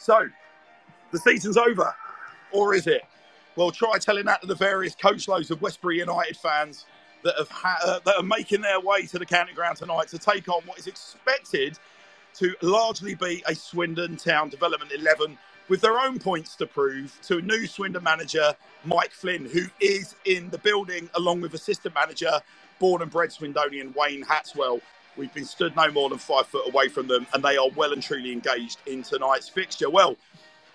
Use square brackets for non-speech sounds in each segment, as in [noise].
So, the season's over, or is it? Well, try telling that to the various coach loads of Westbury United fans that have ha- uh, that are making their way to the county ground tonight to take on what is expected to largely be a Swindon Town Development 11 with their own points to prove to a new Swindon manager, Mike Flynn, who is in the building along with assistant manager, born and bred Swindonian Wayne Hatswell. We've been stood no more than five foot away from them, and they are well and truly engaged in tonight's fixture. Well,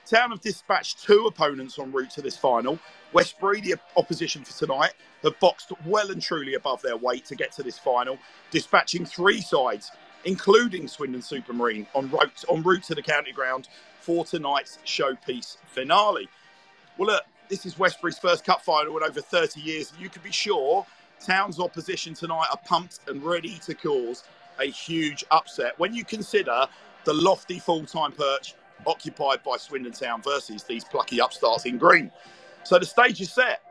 Town have dispatched two opponents en route to this final. Westbury, the opposition for tonight, have boxed well and truly above their weight to get to this final, dispatching three sides, including Swindon Supermarine, en route, en route to the county ground for tonight's showpiece finale. Well, look, this is Westbury's first cup final in over 30 years, you can be sure Town's opposition tonight are pumped and ready to cause a huge upset. When you consider the lofty full-time perch occupied by Swindon Town versus these plucky upstarts in green. So the stage is set.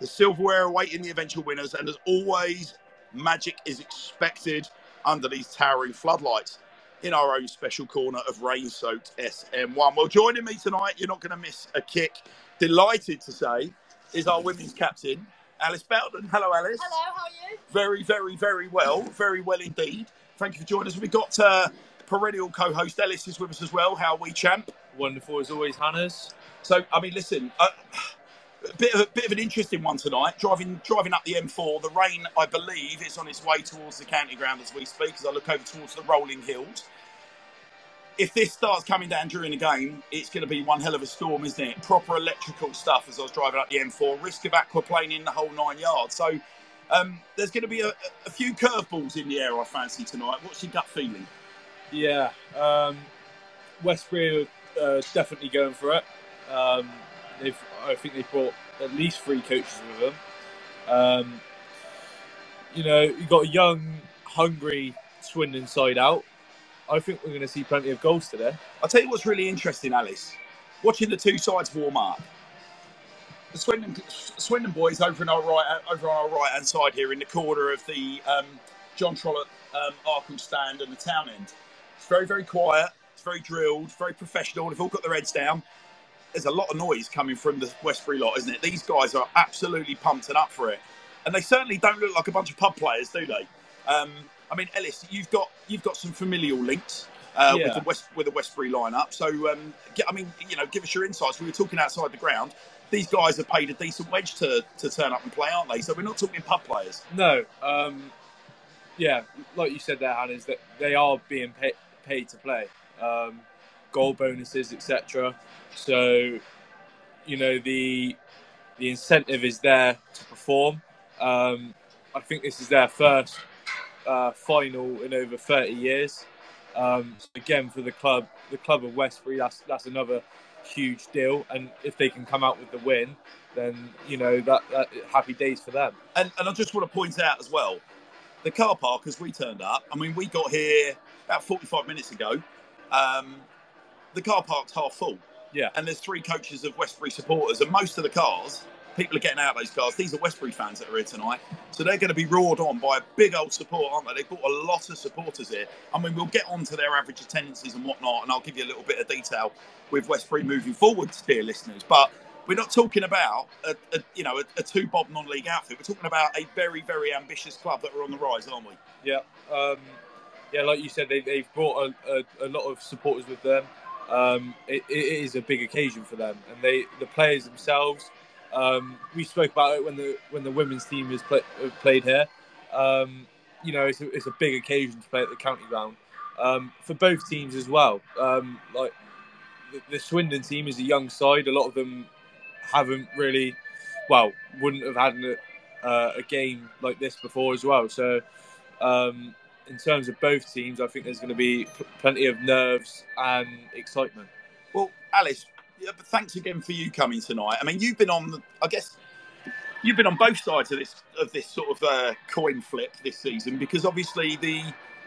The silverware awaiting the eventual winners, and as always, magic is expected under these towering floodlights in our own special corner of rain soaked SM1. Well, joining me tonight, you're not going to miss a kick. Delighted to say, is our women's captain, Alice Belton. Hello, Alice. Hello, how are you? Very, very, very well. Very well indeed. Thank you for joining us. We've got uh, perennial co-host Ellis is with us as well. How are we, champ? Wonderful as always, Hannah's. So, I mean, listen, uh, a [sighs] bit of a bit of an interesting one tonight. Driving driving up the M4, the rain, I believe, is on its way towards the county ground as we speak. As I look over towards the rolling hills. If this starts coming down during the game, it's going to be one hell of a storm, isn't it? Proper electrical stuff as I was driving up the M4. Risk of aquaplaning the whole nine yards. So um, there's going to be a, a few curveballs in the air, I fancy, tonight. What's your gut feeling? Yeah, um, Westbury are uh, definitely going for it. Um, they've, I think they've brought at least three coaches with them. Um, you know, you've got a young, hungry Swindon side out. I think we're going to see plenty of goals today. I'll tell you what's really interesting, Alice. Watching the two sides warm up, the Swindon, Swindon boys over, our right, over on our right hand side here in the corner of the um, John Trollope um, Arkell stand and the town end. It's very, very quiet. It's very drilled, very professional. They've all got their heads down. There's a lot of noise coming from the Westbury lot, isn't it? These guys are absolutely pumped and up for it, and they certainly don't look like a bunch of pub players, do they? Um, I mean, Ellis, you've got you've got some familial links uh, Yeah. with the West with the Westbury lineup. So, um, get, I mean, you know, give us your insights. We were talking outside the ground. These guys have paid a decent wage to, to turn up and play, aren't they? So we're not talking pub players. No, um, yeah, like you said there, Hannah, is that they are being pay, paid to play, um, goal bonuses, etc. So, you know, the the incentive is there to perform. Um, I think this is their first uh, final in over 30 years. Um, so again, for the club, the club of Westbury, that's that's another huge deal. And if they can come out with the win, then you know that, that happy days for them. And, and I just want to point out as well, the car park as we turned up. I mean, we got here about 45 minutes ago. Um, the car park's half full. Yeah. And there's three coaches of Westbury supporters, and most of the cars, people are getting out of those cars. These are Westbury fans that are here tonight, so they're going to be roared on by a big old support, aren't they? They've got a lot of supporters here. I mean, we'll get on to their average attendances and whatnot, and I'll give you a little bit of detail with Westbury moving forwards, dear listeners. But we're not talking about a, a you know a, a two bob non-league outfit. We're talking about a very very ambitious club that are on the rise, aren't we? Yeah, um, yeah, like you said, they, they've brought a, a, a lot of supporters with them. Um, it, it is a big occasion for them, and they the players themselves. Um, we spoke about it when the when the women's team has play, played here. Um, you know, it's a, it's a big occasion to play at the county ground um, for both teams as well. Um, like the, the Swindon team is a young side. A lot of them haven't really, well, wouldn't have had a, uh, a game like this before as well. So, um, in terms of both teams, I think there's going to be plenty of nerves and excitement. Well, Alice, but thanks again for you coming tonight. I mean, you've been on, I guess, you've been on both sides of this of this sort of uh, coin flip this season because obviously the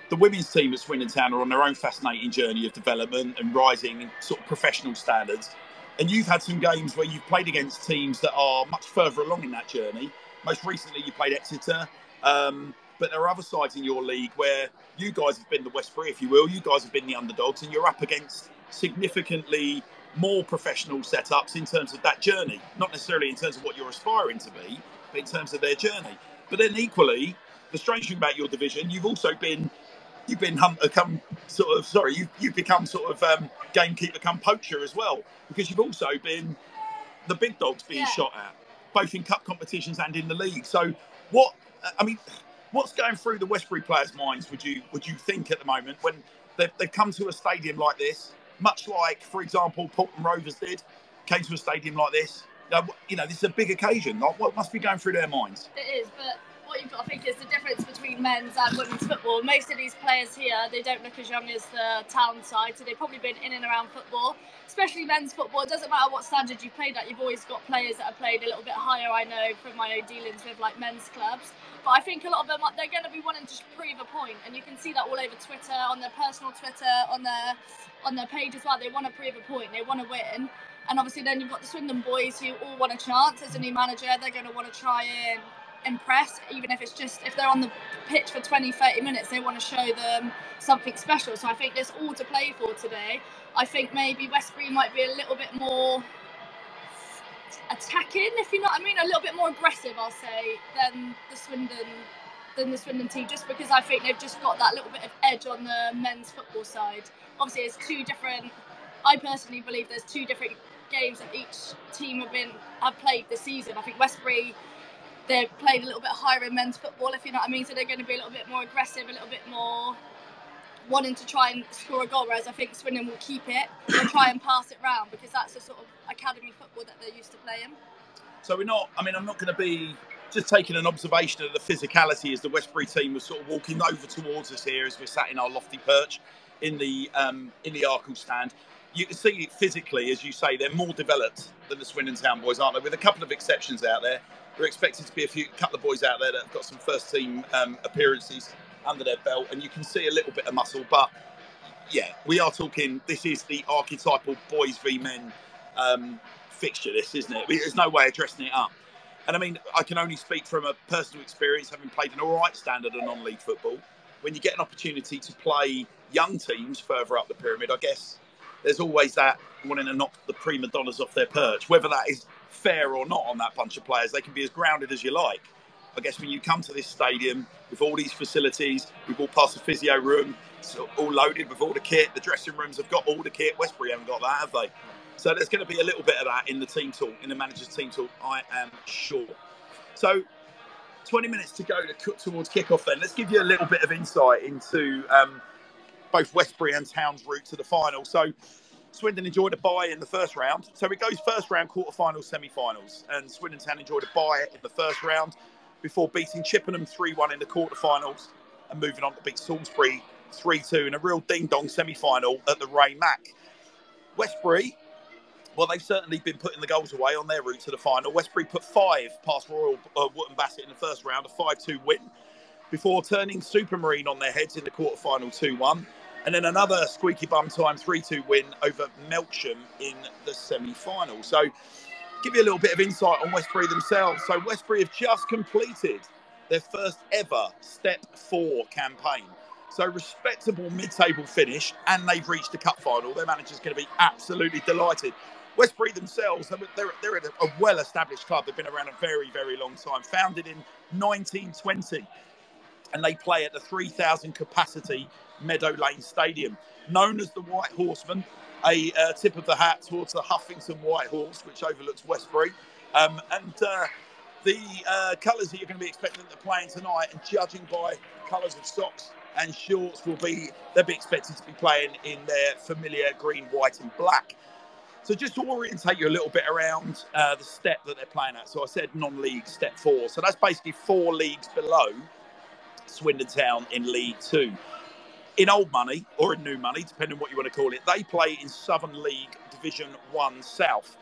the women's team at Swindon Town are on their own fascinating journey of development and rising sort of professional standards. And you've had some games where you've played against teams that are much further along in that journey. Most recently, you played Exeter. Um, but there are other sides in your league where you guys have been the Westbury, if you will. You guys have been the underdogs, and you're up against significantly more professional setups in terms of that journey, not necessarily in terms of what you're aspiring to be, but in terms of their journey. But then equally, the strange thing about your division, you've also been you've been hum, become sort of sorry, you've, you've become sort of um, gamekeeper, come poacher as well, because you've also been the big dogs being yeah. shot at, both in cup competitions and in the league. So what I mean, what's going through the Westbury players' minds? Would you would you think at the moment when they've, they've come to a stadium like this, much like, for example, Paulton Rovers did, came to a stadium like this. You know, this is a big occasion. What must be going through their minds? It is, but what you've got to think is the difference between men's and women's football. Most of these players here, they don't look as young as the town side, so they've probably been in and around football. Especially men's football, it doesn't matter what standard you've played at, you've always got players that have played a little bit higher, I know, from my own dealings with like men's clubs. But I think a lot of them, they're going to be wanting to prove a point, and you can see that all over Twitter, on their personal Twitter, on their on their page as well. They want to prove a point, they want to win. And obviously, then you've got the Swindon boys who all want a chance as a new manager. They're going to want to try and impress, even if it's just if they're on the pitch for 20, 30 minutes, they want to show them something special. So I think there's all to play for today. I think maybe Westbury might be a little bit more attacking, if you know what I mean, a little bit more aggressive, I'll say, than the Swindon than the Swindon team, just because I think they've just got that little bit of edge on the men's football side. Obviously, it's two different. I personally believe there's two different games that each team have been have played this season. I think Westbury they've played a little bit higher in men's football, if you know what I mean. So they're going to be a little bit more aggressive, a little bit more wanting to try and score a goal. Whereas I think Swindon will keep it and try and pass it round because that's the sort of academy football that they're used to playing. So we're not. I mean, I'm not going to be just taking an observation of the physicality as the Westbury team was sort of walking over towards us here as we're sat in our lofty perch in the um, in the Arkell stand. You can see physically, as you say, they're more developed than the Swindon Town boys, aren't they? With a couple of exceptions out there. We're expected to be a few couple of boys out there that have got some first team um, appearances under their belt, and you can see a little bit of muscle. But yeah, we are talking. This is the archetypal boys v men um, fixture. This isn't it? There's no way of dressing it up. And I mean, I can only speak from a personal experience, having played an all right standard of non-league football. When you get an opportunity to play young teams further up the pyramid, I guess there's always that wanting to knock the prima donnas off their perch. Whether that is fair or not on that bunch of players. They can be as grounded as you like. I guess when you come to this stadium with all these facilities, we've all passed the physio room, it's all loaded with all the kit. The dressing rooms have got all the kit. Westbury haven't got that, have they? So there's going to be a little bit of that in the team talk, in the manager's team talk, I am sure. So 20 minutes to go to cut towards kickoff then. Let's give you a little bit of insight into um, both Westbury and Town's route to the final. So Swindon enjoyed a bye in the first round. So it goes first round, quarterfinals, semi finals. And Swindon Town enjoyed a bye in the first round before beating Chippenham 3 1 in the quarterfinals and moving on to beat Salisbury 3 2 in a real ding dong semi final at the Ray Mac. Westbury, well, they've certainly been putting the goals away on their route to the final. Westbury put five past Royal uh, Wootton Bassett in the first round, a 5 2 win, before turning Supermarine on their heads in the quarterfinal 2 1 and then another squeaky bum time 3 2 win over Melksham in the semi final. So, give you a little bit of insight on Westbury themselves. So, Westbury have just completed their first ever Step 4 campaign. So, respectable mid table finish, and they've reached the cup final. Their manager's going to be absolutely delighted. Westbury themselves, they're, they're a well established club. They've been around a very, very long time. Founded in 1920 and they play at the 3,000 capacity Meadow Lane Stadium, known as the White Horsemen. A uh, tip of the hat towards the Huffington White Horse, which overlooks Westbury. Um, and uh, the uh, colours that you're going to be expecting to play in tonight, and judging by colours of socks and shorts, will be they'll be expected to be playing in their familiar green, white, and black. So just to orientate you a little bit around uh, the step that they're playing at. So I said non-league step four. So that's basically four leagues below Swindon Town in League Two. In old money or in new money, depending on what you want to call it, they play in Southern League Division One South.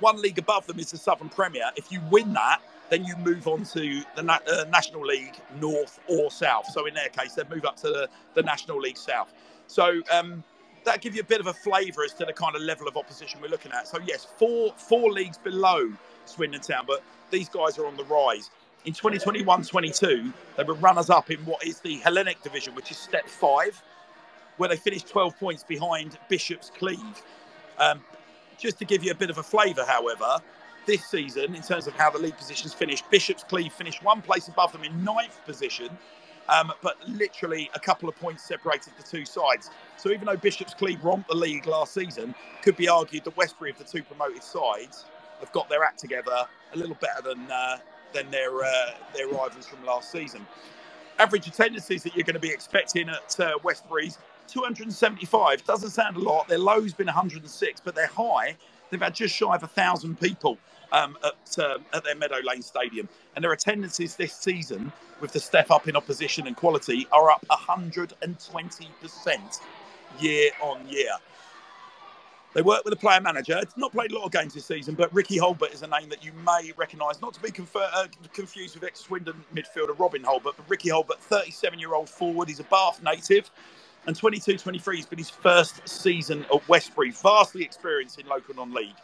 One league above them is the Southern Premier. If you win that, then you move on to the Na- uh, National League North or South. So in their case, they move up to the, the National League South. So um, that gives you a bit of a flavour as to the kind of level of opposition we're looking at. So yes, four four leagues below Swindon Town, but these guys are on the rise. In 2021 22, they were runners up in what is the Hellenic division, which is step five. where they finished 12 points behind Bishop's Cleeve. Um, just to give you a bit of a flavour, however, this season, in terms of how the league positions finished, Bishop's Cleeve finished one place above them in ninth position, um, but literally a couple of points separated the two sides. So even though Bishop's Cleeve romped the league last season, could be argued that Westbury, of the two promoted sides, have got their act together a little better than uh, than their uh, their rivals from last season. Average attendances that you're going to be expecting at uh, Westbury's 275 doesn't sound a lot. Their low's been 106, but their high they've had just shy of a thousand people um, at, uh, at their Meadow Lane Stadium, and their attendances this season, with the step up in opposition and quality, are up 120 percent year on year. They work with a player manager. It's not played a lot of games this season, but Ricky Hulbert is a name that you may recognise, not to be confer- uh, confused with ex Swindon midfielder Robin Hulbert, but Ricky Hulbert, 37 year old forward. He's a Bath native. And 22 23 has been his first season at Westbury, vastly experienced in local non league.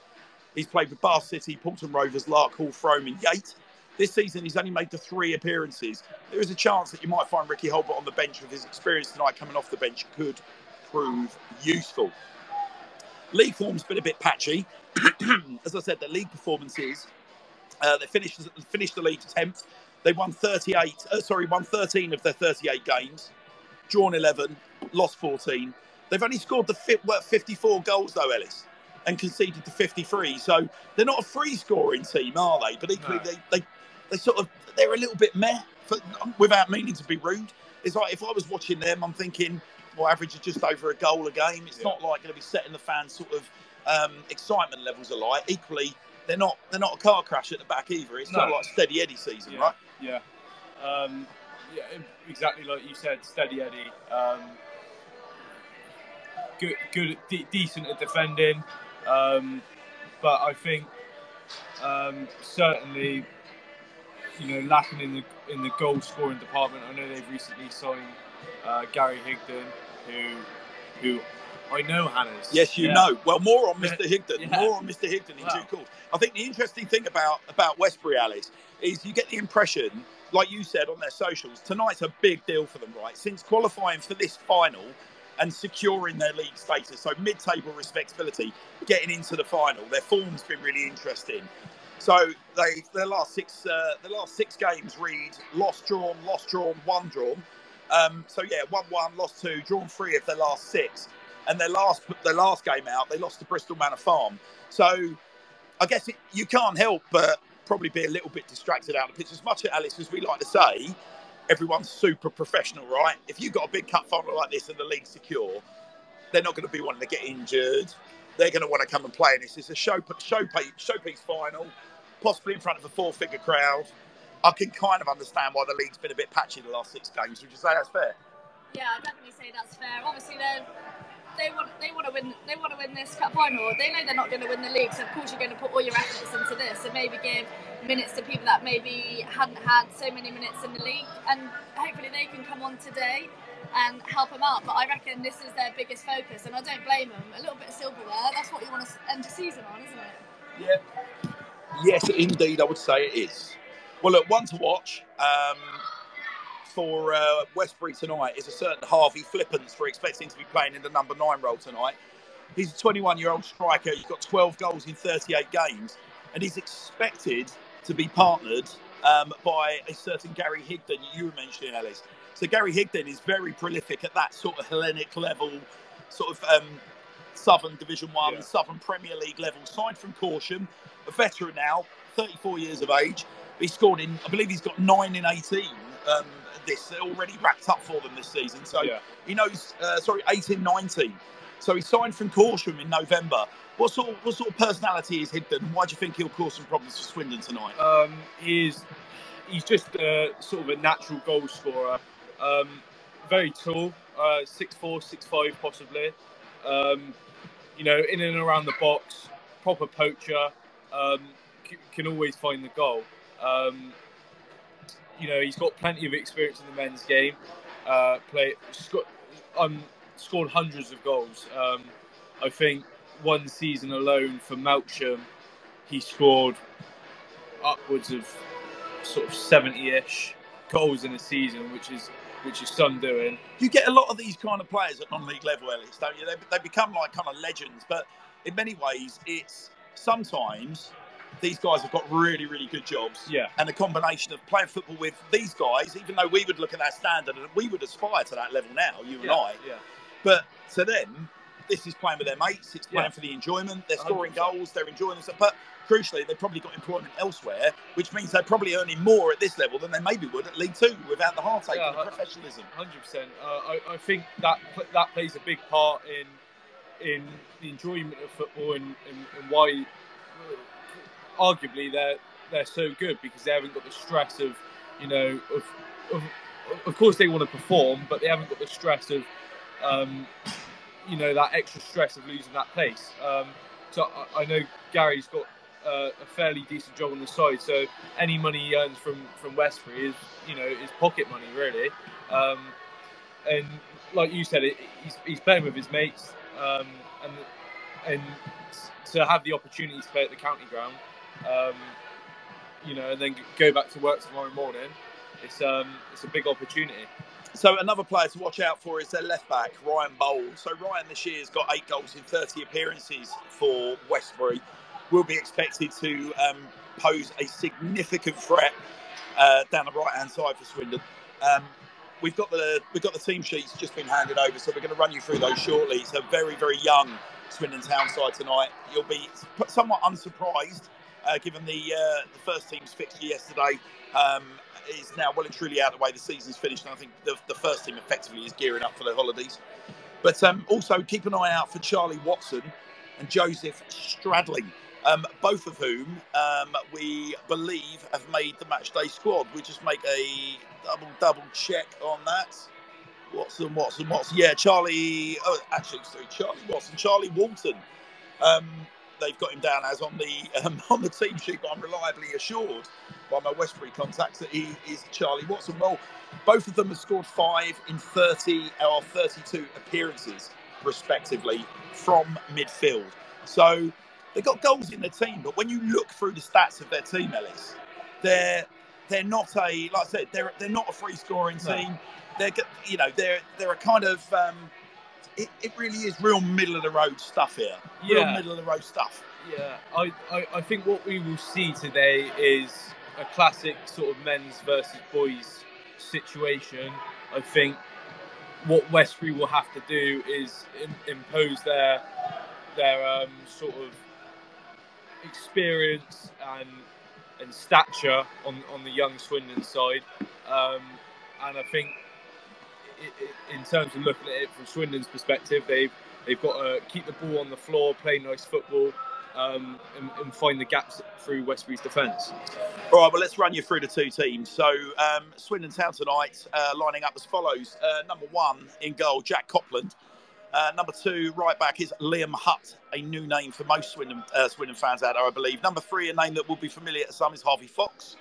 He's played with Bath City, Paulton Rovers, Larkhall, Frome, and Yate. This season, he's only made the three appearances. There is a chance that you might find Ricky Hulbert on the bench with his experience tonight coming off the bench could prove useful. League form's been a bit patchy. [clears throat] As I said, the league performances, uh, they finished finished the league 10th. They won 38, uh, sorry, won 13 of their 38 games, drawn 11, lost 14. They've only scored the 54 goals though, Ellis, and conceded the 53. So they're not a free scoring team, are they? But equally, no. they, they they sort of they're a little bit meh, for, without meaning to be rude. It's like if I was watching them, I'm thinking well, average is just over a goal a game. It's yeah. not like going to be setting the fans sort of um, excitement levels alight. Equally, they're not they're not a car crash at the back either. It's no. like steady Eddie season, yeah. right? Yeah. Um, yeah, exactly like you said, steady Eddie. Um, good, good, de- decent at defending, um, but I think um, certainly, you know, lacking in the in the goal scoring department. I know they've recently signed uh, Gary Higdon, who who I know Hannah's. Yes, you yeah. know. Well, more on Mr. Higdon. Yeah. More on Mr. Higdon in wow. due course. I think the interesting thing about about Westbury, Alice, is you get the impression, like you said on their socials, tonight's a big deal for them, right? Since qualifying for this final and securing their league status, so mid-table respectability, getting into the final, their form's been really interesting. So they their last six uh, their last six games read lost, drawn, lost, drawn, one drawn. Um, so yeah, one one, lost two, drawn three of their last six, and their last their last game out, they lost to Bristol Manor Farm. So I guess it, you can't help but probably be a little bit distracted out of the pitch. As much as Alice as we like to say, everyone's super professional, right? If you've got a big cup final like this and the league's secure, they're not going to be wanting to get injured. They're going to want to come and play, and this is a show showpiece showpiece final, possibly in front of a four-figure crowd. I can kind of understand why the league's been a bit patchy the last six games. Would you say that's fair? Yeah, I'd definitely say that's fair. Obviously, they they want they want to win they want to win this cup final. They know they're not going to win the league, so of course you're going to put all your efforts into this and maybe give minutes to people that maybe hadn't had so many minutes in the league, and hopefully they can come on today and help them out. But I reckon this is their biggest focus, and I don't blame them. A little bit of silverware, that's what you want to end the season on, isn't it? Yeah. Yes, indeed, I would say it is. Well, look, one to watch um, for uh, Westbury tonight is a certain Harvey Flippens for expecting to be playing in the number nine role tonight. He's a 21 year old striker. He's got 12 goals in 38 games, and he's expected to be partnered um, by a certain Gary Higdon you were mentioning, Alice. So Gary Higdon is very prolific at that sort of Hellenic level, sort of um, Southern Division One, yeah. Southern Premier League level. Side from Corsham, a veteran now, 34 years of age. He scored in, I believe he's got nine in 18 um, this already wrapped up for them this season. So yeah. he knows, uh, sorry, 18 19. So he signed from Corsham in November. What sort, of, what sort of personality is Higdon? Why do you think he'll cause some problems for Swindon tonight? Um, he's he's just uh, sort of a natural goal scorer. Um, very tall, uh, six four, six five, possibly. Um, you know, in and around the box, proper poacher. Um, c- can always find the goal. Um, you know, he's got plenty of experience in the men's game. Uh, play, sco- um, scored hundreds of goals. Um, I think one season alone for Melksham, he scored upwards of sort of 70-ish goals in a season, which is which is Son doing. You get a lot of these kind of players at non-league level, Ellis, don't you? They, they become like kind of legends, but in many ways, it's sometimes these guys have got really, really good jobs. Yeah. And the combination of playing football with these guys, even though we would look at that standard and we would aspire to that level now, you and yeah, I. Yeah. But to them, this is playing with their mates. It's playing Yeah. for the enjoyment. They're scoring 100%. goals. They're enjoying themselves. But crucially, they've probably got employment elsewhere, which means they're probably earning more at this level than they maybe would at League Two without the heartache Yeah, and the professionalism. Hundred percent. Uh, I, I think that that plays a big part in in the enjoyment of football and, and, and why, arguably, they're they're so good because they haven't got the stress of, you know, of of, of course they want to perform, but they haven't got the stress of, um, you know, that extra stress of losing that place. Um, so I, I know Gary's got. Uh, a fairly decent job on the side, so any money he earns from from Westbury is, you know, is pocket money really. Um, and like you said, it, he's, he's playing with his mates, um, and and to have the opportunity to play at the county ground, um, you know, and then go back to work tomorrow morning, it's um, it's a big opportunity. So another player to watch out for is their left back, Ryan Bowl. So Ryan this year has got eight goals in 30 appearances for Westbury. Will be expected to um, pose a significant threat uh, down the right hand side for Swindon. Um, we've got the we've got the team sheets just been handed over, so we're going to run you through those shortly. A very very young Swindon Town side tonight. You'll be somewhat unsurprised uh, given the uh, the first team's fixture yesterday. Um, is now well and truly out of the way. The season's finished, and I think the, the first team effectively is gearing up for the holidays. But um, also keep an eye out for Charlie Watson and Joseph Stradling, um, both of whom um, we believe have made the matchday squad. We just make a double double check on that. Watson, Watson, Watson. Yeah, Charlie. Oh, actually, sorry, Charlie Watson, Charlie Walton. Um, they've got him down as on the um, [laughs] on the team sheet, but I'm reliably assured by my Westbury contacts that he is Charlie Watson. Well, both of them have scored five in 30 or 32 appearances, respectively, from midfield. So they've got goals in their team, but when you look through the stats of their team, Ellis, they're they're not a like I said, they're they're not a free scoring No. team. They're you know they're they're a kind of um, it, it really is real middle of the road stuff here. Real Yeah. middle of the road stuff. Yeah, I, I, I think what we will see today is a classic sort of men's versus boys situation. I think what Westbury will have to do is im- impose their their um, sort of experience and and stature on, on the young Swindon side, um, and I think in terms of looking at it from Swindon's perspective, they've they've got to keep the ball on the floor, play nice football, um, and, and find the gaps through Westbury's defence. All right, well, let's run you through the two teams. So, um, Swindon Town tonight uh, lining up as follows. Uh, number one in goal, Jack Copland. Uh, number two, right back, is Liam Hutt, a new name for most Swindon, uh, Swindon fans out there, I believe. Number three, a name that will be familiar to some, is Harvey Fox.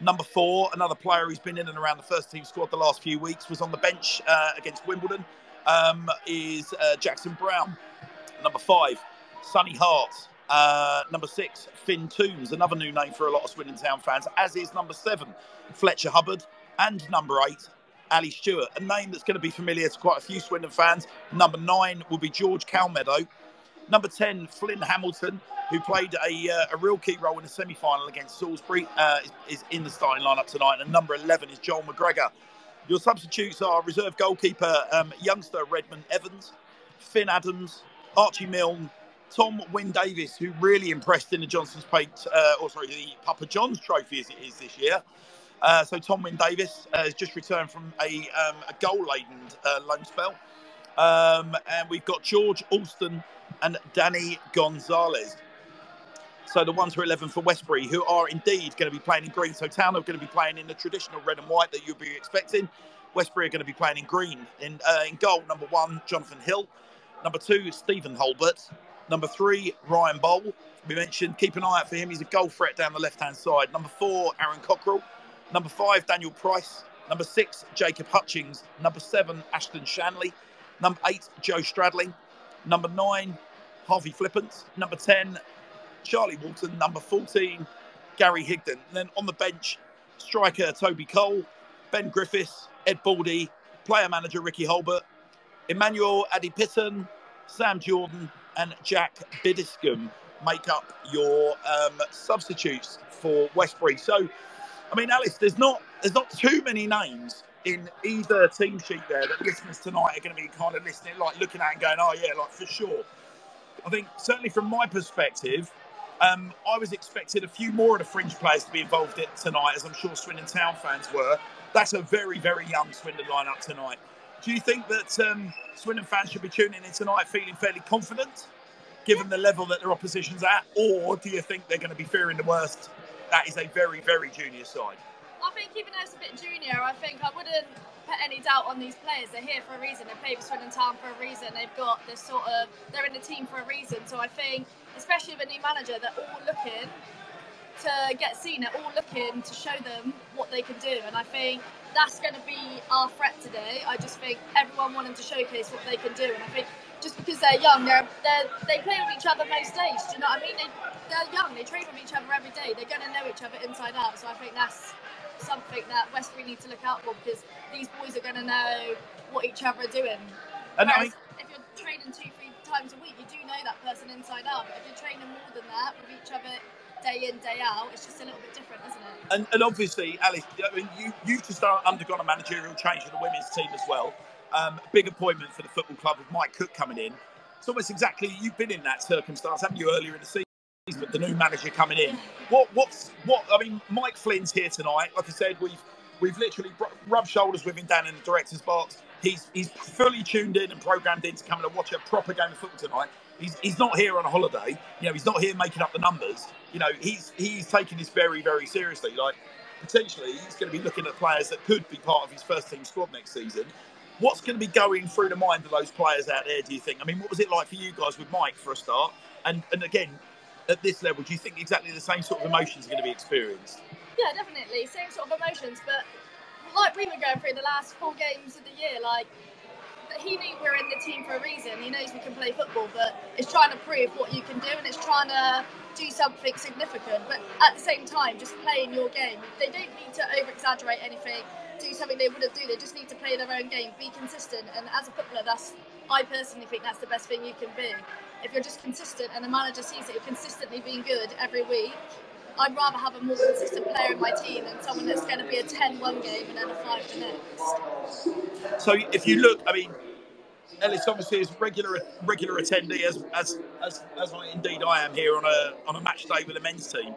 Number four, another player who's been in and around the first team squad the last few weeks, was on the bench uh, against Wimbledon, um, is uh, Jackson Brown. Number five, Sonny Hart. Uh, number six, Finn Toombs, another new name for a lot of Swindon Town fans, as is number seven, Fletcher Hubbard, and number eight, Ali Stewart, a name that's going to be familiar to quite a few Swindon fans. Number nine will be George Calmeadow. Number 10, Flynn Hamilton, who played a, uh, a real key role in the semi final against Salisbury, uh, is, is in the starting lineup tonight. And number 11 is Joel McGregor. Your substitutes are reserve goalkeeper um, youngster Redmond Evans, Finn Adams, Archie Milne, Tom Wynne Davis, who really impressed in the Johnstone's Paint, uh, or sorry, the Papa John's Trophy as it is this year. Uh, so Tom Wynne Davis uh, has just returned from a, um, a goal-laden uh, loan spell. Um, and we've got George Alston and Danny Gonzalez. So the ones who are 11 for Westbury, who are indeed going to be playing in green. So Town are going to be playing in the traditional red and white that you'll be expecting. Westbury are going to be playing in green. In, uh, in goal, number one, Jonathan Hill. Number two, Stephen Hulbert. Number three, Ryan Bowl. We mentioned, keep an eye out for him. He's a goal threat down the left-hand side. Number four, Aaron Cockrell. Number five, Daniel Price. Number six, Jacob Hutchings. Number seven, Ashton Shanley. Number eight, Joe Stradling. Number nine, Harvey Flippant. Number 10, Charlie Walton. Number 14, Gary Higdon. And then on the bench, striker Toby Cole, Ben Griffiths, Ed Baldy, player manager Ricky Hulbert, Emmanuel Adipitton, Sam Jordan, and Jack Biddiscombe make up your um, substitutes for Westbury. So, I mean, Alice, there's not there's not too many names in either team sheet there that listeners tonight are going to be kind of listening, like looking at and going, oh yeah, like for sure. I think certainly from my perspective, um, I was expecting a few more of the fringe players to be involved in tonight, as I'm sure Swindon Town fans were. That's a very, very young Swindon lineup tonight. Do you think that um, Swindon fans should be tuning in tonight feeling fairly confident, given the level that their opposition's at, or do you think they're going to be fearing the worst? That is a very, very junior side. I think even though it's a bit junior, I think I wouldn't put any doubt on these players. They're here for a reason. They play for Swindon Town for a reason. They've got this sort of they're in the team for a reason. So I think, especially with a new manager, they're all looking to get seen. They're all looking to show them what they can do. And I think that's going to be our threat today. I just think everyone wanting to showcase what they can do. And I think just because they're young, they're, they're they play with each other most days. Do you know what I mean? They, they're young. They train with each other every day. They're going to know each other inside out. So I think that's something that Westbury need to look out for because these boys are going to know what each other are doing. And I Whereas if you're training two, three times a week, you do know that person inside out. But if you're training more than that with each other day in, day out, it's just a little bit different, isn't it? And, and obviously, Alice, I mean, you, you've just undergone a managerial change in the women's team as well. Um, big appointment for the football club with Mike Cook coming in. It's almost exactly you've been in that circumstance, haven't you, earlier in the season? But the new manager coming in, what what's what? I mean, Mike Flynn's here tonight. Like I said, we've we've literally rubbed shoulders with him down in the director's box. He's he's fully tuned in and programmed in to come and watch a proper game of football tonight. He's, he's not here on a holiday. You know, he's not here making up the numbers. You know, he's he's taking this very very seriously. Like potentially, he's going to be looking at players that could be part of his first team squad next season. What's going to be going through the mind of those players out there? Do you think? I mean, what was it like for you guys with Mike for a start? And and again, at this level, do you think exactly the same sort of emotions are going to be experienced? Yeah, definitely. Same sort of emotions, but like we were going through the last four games of the year, like he knew we're in the team for a reason. He knows we can play football, but it's trying to prove what you can do and it's trying to do something significant. But at the same time, just playing your game. They don't need to over exaggerate anything, do something they wouldn't do. They just need to play their own game, be consistent. And as a footballer, that's I personally think that's the best thing you can be. If you're just consistent and the manager sees that you're consistently being good every week, I'd rather have a more consistent player in my team than someone that's going to be a 10 one game and then a 5 the next. So if you look, I mean, Ellis obviously is regular regular attendee as as as, as I, indeed I am here on a on a match day with the men's team.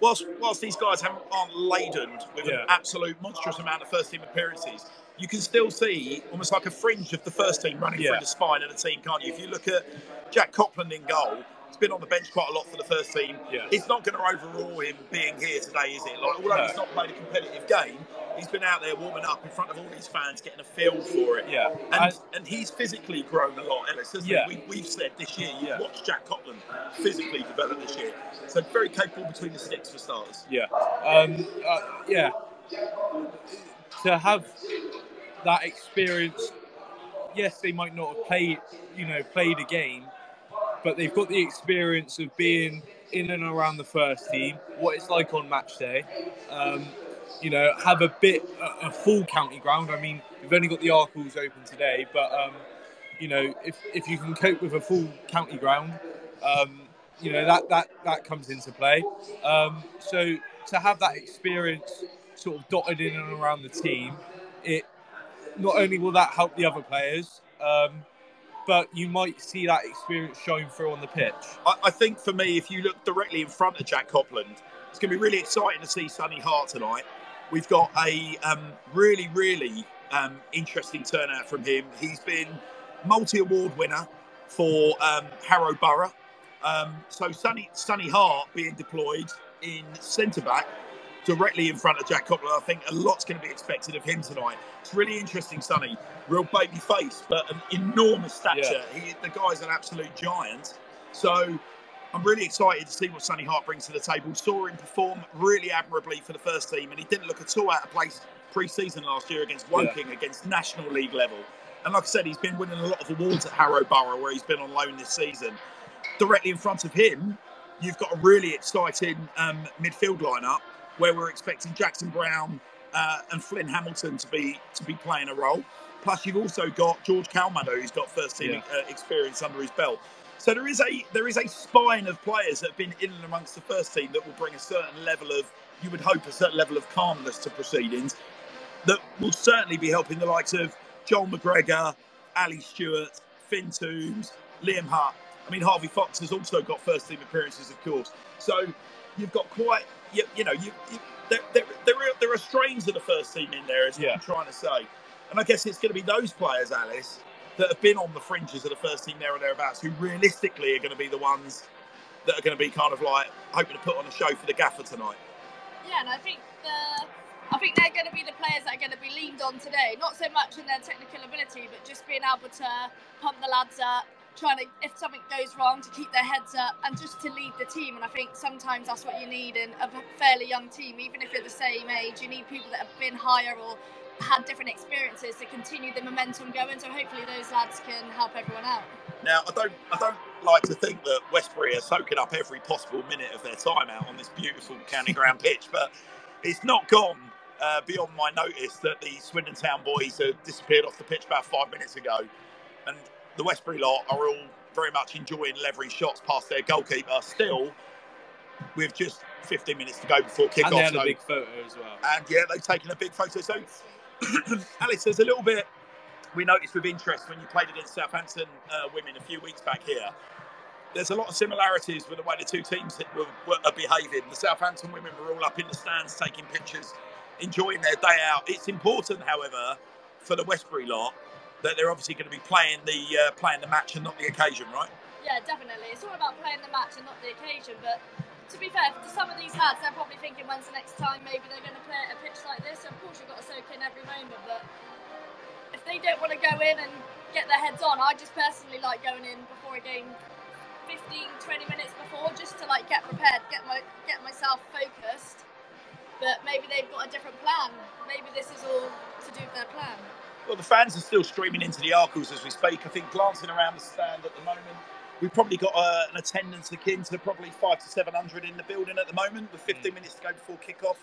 Whilst whilst these guys haven't, aren't laden with Yeah. an absolute monstrous amount of first team appearances, you can still see almost like a fringe of the first team running Yeah. through the spine of the team, can't you? If you look at Jack Copland in goal, he's been on the bench quite a lot for the first team. Yeah. It's not going to overrule him being here today, is it? Like although No. he's not played a competitive game, he's been out there warming up in front of all these fans, getting a feel for it. Yeah. And, I- and he's physically grown a lot, Ellis, hasn't Yeah. he? We, we've said this year, you've Yeah. watched Jack Copland physically develop this year. So very capable between the sticks for starters. Yeah, um, uh, yeah. To have that experience, yes, they might not have played, you know, played a game, but they've got the experience of being in and around the first team, what it's like on match day. Um, you know, have a bit a, a full county ground. I mean, we've only got the Arkells open today, but um, you know, if if you can cope with a full county ground, um, you know that that that comes into play. Um, so to have that experience sort of dotted in and around the team, it not only will that help the other players, um, but you might see that experience showing through on the pitch. I, I think for me, if you look directly in front of Jack Copland, it's going to be really exciting to see Sonny Hart tonight. We've got a um, really, really um, interesting turnout from him. He's been multi-award winner for um, Harrow Borough. Um, so Sonny, Sonny Hart being deployed in centre back directly in front of Jack Copland. I think a lot's going to be expected of him tonight. It's really interesting, Sonny. Real baby face, but an enormous stature. He, the guy's an absolute giant. So I'm really excited to see what Sonny Hart brings to the table. Saw him perform really admirably for the first team, and he didn't look at all out of place pre-season last year against Woking, against National League level. And like I said, he's been winning a lot of awards at Harrow Borough, where he's been on loan this season. Directly in front of him, you've got a really exciting um, midfield lineup where we're expecting Jackson Brown uh, and Flynn Hamilton to be to be playing a role. Plus, you've also got George Calmado, who's got first team Yeah. uh, experience under his belt. So there is a there is a spine of players that have been in and amongst the first team that will bring a certain level of you would hope a certain level of calmness to proceedings that will certainly be helping the likes of Joel McGregor, Ali Stewart, Finn Toombs, Liam Hart. I mean, Harvey Fox has also got first team appearances, of course. So you've got quite, you, you know, you, you there, there, there, are, there are strains of the first team in there, is what Yeah. I'm trying to say. And I guess it's going to be those players, Alice, that have been on the fringes of the first team there or thereabouts, who realistically are going to be the ones that are going to be kind of like hoping to put on a show for the gaffer tonight. Yeah, and I think the I think they're going to be the players that are going to be leaned on today. Not so much in their technical ability, but just being able to pump the lads up, trying to if something goes wrong to keep their heads up and just to lead the team. And I think sometimes that's what you need in a fairly young team, even if you're the same age. You need people that have been higher or had different experiences to continue the momentum going. So hopefully those lads can help everyone out. Now, I don't, I don't like to think that Westbury are soaking up every possible minute of their time out on this beautiful county ground pitch, but it's not gone uh, beyond my notice that the Swindon Town boys have disappeared off the pitch about five minutes ago, and the Westbury lot are all very much enjoying levering shots past their goalkeeper. Still, with just 15 minutes to go before kick and they had a big photo as well. and yeah, they've taken a big photo. So, [clears throat] Alice, there's a little bit we noticed with interest when you played against Southampton uh, women a few weeks back here. There's a lot of similarities with the way the two teams were, were, are behaving. The Southampton women were all up in the stands taking pictures, enjoying their day out. It's important, however, for the Westbury lot that they're obviously going to be playing the uh, playing the match and not the occasion, right? Yeah, definitely. It's all about playing the match and not the occasion. But to be fair, to some of these lads, they're probably thinking when's the next time maybe they're going to play at a pitch like this. Of course, you've got to soak in every moment. But if they don't want to go in and get their heads on, I just personally like going in before a game 15, 20 minutes before just to like get prepared, get my get myself focused. But maybe they've got a different plan. Maybe this is all to do with their plan. Well, the fans are still streaming into the Arkells as we speak. I think glancing around the stand at the moment, we've probably got uh, an attendance akin to probably five to seven hundred in the building at the moment, with 15 minutes to go before kick-off.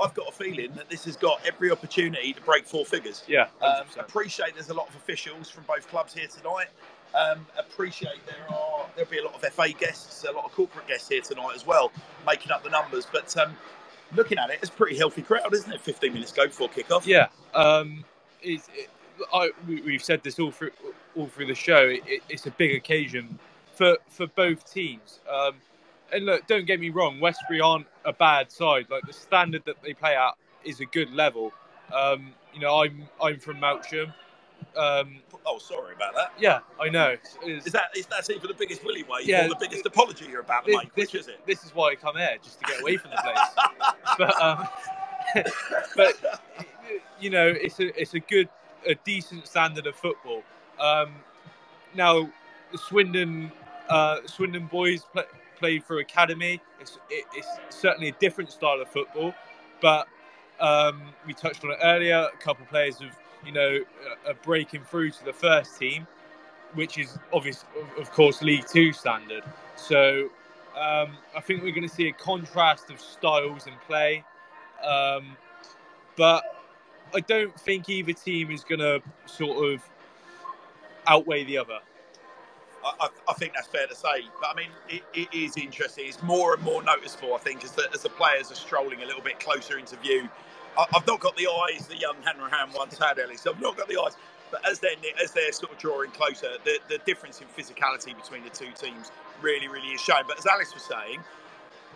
I've got a feeling that this has got every opportunity to break four figures. Yeah, Um, appreciate there's a lot of officials from both clubs here tonight. Um, appreciate there are there'll be a lot of FA guests, a lot of corporate guests here tonight as well, making up the numbers. But um, looking at it, it's a pretty healthy crowd, isn't it? 15 minutes to go before kick-off. Yeah, um, it's, it, I, we, we've said this all through all through the show. It, it's a big occasion for for both teams. Um, and look, don't get me wrong, Westbury aren't a bad side. Like the standard that they play at is a good level. Um, you know, I'm I'm from Melksham. Um, Oh, sorry about that. yeah, I know. It's- Is that is that even the biggest willy way? Yeah. or the biggest apology you're about to this, make? Which this- is it? This is why I come here, just to get away from the place. [laughs] but um, [laughs] but you know, it's a it's a good, a decent standard of football. Um, now, the Swindon uh, Swindon boys play, play for academy. It's it, it's certainly a different style of football, but um, we touched on it earlier. A couple of players have you know are breaking through to the first team, which is obvious, of course, League Two standard. So um, I think we're going to see a contrast of styles and play, um, but I don't think either team is going to sort of outweigh the other. I, I, think that's fair to say. But I mean, it, it is interesting. It's more and more noticeable, I think, as the, as the players are strolling a little bit closer into view. I, I've not got the eyes the young Hanrahan once had, Ellie. So I've not got the eyes. But as they're as they're sort of drawing closer, the, the difference in physicality between the two teams really, really is shown. But as Alice was saying,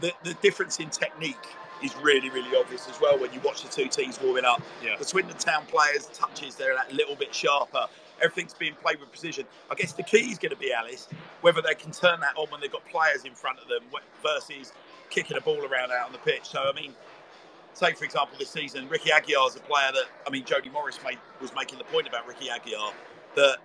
the, the difference in technique is really, really obvious as well when you watch the two teams warming up. Yeah. The Swindon Town players' touches, they're that little bit sharper. Everything's being played with precision. I guess the key is going to be, Alice, whether they can turn that on when they've got players in front of them versus kicking a ball around out on the pitch. So, I mean, say, for example, this season, Ricky Aguiar is a player that, I mean, Jody Morris made, was making the point about Ricky Aguiar that,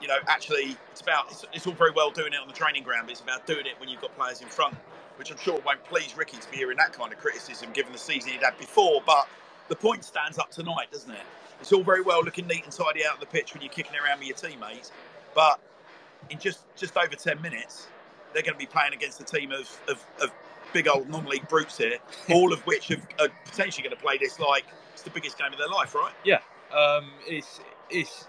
you know, actually it's about, it's, it's all very well doing it on the training ground, but it's about doing it when you've got players in front, which I'm sure won't please Ricky to be hearing that kind of criticism given the season he'd had before. But the point stands up tonight, doesn't it? It's all very well looking neat and tidy out on the pitch when you're kicking around with your teammates, but in just just over ten minutes, they're going to be playing against a team of, of, of big old non-league brutes here, [laughs] all of which have, are potentially going to play this like it's the biggest game of their life, right? Yeah, um, it's it's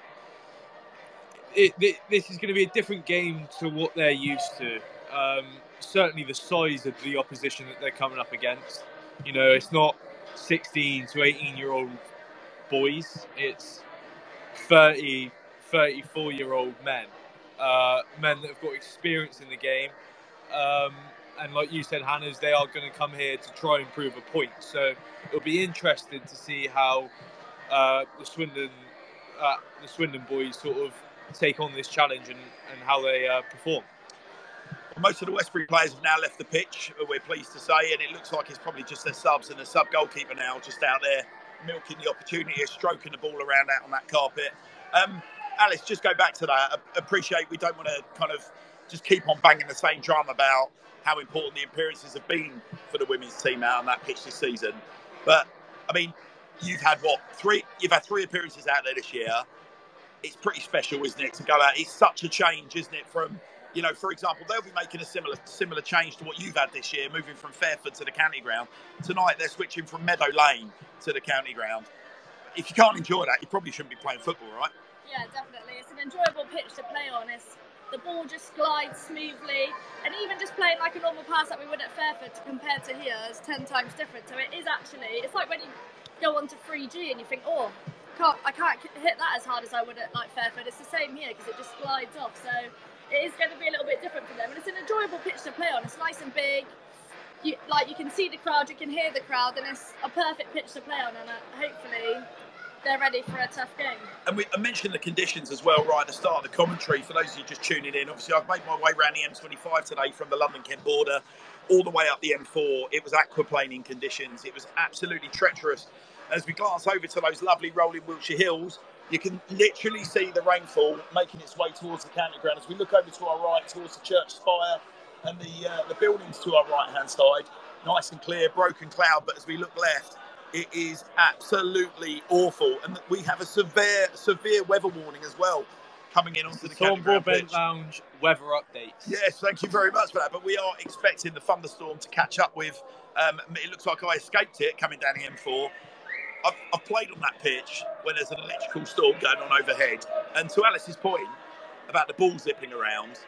it, this is going to be a different game to what they're used to. Um, certainly, the size of the opposition that they're coming up against. You know, it's not 16 to 18 year old boys. It's 30, 34 year old men, uh, men that have got experience in the game. Um, and like you said, Hannah's, they are going to come here to try and prove a point. So it'll be interesting to see how uh, the Swindon, uh, the Swindon boys, sort of take on this challenge and, and how they uh, perform. Most of the Westbury players have now left the pitch, we're pleased to say, and it looks like it's probably just their subs and the sub goalkeeper now just out there milking the opportunity stroking the ball around out on that carpet. Um, Alice, just go back to that. I appreciate we don't want to kind of just keep on banging the same drum about how important the appearances have been for the women's team out on that pitch this season. But I mean, you've had what three? You've had three appearances out there this year. It's pretty special, isn't it, to go out? It's such a change, isn't it, from you know, for example, they'll be making a similar similar change to what you've had this year, moving from Fairford to the county ground. Tonight they're switching from Meadow Lane to the county ground. If you can't enjoy that, you probably shouldn't be playing football, right? Yeah, definitely. It's an enjoyable pitch to play on. It's, the ball just glides smoothly, and even just playing like a normal pass that we would at Fairford compared to here is ten times different. So it is actually. It's like when you go onto 3G and you think, oh, I can't hit that as hard as I would at like Fairford. It's the same here because it just glides off. So it is going to be a little bit different for them, and it's an enjoyable pitch to play on. It's nice and big. You, like you can see the crowd, you can hear the crowd, and it's a perfect pitch to play on. And uh, hopefully, they're ready for a tough game. And we I mentioned the conditions as well right at the start of the commentary. For those of you just tuning in, obviously I've made my way around the M25 today from the London Kent border all the way up the M4. It was aquaplaning conditions. It was absolutely treacherous. As we glance over to those lovely rolling Wiltshire hills, you can literally see the rainfall making its way towards the county ground. As we look over to our right, towards the church spire and the uh, the buildings to our right hand side, nice and clear, broken cloud. But as we look left, it is absolutely awful, and we have a severe severe weather warning as well coming in onto the county Thorn ground Broadbent pitch. Lounge weather updates. Yes, thank you very much for that. But we are expecting the thunderstorm to catch up with. Um, it looks like I escaped it coming down the M4. I've, I've played on that pitch when there's an electrical storm going on overhead. And to Alice's point about the ball zipping around,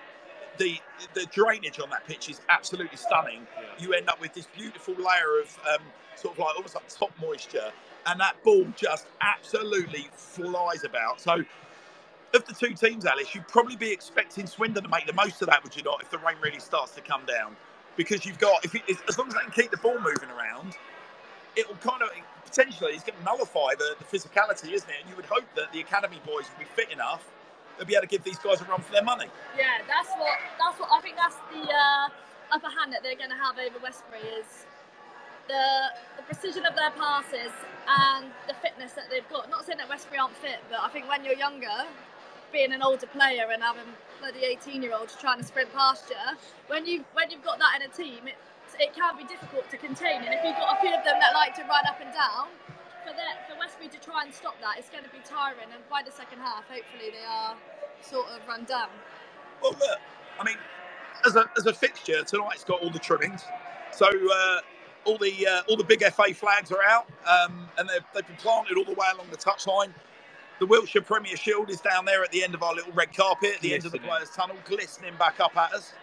the the drainage on that pitch is absolutely stunning. Yeah. You end up with this beautiful layer of um, sort of like almost like top moisture, and that ball just absolutely flies about. So, of the two teams, Alice, you'd probably be expecting Swindon to make the most of that, would you not? If the rain really starts to come down, because you've got if it, as long as they can keep the ball moving around, it will kind of potentially it's going to nullify the, the physicality, isn't it? And you would hope that the academy boys will be fit enough. They'll be able to give these guys a run for their money. Yeah, that's what that's what I think. That's the uh, upper hand that they're going to have over Westbury is the the precision of their passes and the fitness that they've got. Not saying that Westbury aren't fit, but I think when you're younger, being an older player and having bloody 18 year olds trying to sprint past you, when you when you've got that in a team, it it can be difficult to contain. And if you've got a few of them that like to run up and down, for that for Westbury to try and stop that, it's going to be tiring. And by the second half, hopefully they are sort of run down. Well, look, I mean, as a, as a fixture tonight's got all the trimmings, so uh, all the uh, all the big FA flags are out, um, and they've, they've been planted all the way along the touchline. The Wiltshire Premier Shield is down there at the end of our little red carpet, at the end of the players' tunnel, glistening back up at us.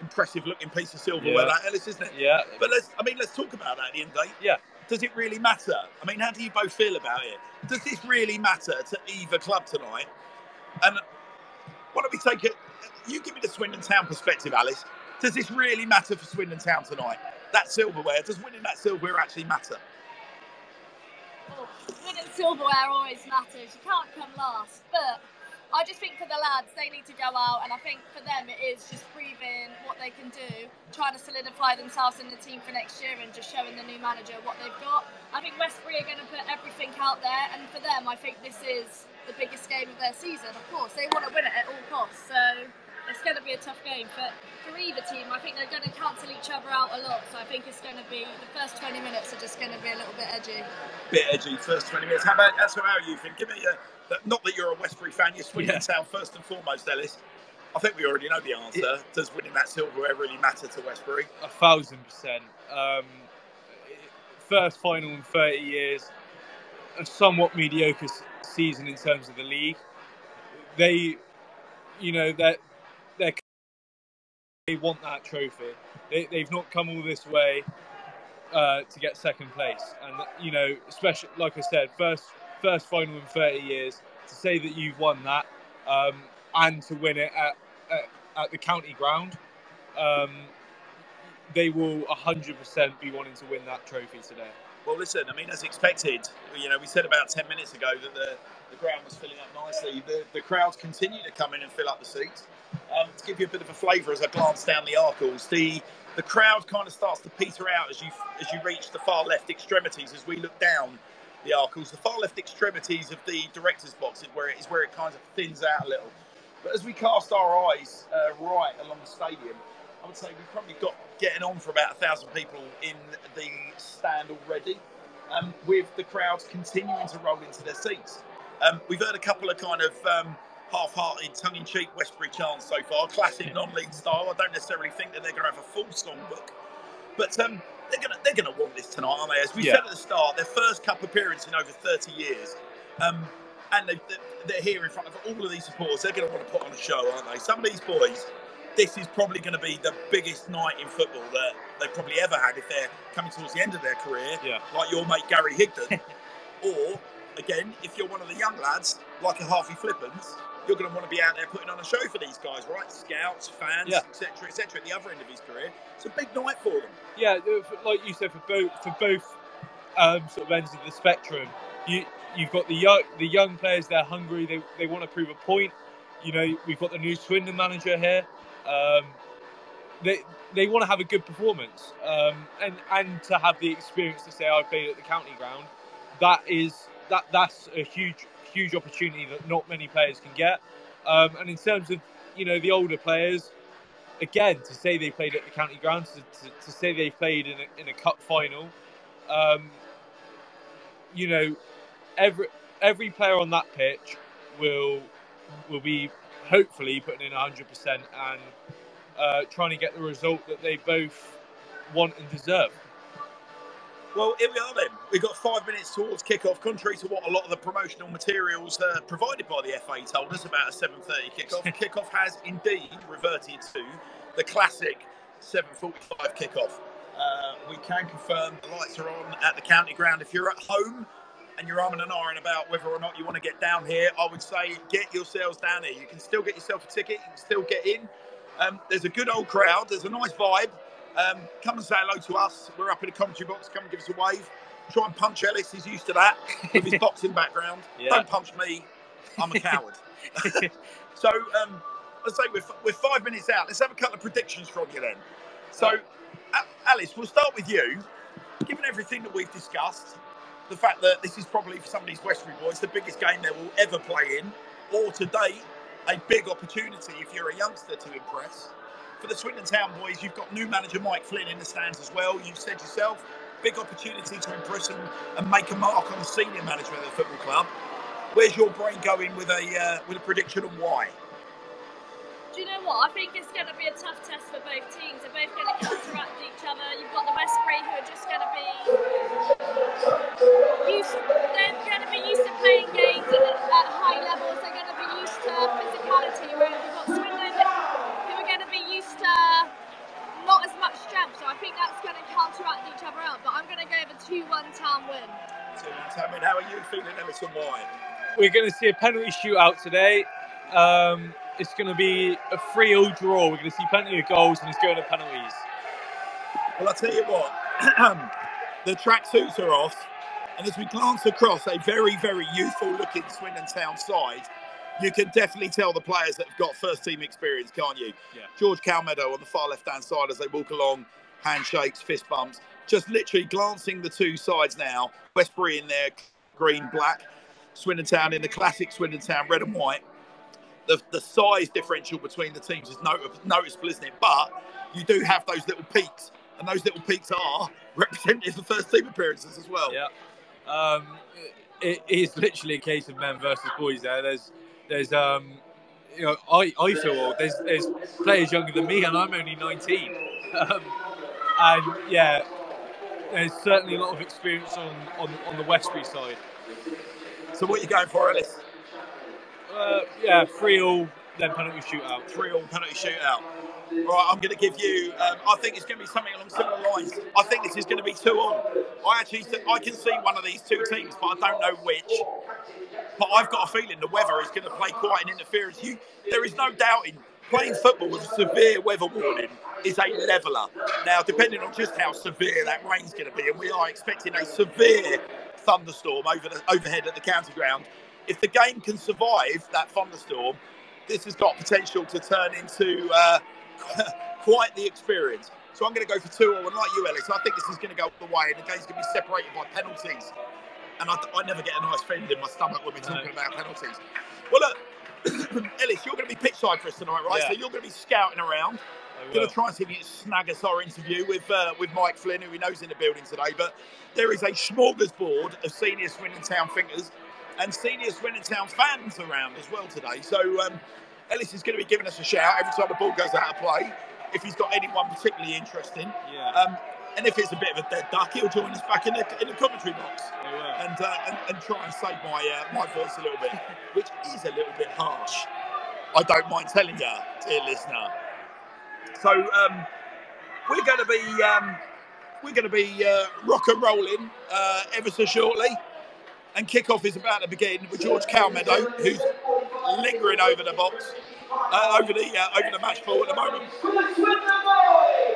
Impressive looking piece of silverware, Yeah. that Ellis, isn't it? Yeah. But let's, I mean, let's talk about that at the end of the day. Yeah. Does it really matter? I mean, how do you both feel about it? Does this really matter to either club tonight? And why don't we take it? You give me the Swindon Town perspective, Alice. Does this really matter for Swindon Town tonight? That silverware, does winning that silverware actually matter? Oh, winning silverware always matters. You can't come last. But I just think for the lads, they need to go out, and I think for them, it is just proving what they can do, trying to solidify themselves in the team for next year, and just showing the new manager what they've got. I think Westbury are going to put everything out there, and for them, I think this is the biggest game of their season. Of course, they want to win it at all costs. So it's going to be a tough game. But for either team, I think they're going to cancel each other out a lot. So I think it's going to be the first 20 minutes are just going to be a little bit edgy. Bit edgy, first 20 minutes. How about that's how are you think? Give me a, not that you're a Westbury fan, you're Swindon Yeah. Town first and foremost, Ellis. I think we already know the answer. Does winning that silverware really matter to Westbury? A thousand percent. Um, first final in 30 years, a somewhat mediocre season in terms of the league. They, you know, that they they want that trophy. They, they've not come all this way uh, to get second place, and you know, especially like I said, first first final in 30 years. To say that you've won that um, and to win it at, at, at the county ground. Um, they will 100% be wanting to win that trophy today. Well, listen, I mean, as expected, you know, we said about 10 minutes ago that the, the ground was filling up nicely. The, the crowds continue to come in and fill up the seats. Um, to give you a bit of a flavour as I glance down the Arkells, the the crowd kind of starts to peter out as you as you reach the far left extremities as we look down the Arkells. The far left extremities of the director's box is where it is where it kind of thins out a little. But as we cast our eyes uh, right along the stadium, I would say we've probably got getting on for about a thousand people in the stand already, um, with the crowds continuing to roll into their seats. Um, we've heard a couple of kind of um, half-hearted, tongue-in-cheek Westbury chants so far, classic non-league style. I don't necessarily think that they're going to have a full songbook, but um, they're going to they're going to want this tonight, aren't they? As we yeah. said at the start, their first cup appearance in over 30 years. Um, and they, are here in front of all of these supporters. They're going to want to put on a show, aren't they? Some of these boys this is probably going to be the biggest night in football that they've probably ever had if they're coming towards the end of their career, yeah. like your mate Gary Higdon. [laughs] or, again, if you're one of the young lads, like a Harvey Flippens, you're going to want to be out there putting on a show for these guys, right? Scouts, fans, etc., yeah. etc. at the other end of his career. It's a big night for them. Yeah, like you said, for both for both um, sort of ends of the spectrum, you you've got the young the young players. They're hungry. They they want to prove a point. You know, we've got the new Swindon manager here. Um, they they want to have a good performance um, and and to have the experience to say I've played at the county ground. That is that that's a huge huge opportunity that not many players can get. Um, and in terms of you know the older players, again to say they played at the county grounds, to, to, to say they played in a, in a cup final, um, you know every every player on that pitch will will be hopefully putting in 100% and uh, trying to get the result that they both want and deserve. Well, here we are then. We've got five minutes towards kick-off, contrary to what a lot of the promotional materials uh, provided by the FA told us about a 7.30 kick-off. [laughs] kick-off has indeed reverted to the classic 7.45 kick-off. Uh, we can confirm the lights are on at the county ground. If you're at home, and you're arming and iron about whether or not you want to get down here, I would say get yourselves down here. You can still get yourself a ticket, you can still get in. Um, there's a good old crowd, there's a nice vibe. Um, come and say hello to us. We're up in the commentary box. Come and give us a wave. Try and punch Ellis. He's used to that with his [laughs] boxing background. Yeah. Don't punch me. I'm a [laughs] coward. [laughs] so, um, let's say we're, we're five minutes out. Let's have a couple of predictions from you then. So, Alice, we'll start with you. Given everything that we've discussed, the fact that this is probably for some of these Westbury boys the biggest game they will ever play in, or to date, a big opportunity if you're a youngster to impress. For the Swindon Town boys, you've got new manager Mike Flynn in the stands as well. You've said yourself, big opportunity to impress and, and make a mark on the senior management of the football club. Where's your brain going with a uh, with a prediction and why? do you know what? I think it's going to be a tough test for both teams. They're both going to counteract each other. You've got the Westbury who are just going to be used. They're going to be used to playing games at, high levels. They're going to be used to physicality. Whereas we've got who are going to be used to not as much strength. So I think that's going to counteract each other out. But I'm going to go with a two-one town win. Two-one town win. How are you feeling, Emerson White? We're going to see a penalty shootout today. Um, it's going to be a 3 0 draw. We're going to see plenty of goals and it's going to penalties. Well, I'll tell you what, [clears throat] the tracksuits are off. And as we glance across a very, very youthful looking Swindon Town side, you can definitely tell the players that have got first team experience, can't you? Yeah. George Calmedo on the far left hand side as they walk along, handshakes, fist bumps. Just literally glancing the two sides now. Westbury in their green, black. Swindon Town in the classic Swindon Town red and white the, the size differential between the teams is noticeable, isn't it? But you do have those little peaks, and those little peaks are [laughs] representative of first team appearances as well. Yeah. Um, it is literally a case of men versus boys there. There's, there's, um, you know, I, I feel old. There's there's players younger than me, and I'm only 19. Um, and yeah, there's certainly a lot of experience on, on, on the Westbury side. So what are you going for, Ellis? Uh, yeah, three all, then penalty shootout. Three all penalty shootout. Right, I'm going to give you. Um, I think it's going to be something along similar lines. I think this is going to be two on. I actually, I can see one of these two teams, but I don't know which. But I've got a feeling the weather is going to play quite an interference. You, there is no doubting playing football with a severe weather warning is a leveller. Now, depending on just how severe that rain's going to be, and we are expecting a severe thunderstorm over the, overhead at the county ground. If the game can survive that thunderstorm, this has got potential to turn into uh, [laughs] quite the experience. So I'm going to go for two all, and like you, Ellis, I think this is going to go the way, and the game's going to be separated by penalties. And I, I never get a nice feeling in my stomach when we're talking about penalties. Well, look, [clears throat] Ellis, you're going to be pitch side for us tonight, right? Yeah. So you're going to be scouting around. Going to try and see if you can snag us our interview with uh, with Mike Flynn, who we know's in the building today. But there is a smorgasbord of senior Swindon Town thinkers and senior Swindon Town fans around as well today. So um, Ellis is going to be giving us a shout every time the ball goes out of play. If he's got anyone particularly interesting, Yeah. um, and if it's a bit of a dead duck, he'll join us back in the in the commentary box and, uh, and and try and save my uh, my voice a little bit, [laughs] which is a little bit harsh. I don't mind telling you, dear listener. So um, we're going to be um, we're going to be uh, rock and rolling uh, ever so shortly, and kickoff is about to begin with George Calmeadow, who's lingering over the box, uh, over the uh, over the match ball at the moment.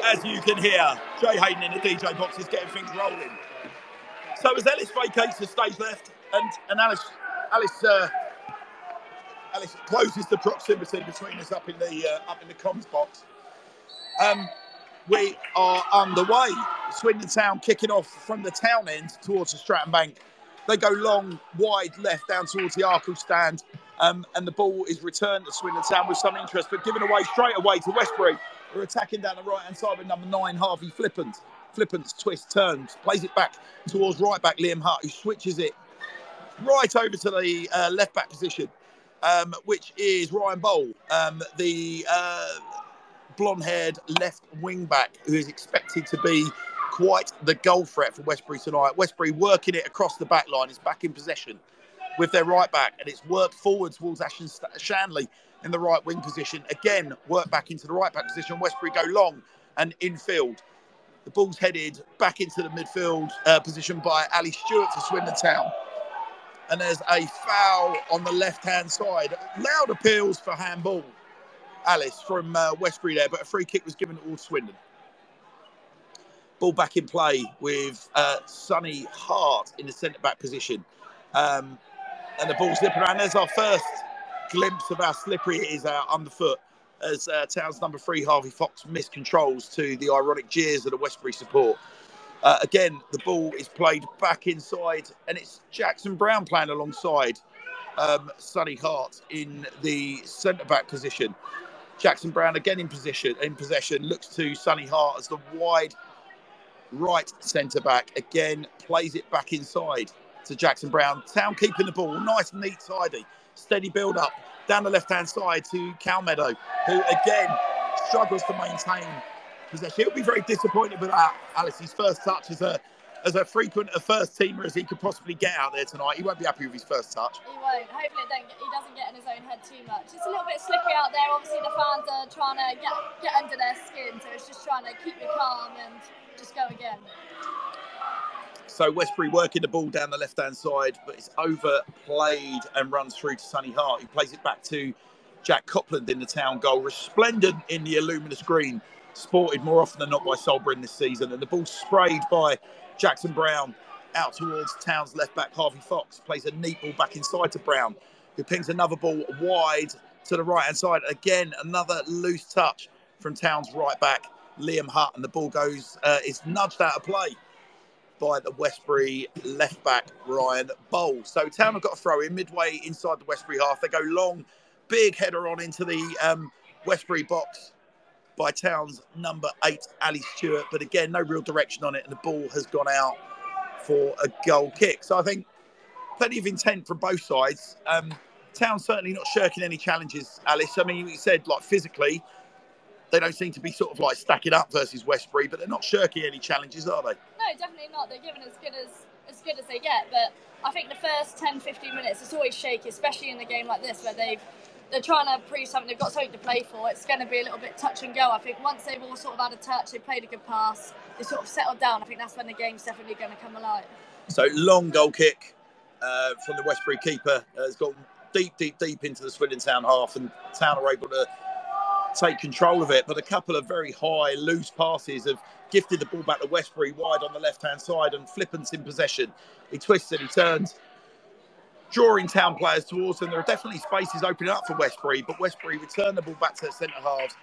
As you can hear, Jay Hayden in the DJ box is getting things rolling. So as Ellis vacates the stage left, and and Alice Alice uh, Alice closes the proximity between us up in the uh, up in the comms box. Um, we are underway. Swindon Town kicking off from the town end towards the Stratton Bank. They go long, wide left down towards the Arkell stand, um, and the ball is returned to Swindon Town with some interest, but given away straight away to Westbury. We're attacking down the right hand side with number nine, Harvey Flippant. Flippant's twist turns, plays it back towards right back Liam Hart, who switches it right over to the uh, left back position, um, which is Ryan Bowl, um, the uh, blonde haired left wing back, who is expected to be quite the goal threat for Westbury tonight. Westbury working it across the back line, is back in possession with their right back, and it's worked forward towards Ashton Shanley in the right wing position. Again, work back into the right back position. Westbury go long and infield. The ball's headed back into the midfield uh, position by Ali Stewart for Swindon Town. And there's a foul on the left hand side. Loud appeals for handball, Alice, from uh, Westbury there, but a free kick was given towards Swindon. Ball back in play with uh, Sonny Hart in the centre back position. Um, and the ball's slipping around. There's our first glimpse of how slippery it is out underfoot as uh, Town's number three, Harvey Fox, miscontrols to the ironic jeers of the Westbury support. Uh, again, the ball is played back inside, and it's Jackson Brown playing alongside um, Sonny Hart in the centre back position. Jackson Brown again in position in possession looks to Sonny Hart as the wide right centre back again plays it back inside to Jackson Brown. Town keeping the ball nice, neat, tidy, steady build up down the left hand side to Cal Meadow, who again struggles to maintain possession. He'll be very disappointed with that. Alice, his first touch as a as a frequent a first teamer as he could possibly get out there tonight. He won't be happy with his first touch. He won't. Hopefully, it get, he doesn't get in his own head too much. It's a little bit slippery out there. Obviously, the fans are trying to get get under their skin, so it's just trying to keep me calm and just go again. So Westbury working the ball down the left hand side, but it's overplayed and runs through to Sonny Hart, who plays it back to Jack Copland in the town goal. Resplendent in the luminous green, sported more often than not by Sol Brynn this season. And the ball sprayed by Jackson Brown out towards Town's left back. Harvey Fox plays a neat ball back inside to Brown, who pings another ball wide to the right hand side. Again, another loose touch from Town's right back, Liam Hutt, and the ball goes uh, is nudged out of play by the Westbury left back Ryan Bowles. So Town have got a throw in midway inside the Westbury half. They go long, big header on into the um, Westbury box by Town's number eight, Ali Stewart. But again, no real direction on it, and the ball has gone out for a goal kick. So I think plenty of intent from both sides. Um, Town certainly not shirking any challenges, Alice. I mean, you said like physically, they don't seem to be sort of like stacking up versus Westbury, but they're not shirking any challenges, are they? No, definitely not. They're given as good as as good as they get. But I think the first 10, 15 minutes it's always shaky, especially in a game like this where they've they're trying to prove something. They've got something to play for. It's going to be a little bit touch and go. I think once they've all sort of had a touch, they played a good pass, they sort of settled down. I think that's when the game's definitely going to come alive. So long goal kick uh, from the Westbury keeper uh, has gone deep, deep, deep into the Swindon Town half, and Town are able to take control of it. But a couple of very high, loose passes have gifted the ball back to Westbury wide on the left hand side, and Flippant's in possession. He twists and he turns, drawing Town players towards them. There are definitely spaces opening up for Westbury, but Westbury return the ball back to the centre halves.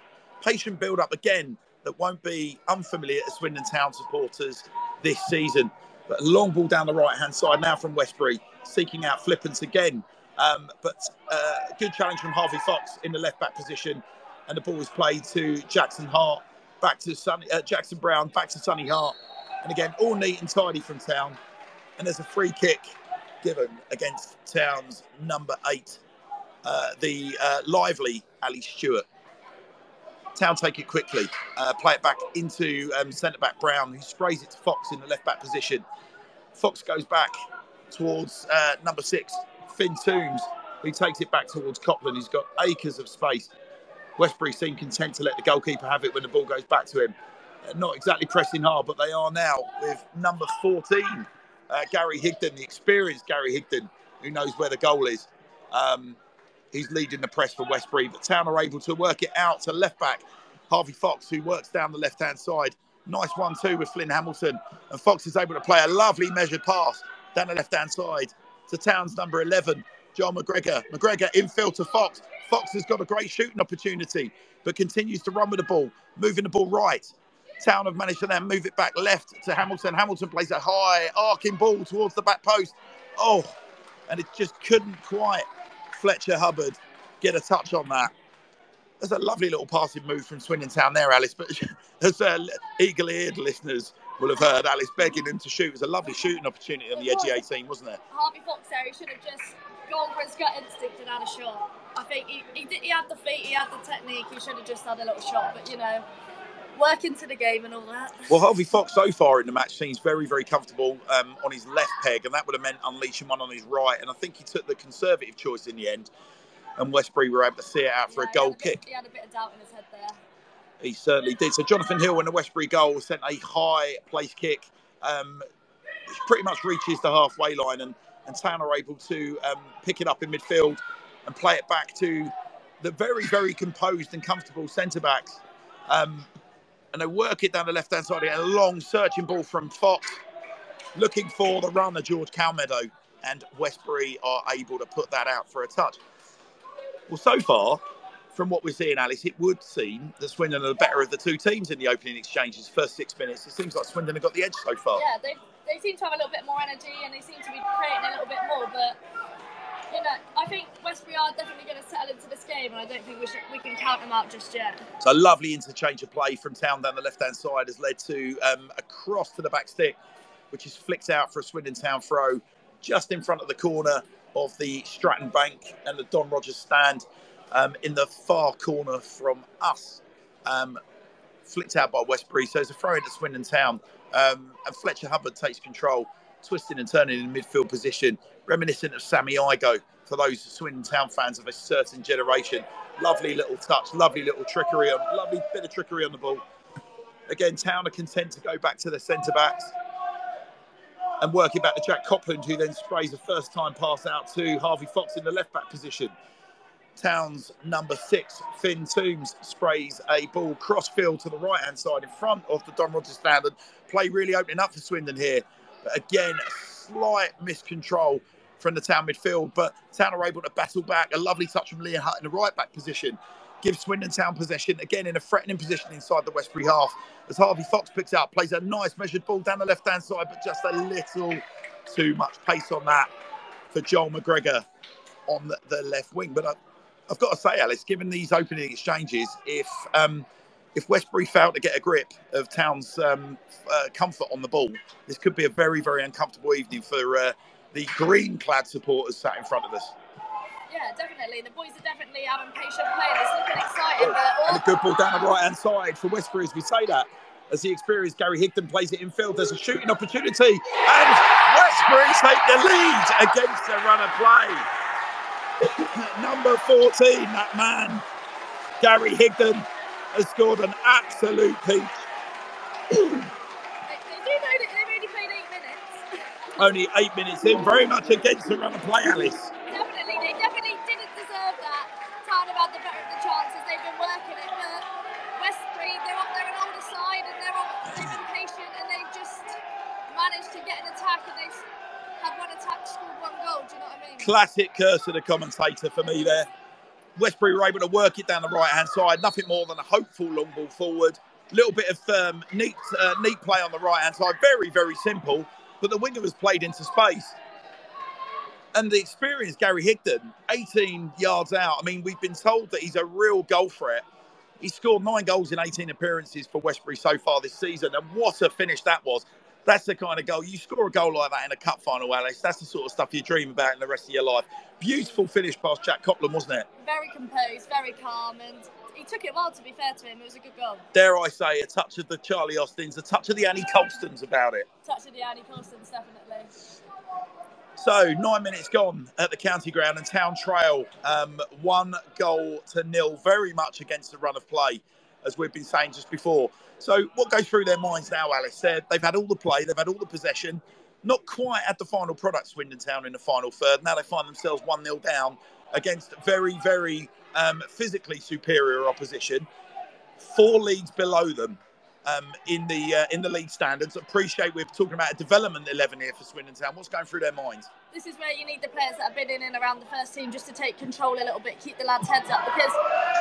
Patient build up again that won't be unfamiliar to Swindon Town supporters this season. But a long ball down the right hand side now from Westbury, seeking out Flippants again. Um, but uh, good challenge from Harvey Fox in the left back position, and the ball was played to Jackson Hart, back to Sonny, uh, Jackson Brown, back to Sonny Hart, and again all neat and tidy from Town. And there's a free kick given against Town's number eight, uh, the uh, lively Ali Stewart. Town take it quickly, uh, play it back into um, centre back Brown, who sprays it to Fox in the left back position. Fox goes back towards uh, number six, Finn Toombs, who takes it back towards Copland. He's got acres of space. Westbury seem content to let the goalkeeper have it when the ball goes back to him. Uh, not exactly pressing hard, but they are now with number 14, uh, Gary Higdon, the experienced Gary Higdon, who knows where the goal is. Um, he's leading the press for Westbury, but Town are able to work it out to left back Harvey Fox, who works down the left hand side. Nice one, too, with Flynn Hamilton. And Fox is able to play a lovely measured pass down the left hand side to Town's number 11, John McGregor. McGregor infield to Fox. Fox has got a great shooting opportunity, but continues to run with the ball, moving the ball right. Town have managed to then move it back left to Hamilton. Hamilton plays a high arcing ball towards the back post. Oh, and it just couldn't quite Fletcher Hulbert get a touch on that. That's a lovely little passing move from Swindon Town there, Alice. But [laughs] as uh, eagle-eared listeners will have heard, Alice begging him to shoot. It was a lovely shooting opportunity on the edge of 18, wasn't there? Harvey Fox there, he should have just gone for his gut instinct and had a shot. I think he, he, did, he had the feet, he had the technique, he should have just had a little shot. But, you know, work into the game and all that. Well, Harvey Fox so far in the match seems very, very comfortable um, on his left peg, and that would have meant unleashing one on his right. And I think he took the conservative choice in the end, and Westbury were able to see it out for Yeah, a goal he had bit- kick. He had a bit of doubt in his head there. He certainly did. So Jonathan Hill in the Westbury goal sent a high place kick, um, which pretty much reaches the halfway line, and, and Town are able to um, pick it up in midfield and play it back to the very, very composed and comfortable centre backs. Um, and they work it down the left hand side. A long searching ball from Fox, looking for the runner, George Calmeadow, and Westbury are able to put that out for a touch. Well, so far, from what we're seeing, Alice, it would seem that Swindon are the better of the two teams in the opening exchanges. First six minutes, it seems like Swindon have got the edge so far. Yeah, they, they seem to have a little bit more energy and they seem to be creating a little bit more. But you know, I think Westbury are definitely going to settle into this game, and I don't think we should we can count them out just yet. So a lovely interchange of play from Town down the left-hand side has led to um, a cross to the back stick, which is flicked out for a Swindon Town throw just in front of the corner of the Stratton Bank and the Don Rogers stand um, in the far corner from us. Um, flicked out by Westbury. So it's a throw into Swindon Town. Um, and Fletcher Hulbert takes control, twisting and turning in midfield position, reminiscent of Sammy Igoe for those Swindon Town fans of a certain generation. Lovely little touch, lovely little trickery, on, lovely bit of trickery on the ball. Again, Town are content to go back to the centre backs and work it back to Jack Copland, who then sprays a first time pass out to Harvey Fox in the left back position. Town's number six, Finn Toombs, sprays a ball cross field to the right hand side in front of the Don Rogers stand. And play really opening up for Swindon here. But again, slight miscontrol from the Town midfield. But Town are able to battle back. A lovely touch from Liam Hutt in the right back position. Gives Swindon Town possession again in a threatening position inside the Westbury half. As Harvey Fox picks up, plays a nice measured ball down the left hand side, but just a little too much pace on that for Joel McGregor on the, the left wing. But I, I've got to say, Alice, given these opening exchanges, if um, if Westbury failed to get a grip of Town's um, uh, comfort on the ball, this could be a very, very uncomfortable evening for uh, the green-clad supporters sat in front of us. Yeah, definitely. The boys are definitely having patient play. It's looking exciting. But And a good ball down the right hand side for Westbury as we say that. As the experienced Gary Higdon plays it infield, there's a shooting opportunity, and Westbury take the lead against the run of play. [coughs] Number 14, that man, Gary Higdon, has scored an absolute peach. they, they know that they've only played eight minutes. [laughs] Only eight minutes in, very much against the run of play, Alice. definitely, they definitely didn't deserve that. Town have had the better of the chances. They've been working it, but Westbury, they're up, they're an older side, and they're all, they've been patient, and they've just managed to get an attack, and they've had one attack, scored one goal. Do you know what I mean? Classic curse of the commentator for me there. Westbury were able to work it down the right hand side, nothing more than a hopeful long ball forward. A Little bit of um, neat, uh, neat play on the right hand side, very, very simple. But the winger was played into space. And the experienced Gary Higdon, 18 yards out. I mean, we've been told that he's a real goal threat. He scored nine goals in 18 appearances for Westbury so far this season. And what a finish that was. That's the kind of goal. You score a goal like that in a cup final, Alice. That's the sort of stuff you dream about in the rest of your life. Beautiful finish past Jack Copland, wasn't it? Very composed, very calm, and he took it well. To be fair to him, it was a good goal. Dare I say, a touch of the Charlie Austins, a touch of the Annie Colstons about it. Touch of the Annie Colstons, definitely. So nine minutes gone at the county ground and Town Trail, um, one goal to nil, very much against the run of play, as we've been saying just before. So what goes through their minds now, Alice? They're, they've had all the play, they've had all the possession, not quite at the final product, Swindon Town in the final third. Now they find themselves one 0 down against very, very um, physically superior opposition. Four leagues below them um, in the uh, in the league standards. Appreciate we're talking about a development eleven here for Swindon Town. What's going through their minds? This is where you need the players that have been in and around the first team just to take control a little bit, keep the lads' heads up because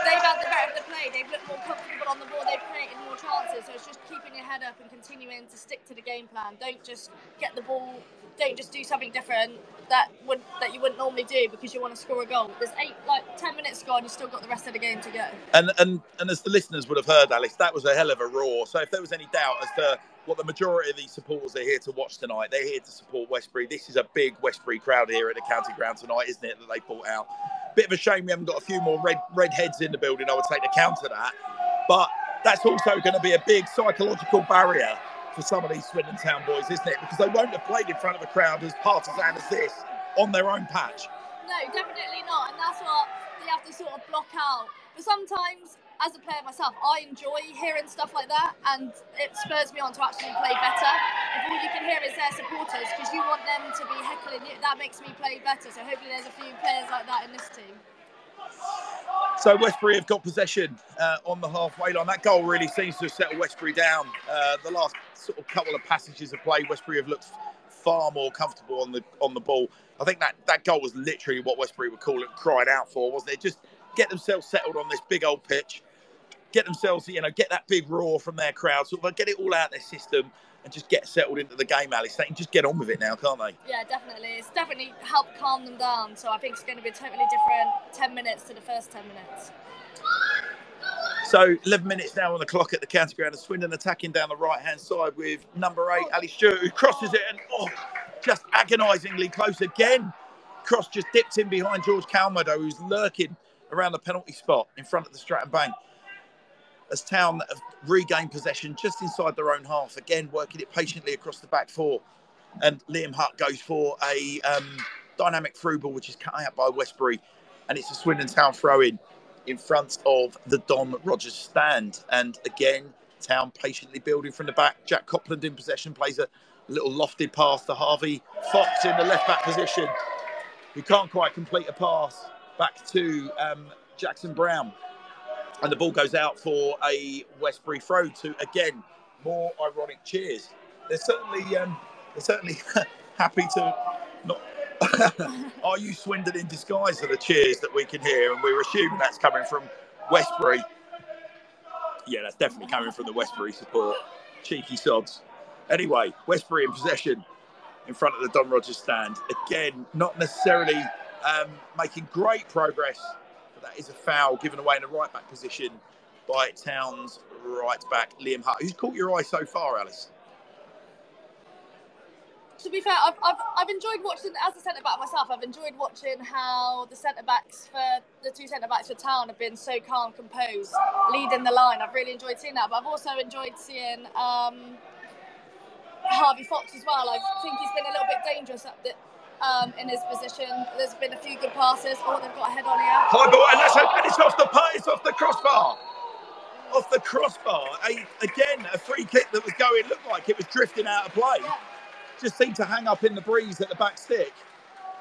they've had the better of the play. They've looked more comfortable on the ball. They've created more chances. So it's just keeping your head up and continuing to stick to the game plan. Don't just get the ball. Don't just do something different that would that you wouldn't normally do because you want to score a goal. There's eight, like ten minutes gone. You've still got the rest of the game to go. And and and as the listeners would have heard, Alice, that was a hell of a roar. So if there was any doubt as to what the majority of these supporters are here to watch tonight, they're here to support Westbury. This is a big Westbury crowd here at the county ground tonight, isn't it? That they brought out. Bit of a shame we haven't got a few more red red heads in the building. I would take account of that, but that's also going to be a big psychological barrier for some of these Swindon Town boys, isn't it? Because they won't have played in front of a crowd as partisan as this on their own patch. No, definitely not. And that's what you have to sort of block out. But sometimes, as a player myself, I enjoy hearing stuff like that and it spurs me on to actually play better. If all you can hear is their supporters because you want them to be heckling you, that makes me play better. So hopefully there's a few players like that in this team. So Westbury have got possession uh, on the halfway line. That goal really seems to have settled Westbury down. Uh, the last sort of couple of passages of play, Westbury have looked far more comfortable on the on the ball. I think that that goal was literally what Westbury would call it, cried out for, wasn't it? Just get themselves settled on this big old pitch, get themselves, you know, get that big roar from their crowd, sort of get it all out of their system, and just get settled into the game, Alice. They can just get on with it now, can't they? Yeah, definitely. It's definitely helped calm them down. So I think it's going to be a totally different 10 minutes to the first 10 minutes. So 11 minutes now on the clock at the county ground, and Swindon attacking down the right hand side with number eight, oh. Ali Stewart, who crosses it and oh, just agonisingly close again. Cross just dipped in behind George Calmado, who's lurking around the penalty spot in front of the Stratton Bank. As Town have regained possession just inside their own half, again working it patiently across the back four. And Liam Hutt goes for a um, dynamic through ball, which is cut out by Westbury, and it's a Swindon Town throw in in front of the Don Rogers stand. And again, Town patiently building from the back. Jack Copland in possession plays a little lofted pass to Harvey Fox in the left back position, who can't quite complete a pass back to um, Jackson Brown. And the ball goes out for a Westbury throw to again more ironic cheers. They're certainly um, they're certainly [laughs] happy to not [laughs] are you Swindon in disguise are the cheers that we can hear, and we're assuming that's coming from Westbury. Yeah, that's definitely coming from the Westbury support. Cheeky sods. Anyway, Westbury in possession in front of the Don Rogers stand. Again, not necessarily um, making great progress, but that is a foul given away in the right back position by Town's right back, Liam Hutt. Who's caught your eye so far, Alice? to be fair, I've, I've, I've enjoyed watching as a centre back myself. I've enjoyed watching how the centre backs for the two centre backs for Town have been so calm, composed, leading the line. I've really enjoyed seeing that. But I've also enjoyed seeing um, Harvey Fox as well. I think he's been a little bit dangerous at the, um, in his position. There's been a few good passes. Oh, they've got a head on here. High ball, and that's a, and it's off the it's off the crossbar. Off the crossbar. A, again, a free kick that was going looked like it was drifting out of play. Yeah. Just seemed to hang up in the breeze at the back stick.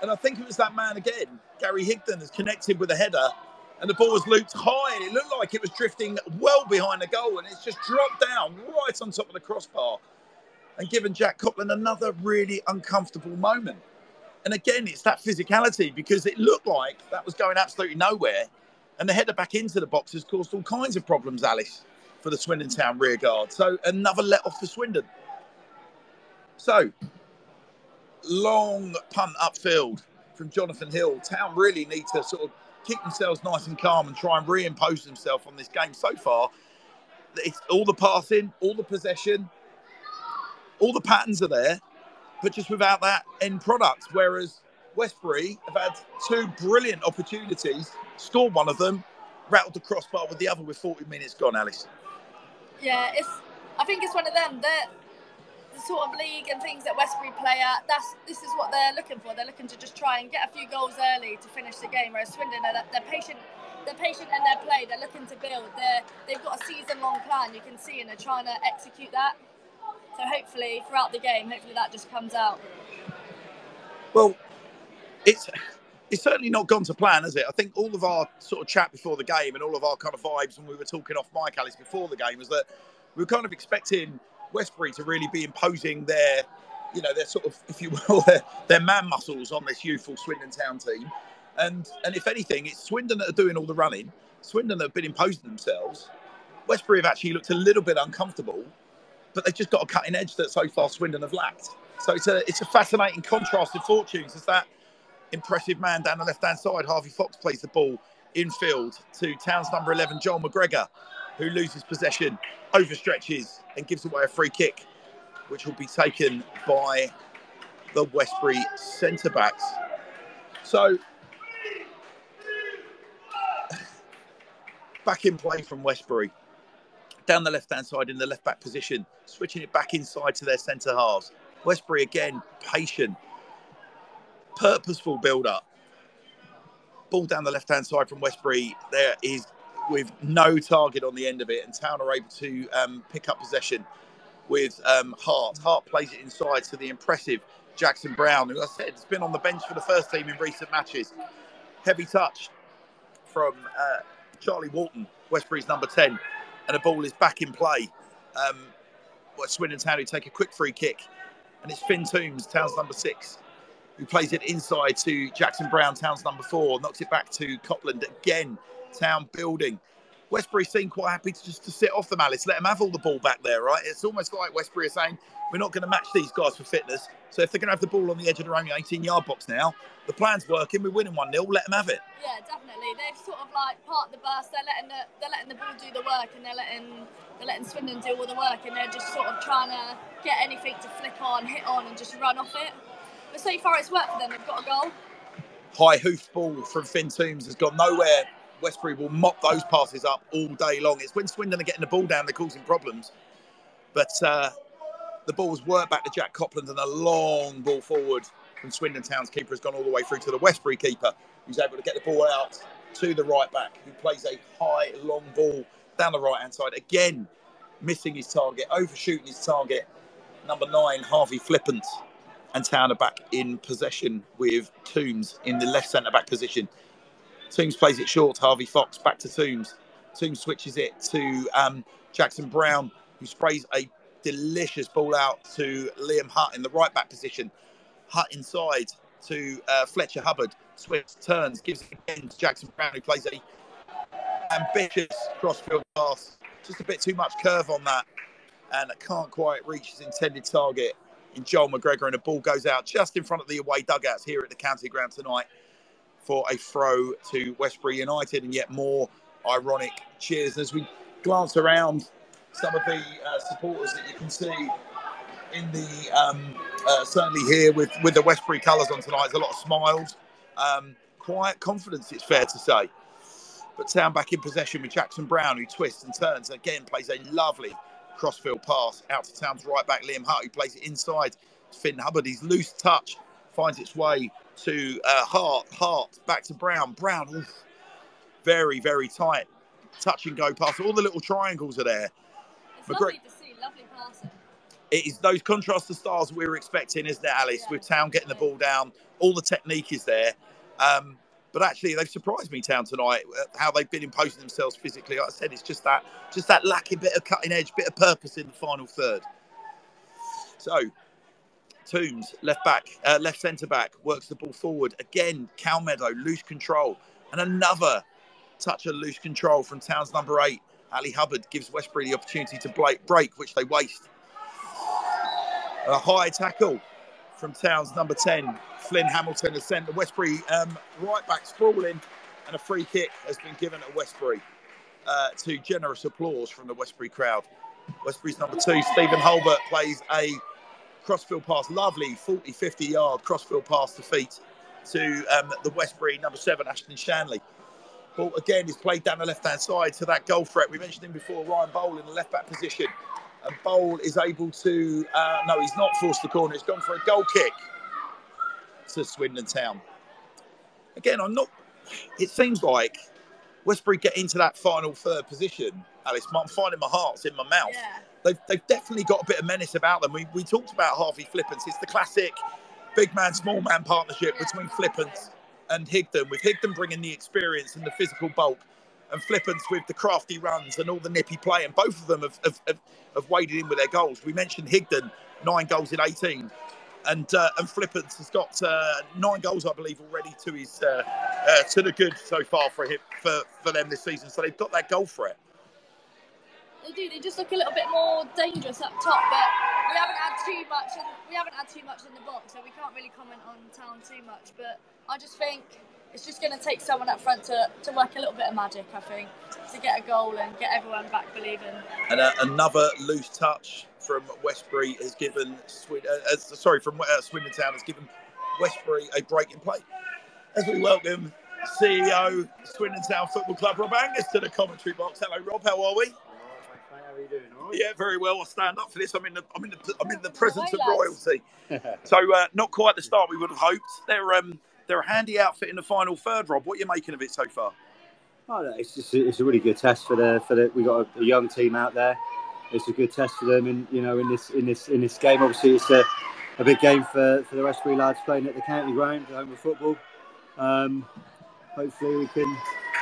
And I think it was that man again, Gary Higdon, has connected with a header. And the ball was looped high, and it looked like it was drifting well behind the goal, and it's just dropped down right on top of the crossbar and given Jack Copland another really uncomfortable moment. And again, it's that physicality because it looked like that was going absolutely nowhere. And the header back into the box has caused all kinds of problems, Alice, for the Swindon Town rear guard. So another let off for Swindon. So, long punt upfield from Jonathan Hill. Town really need to sort of keep themselves nice and calm and try and reimpose themselves on this game so far. It's all the passing, all the possession, all the patterns are there, but just without that end product. Whereas Westbury have had two brilliant opportunities, scored one of them, rattled the crossbar with the other with 40 minutes gone, Alice. Yeah, it's. I think it's one of them. The the sort of league and things that Westbury play at. That's this is what they're looking for. They're looking to just try and get a few goals early to finish the game. Whereas Swindon, are, they're patient. They're patient in their play. They're looking to build. They're, they've got a season-long plan. You can see, and they're trying to execute that. So hopefully, throughout the game, hopefully that just comes out. Well, it's it's certainly not gone to plan, has it? I think all of our sort of chat before the game and all of our kind of vibes when we were talking off Mike Alice before the game was that we were kind of expecting Westbury to really be imposing their, you know, their sort of, if you will, [laughs] their, their man muscles on this youthful Swindon Town team. And and if anything, it's Swindon that are doing all the running. Swindon that have been imposing themselves. Westbury have actually looked a little bit uncomfortable, but they've just got a cutting edge that so far Swindon have lacked. So it's a it's a fascinating contrast of fortunes as that impressive man down the left hand side, Harvey Fox, plays the ball infield to Town's number 11, Joel McGregor, who loses possession, overstretches, and gives away a free kick, which will be taken by the Westbury centre backs. So, [laughs] back in play from Westbury. Down the left hand side in the left back position, switching it back inside to their centre halves. Westbury again, patient, purposeful build up. Ball down the left hand side from Westbury. There is with no target on the end of it, and Town are able to um, pick up possession with um, Hart. Hart plays it inside to the impressive Jackson Brown, who I said has been on the bench for the first team in recent matches. Heavy touch from uh, Charlie Walton, Westbury's number 10, and the ball is back in play. Um, well, Swindon Town who take a quick free kick, and it's Finn Toombs, Town's number six, who plays it inside to Jackson Brown, Town's number four, knocks it back to Copland again. Town building. Westbury seem quite happy to just to sit off the malice, let them have all the ball back there, right? It's almost like Westbury are saying we're not going to match these guys for fitness. So if they're going to have the ball on the edge of their own 18 yard box now, the plan's working. We're winning one 0 Let them have it. Yeah, definitely. They've sort of like part the burst. They're letting the they're letting the ball do the work, and they're letting they're letting Swindon do all the work, and they're just sort of trying to get anything to flick on, hit on, and just run off it. But so far, it's worked for them. They've got a goal. High hoof ball from Finn Toombs has gone nowhere. Westbury will mop those passes up all day long. It's when Swindon are getting the ball down, they're causing problems. But uh, the ball was worked back to Jack Copland and a long ball forward from Swindon Town's keeper has gone all the way through to the Westbury keeper, who's able to get the ball out to the right back, who plays a high, long ball down the right hand side. Again, missing his target, overshooting his target. Number nine, Harvey Flippant. And Town are back in possession with Toombs in the left centre back position. Toombs plays it short. Harvey Fox back to Toombs. Toombs switches it to um, Jackson Brown, who sprays a delicious ball out to Liam Hutt in the right back position. Hutt inside to uh, Fletcher Hulbert. Switch turns, gives it again to Jackson Brown, who plays a ambitious crossfield pass. Just a bit too much curve on that, and it can't quite reach his intended target in Joel McGregor, and the ball goes out just in front of the away dugouts here at the county ground tonight for a throw to Westbury United, and yet more ironic cheers as we glance around some of the uh, supporters that you can see in the um, uh, certainly here with with the Westbury colours on tonight. There's a lot of smiles, um, quiet confidence. It's fair to say. But Town back in possession with Jackson Brown, who twists and turns again, plays a lovely crossfield pass out to Town's right back Liam Hart, who plays it inside Finn Hulbert. His loose touch finds its way to uh, Hart. Hart back to Brown. Brown, oof, very very tight. Touch and go pass. All the little triangles are there. It's lovely to see, lovely passing. It is those contrast to stars we were expecting, isn't it, Alice? Yeah, with Town getting the ball down, all the technique is there. Um, but actually, they've surprised me, Town tonight. uh, How they've been imposing themselves physically. Like I said, it's just that, just that lacking bit of cutting edge, bit of purpose in the final third. So, Toombs, left back, uh, left centre back, works the ball forward again. Cal Meadow, loose control, and another touch of loose control from Town's number eight. Ali Hubbard gives Westbury the opportunity to break, which they waste. A high tackle from Towns number 10. Flynn Hamilton has sent the Westbury um, right back sprawling, and a free kick has been given at Westbury uh, to generous applause from the Westbury crowd. Westbury's number two, Stephen Holbert, plays a crossfield pass, lovely 40 50 yard crossfield pass to feet to um, the Westbury number seven, Ashton Shanley. Ball again is played down the left hand side to that goal threat. We mentioned him before, Ryan Bowl in the left back position. And Bowl is able to, uh, no, he's not forced the corner. He's gone for a goal kick to Swindon Town. Again, I'm not, it seems like Westbury get into that final third position. Alice, I'm finding my heart's in my mouth. Yeah. They've, they've definitely got a bit of menace about them. We, we talked about Harvey Flippance. It's the classic big man, small man partnership between Flippance and Higdon, with Higdon bringing the experience and the physical bulk, and Flippance with the crafty runs and all the nippy play. And both of them have, have, have, have waded in with their goals. We mentioned Higdon, nine goals in 18. And uh, and Flippance has got uh, nine goals, I believe, already to his uh, uh, to the good so far for him for, for them this season. So they've got that goal threat. They do. They just look a little bit more dangerous up top, but we haven't had too much. In, we haven't had too much in the box, so we can't really comment on town too much. But I just think it's just going to take someone up front to, to work a little bit of magic. I think to get a goal and get everyone back believing. And uh, another loose touch from Westbury has given uh, uh, sorry from uh, Swindon Town has given Westbury a break in play. As we welcome CEO Swindon Town Football Club Rob Angus to the commentary box. Hello, Rob. How are we? How are you doing? All right? Yeah, very well. I stand up for this. I'm in the I'm in the I'm in the [laughs] presence of royalty. [laughs] So uh, not quite the start we would have hoped. They're um they're a handy outfit in the final third. Rob, what are you making of it so far? Oh, no, it's just it's a really good test for the for the we got a, a young team out there. It's a good test for them, and you know in this in this in this game, obviously it's a, a big game for, for the Westbury lads playing at the county ground, the home of football. Um, hopefully we can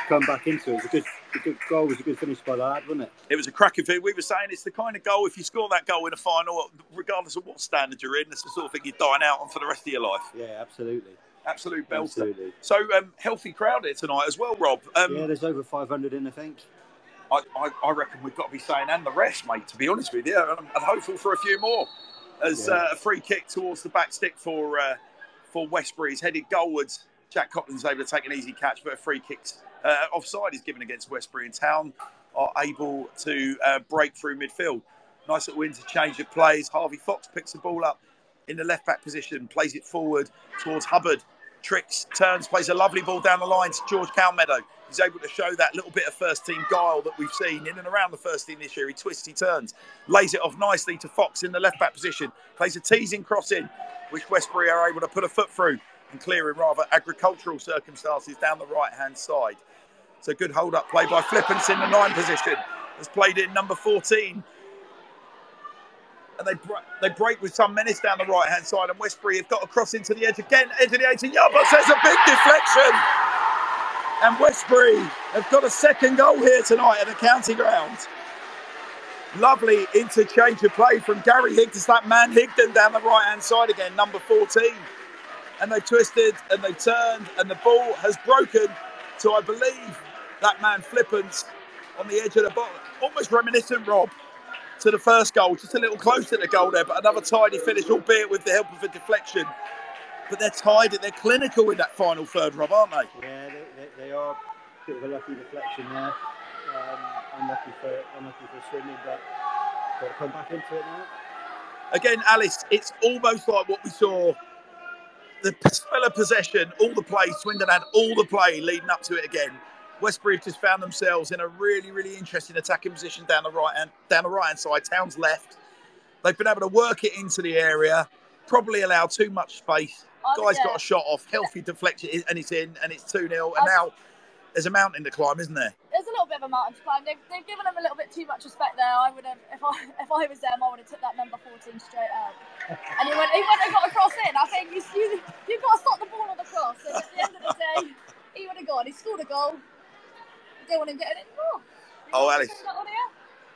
come back into it. It's a good a good goal. It was a good finish by the lad, wasn't it? It was a cracking thing. We were saying it's the kind of goal, if you score that goal in a final, regardless of what standard you're in, it's the sort of thing you dine out on for the rest of your life. Yeah, absolutely, Absolute belter. absolutely. So, um, healthy crowd here tonight as well, Rob. Um, Yeah, there's over 500 in, I think. I, I, I reckon we've got to be saying, and the rest, mate, to be honest with you. I'm, I'm hopeful for a few more. As Yeah. uh, a free kick towards the back stick for uh, for Westbury is headed goalwards. Jack Cotton's able to take an easy catch, but a free kick uh, offside is given against Westbury and Town are able to uh, break through midfield. Nice little interchange of plays. Harvey Fox picks the ball up in the left back position, plays it forward towards Hulbert. Tricks, turns, plays a lovely ball down the line to George Calmeadow. He's able to show that little bit of first team guile that we've seen in and around the first team this year. He twists, he turns, lays it off nicely to Fox in the left back position, plays a teasing cross in, which Westbury are able to put a foot through and clear in rather agricultural circumstances down the right hand side. A good hold up play by Flippance in the nine position. Has played in number 14 and they they break with some menace down the right hand side. And Westbury have got a cross into the edge again, edge of the 18 yard box. There's a big deflection. And Westbury have got a second goal here tonight at the county ground. Lovely interchange of play from Gary Higdon, that man Higdon down the right hand side again, number 14. And they twisted and they turned, and the ball has broken to, I believe, that man Flippance on the edge of the box. Almost reminiscent, Rob, to the first goal, just a little closer to the goal there, but another tidy finish, albeit with the help of a deflection. But they're tidy, they're clinical in that final third, Rob, aren't they? Yeah, they, they, are a bit of a lucky deflection there. Um, unlucky for unlucky for Swindon, but got to come back into it now. Again, Alice, it's almost like what we saw. The spell of possession, all the play. Swindon had all the play leading up to it again. Westbury have just found themselves in a really, really interesting attacking position down the right and down the right hand side. Town's left. They've been able to work it into the area. Probably allowed too much space. Oh, Guy's got a shot off, healthy deflection, and it's in, and it's two 0 And now there's a mountain to climb, isn't there? Little bit of a mountain to climb. They've, they've given them a little bit too much respect there. I would have, if I if I was them, I would have took that number 14 straight out. And he went, he went and got across cross in. I think you, you you've got to stop the ball on the cross. And at the end of the day, he would have gone. He scored a goal. Don't want him getting it more. Oh, Alice. That on here?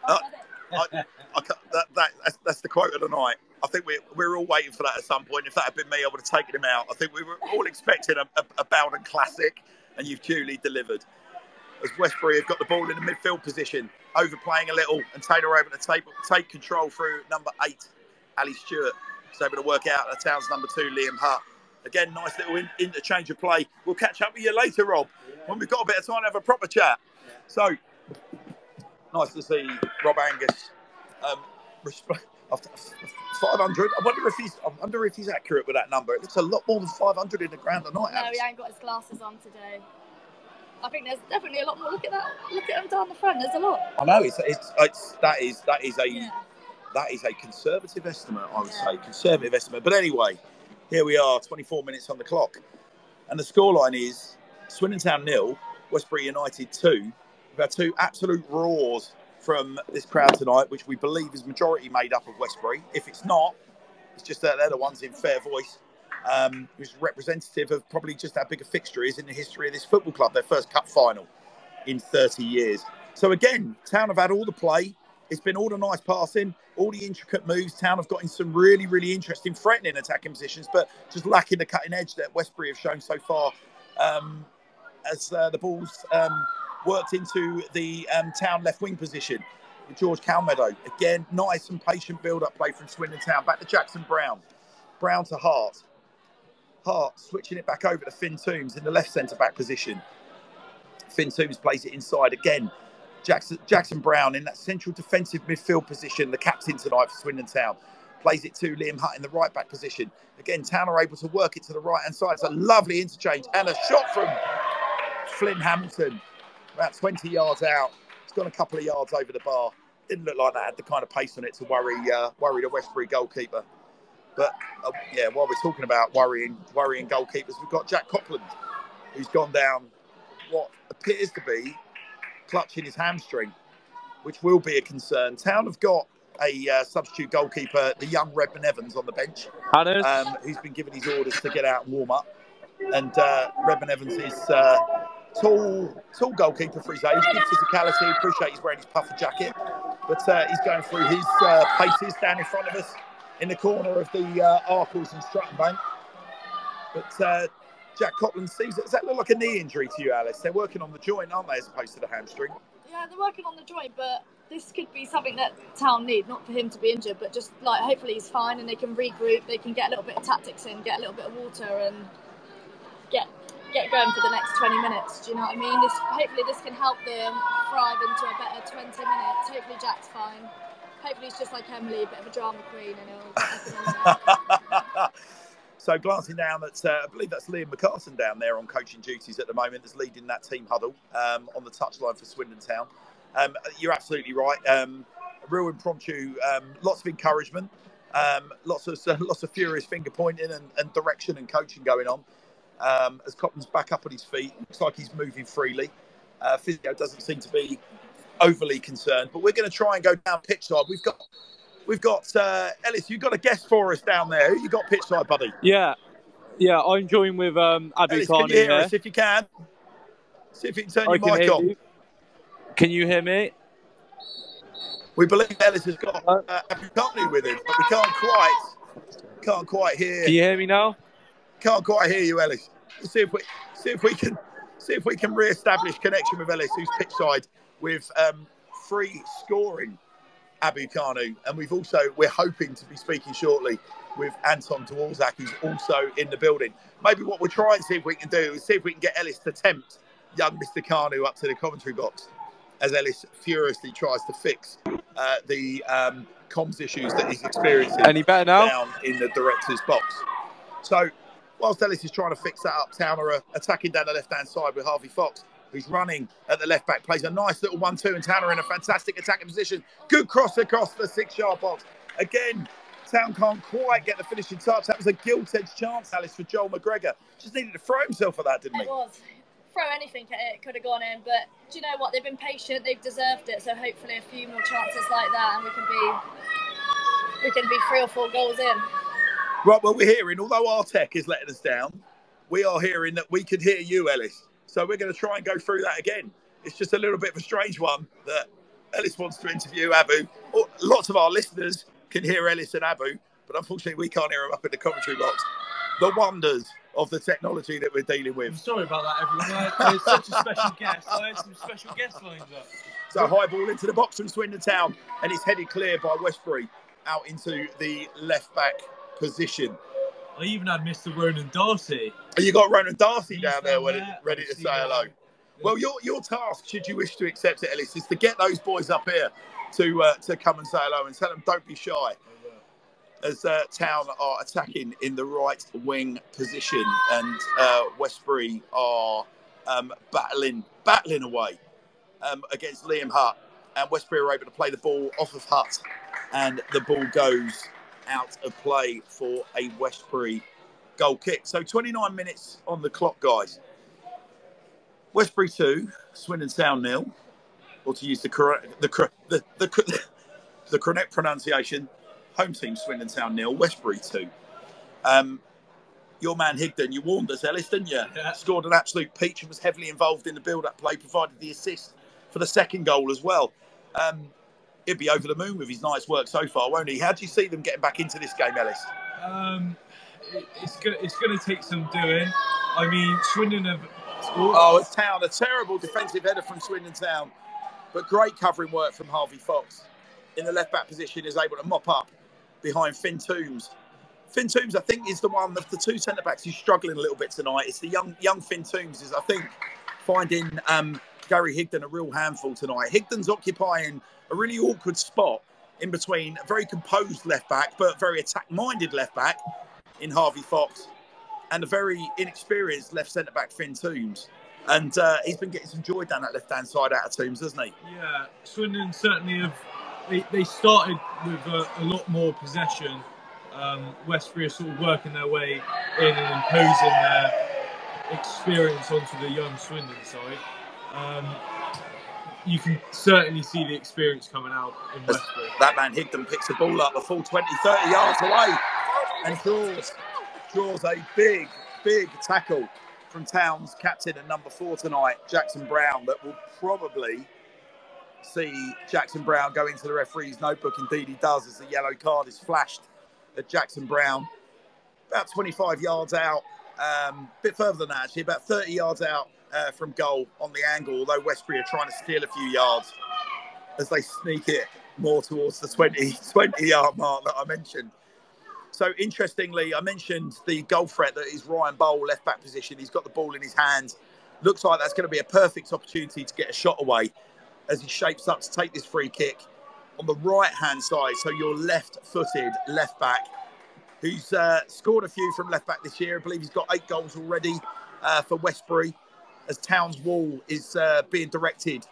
Oh. I. I, I, that, that, that's, that's the quote of the night. I think we, we were all waiting for that at some point. If that had been me, I would have taken him out. I think we were all expecting a, a, a Bowden classic, and you've duly delivered. As Westbury have got the ball in the midfield position, overplaying a little, and Taylor able to take, take control through number eight, Ali Stewart. He's able to work out the Town's number two, Liam Hutt. Again, nice little in, interchange of play. We'll catch up with you later, Rob, when we've got a bit of time to have a proper chat. So, nice to see Rob Angus. Um, after [laughs] 500. I wonder if he's. I wonder if he's accurate with that number. It looks a lot more than 500 in the ground tonight. No, Alex. he ain't got his glasses on today. I think there's definitely a lot more. Look at that. Look at them down the front. There's a lot. I know it's, it's, it's that is that is a Yeah. that is a conservative estimate. I would Yeah. say conservative estimate. But anyway, here we are, 24 minutes on the clock, and the scoreline is Swindon Town nil, Westbury United two. We've had two absolute roars from this crowd tonight, which we believe is majority made up of Westbury. If it's not, it's just that they're the ones in fair voice. Um, who's representative of probably just how big a fixture is in the history of this football club, their first cup final in 30 years. So again, Town have had all the play. It's been all the nice passing, all the intricate moves. Town have got in some really, really interesting, threatening attacking positions, but just lacking the cutting edge that Westbury have shown so far. Um, as uh, the ball's um, worked into the um, Town left wing position George Calmedo. Again, nice and patient build-up play from Swindon Town. Back to Jackson Brown. Brown to Hart. Hart switching it back over to Finn Toombs in the left centre back position. Finn Toombs plays it inside again. Jackson, Jackson Brown in that central defensive midfield position, the captain tonight for Swindon Town. Plays it to Liam Hutt in the right back position. Again, Town are able to work it to the right hand side. It's a lovely interchange and a shot from Flynn Hamilton, about 20 yards out. It's gone a couple of yards over the bar. Didn't look like that had the kind of pace on it to worry uh, worry the Westbury goalkeeper. But uh, yeah, while we're talking about worrying worrying goalkeepers, we've got Jack Copland, who's gone down what appears to be clutching his hamstring, which will be a concern. Town have got a uh, substitute goalkeeper, the young Redmond Evans, on the bench, um, who's been given his orders to get out and warm up. And uh, Redmond Evans is uh, tall, tall goalkeeper for his age, good physicality. Appreciate he's wearing his puffer jacket, but uh, he's going through his uh, paces down in front of us in the corner of the uh, Arkells and Stratton Bank. But uh, Jack Copland sees it. Does that look like a knee injury to you, Alice? They're working on the joint, aren't they, as opposed to the hamstring? Yeah, they're working on the joint, but this could be something that Town need, not for him to be injured, but just like hopefully he's fine and they can regroup, they can get a little bit of tactics in, get a little bit of water and get get going for the next 20 minutes. Do you know what I mean? This, hopefully this can help them thrive into a better 20 minutes. Hopefully Jack's fine. Hopefully he's just like Emily, a bit of a drama queen and [laughs] so glancing down at, uh, I believe that's Liam McCarson down there on coaching duties at the moment, that's leading that team huddle um, on the touchline for Swindon Town. Um, you're absolutely right. Um, real impromptu, um, lots of encouragement, um, lots of [laughs] lots of furious finger pointing and, and direction and coaching going on. Um, as Copland's back up on his feet, looks like he's moving freely. Uh, physio doesn't seem to be overly concerned, but we're going to try and go down pitch side. We've got we've got uh, Ellis. You've got a guest for us down there. Who you got pitch side, buddy? yeah, yeah, I'm joined with um, Abu Ellis, can you hear here. us if you can? See if you can turn I your can mic on. you. Can you hear me? We believe Ellis has got uh, Abu Kanu with him, but we can't quite can't quite hear Can you hear me now? can't quite hear you, Ellis. Let's see if we see if we can see if we can re-establish connection with Ellis, who's pitch side with um, free scoring Abu Kanu, and we've also we're hoping to be speaking shortly with Anton Dworzak, who's also in the building. Maybe what we'll try and see if we can do is see if we can get Ellis to tempt young Mr. Kanu up to the commentary box as Ellis furiously tries to fix uh, the um, comms issues that he's experiencing Any better now? down in the director's box. So, whilst Ellis is trying to fix that up, Town are attacking down the left hand side with Harvey Fox, who's running at the left back, plays a nice little one two, and Towner in a fantastic attacking position. Good cross across the six yard box. Again, Town can't quite get the finishing touch. That was a gilt edged chance, Alice, for Joel McGregor. Just needed to throw himself at that, didn't he? It was. Throw anything at it, could have gone in. But do you know what? They've been patient. They've deserved it. So hopefully a few more chances like that, and we can be we can be three or four goals in. Right, well, we're hearing, although our tech is letting us down, we are hearing that we could hear you, Ellis. So we're going to try and go through that again. It's just a little bit of a strange one that Ellis wants to interview Abu. Lots of our listeners can hear Ellis and Abu, but unfortunately we can't hear them up in the commentary box. The wonders of the technology that we're dealing I'm with. sorry about that, everyone. I- There's such a special guest. I had some special guests lined up. So high ball into the box from Swindon Town, and it's headed clear by Westbury out into the left back position. I even had Mr. Ronan Darcy. And you got Ronan Darcy He's down there ready, there. ready to say hello. Well, your your task, should you wish to accept it, Ellis, is to get those boys up here to uh, to come and say hello and tell them don't be shy. As uh, Town are attacking in the right wing position, and uh, Westbury are um, battling battling away um, against Liam Hutt, and Westbury are able to play the ball off of Hutt, and the ball goes out of play for a Westbury goal kick. So 29 minutes on the clock, guys. Westbury two, Swindon Town nil, or to use the correct the the the, the, the correct pronunciation, home team Swindon Town nil, Westbury two. Um, your man Higdon, you warned us, Ellis, didn't you? Yeah. Scored an absolute peach and was heavily involved in the build-up play, provided the assist for the second goal as well. Um, he'd be over the moon with his night's work so far, won't he? How do you see them getting back into this game, Ellis? Um, it, it's gonna it's gonna take some doing. I mean, Swindon have. Oh, it's Town. A terrible defensive header from Swindon Town, but great covering work from Harvey Fox. In the left back position, is able to mop up behind Finn Toombs. Finn Toombs, I think, is the one of the two centre backs who's struggling a little bit tonight. It's the young young Finn Toombs is, I think, finding um, Gary Higdon a real handful tonight. Higdon's occupying a really awkward spot in between a very composed left back, but very attack-minded left back in Harvey Fox, and a very inexperienced left centre back Finn Toombs. And uh, he's been getting some joy down that left hand side out of Toombs, hasn't he? Yeah, Swindon certainly have. They, they started with a, a lot more possession. Um, Westbury are sort of working their way in and imposing their experience onto the young Swindon side. Um, you can certainly see the experience coming out in Westbury. that man Higdon picks the ball up a full 20, 30 yards away and draws, draws a big, big tackle from Town's captain and number four tonight, Jackson Brown, that will probably see Jackson Brown go into the referee's notebook. Indeed, he does as the yellow card is flashed at Jackson Brown. About 25 yards out, um, a bit further than that actually, about 30 yards out uh, from goal on the angle, although Westbury are trying to steal a few yards as they sneak it more towards the 20, [laughs] 20 yard mark that I mentioned. So interestingly, I mentioned the goal threat that is Ryan Bowl, left back position. He's got the ball in his hands. Looks like that's going to be a perfect opportunity to get a shot away as he shapes up to take this free kick on the right hand side. So your left footed left back who's uh, scored a few from left back this year. I believe he's got eight goals already uh, for Westbury as Towns Wall is uh, being directed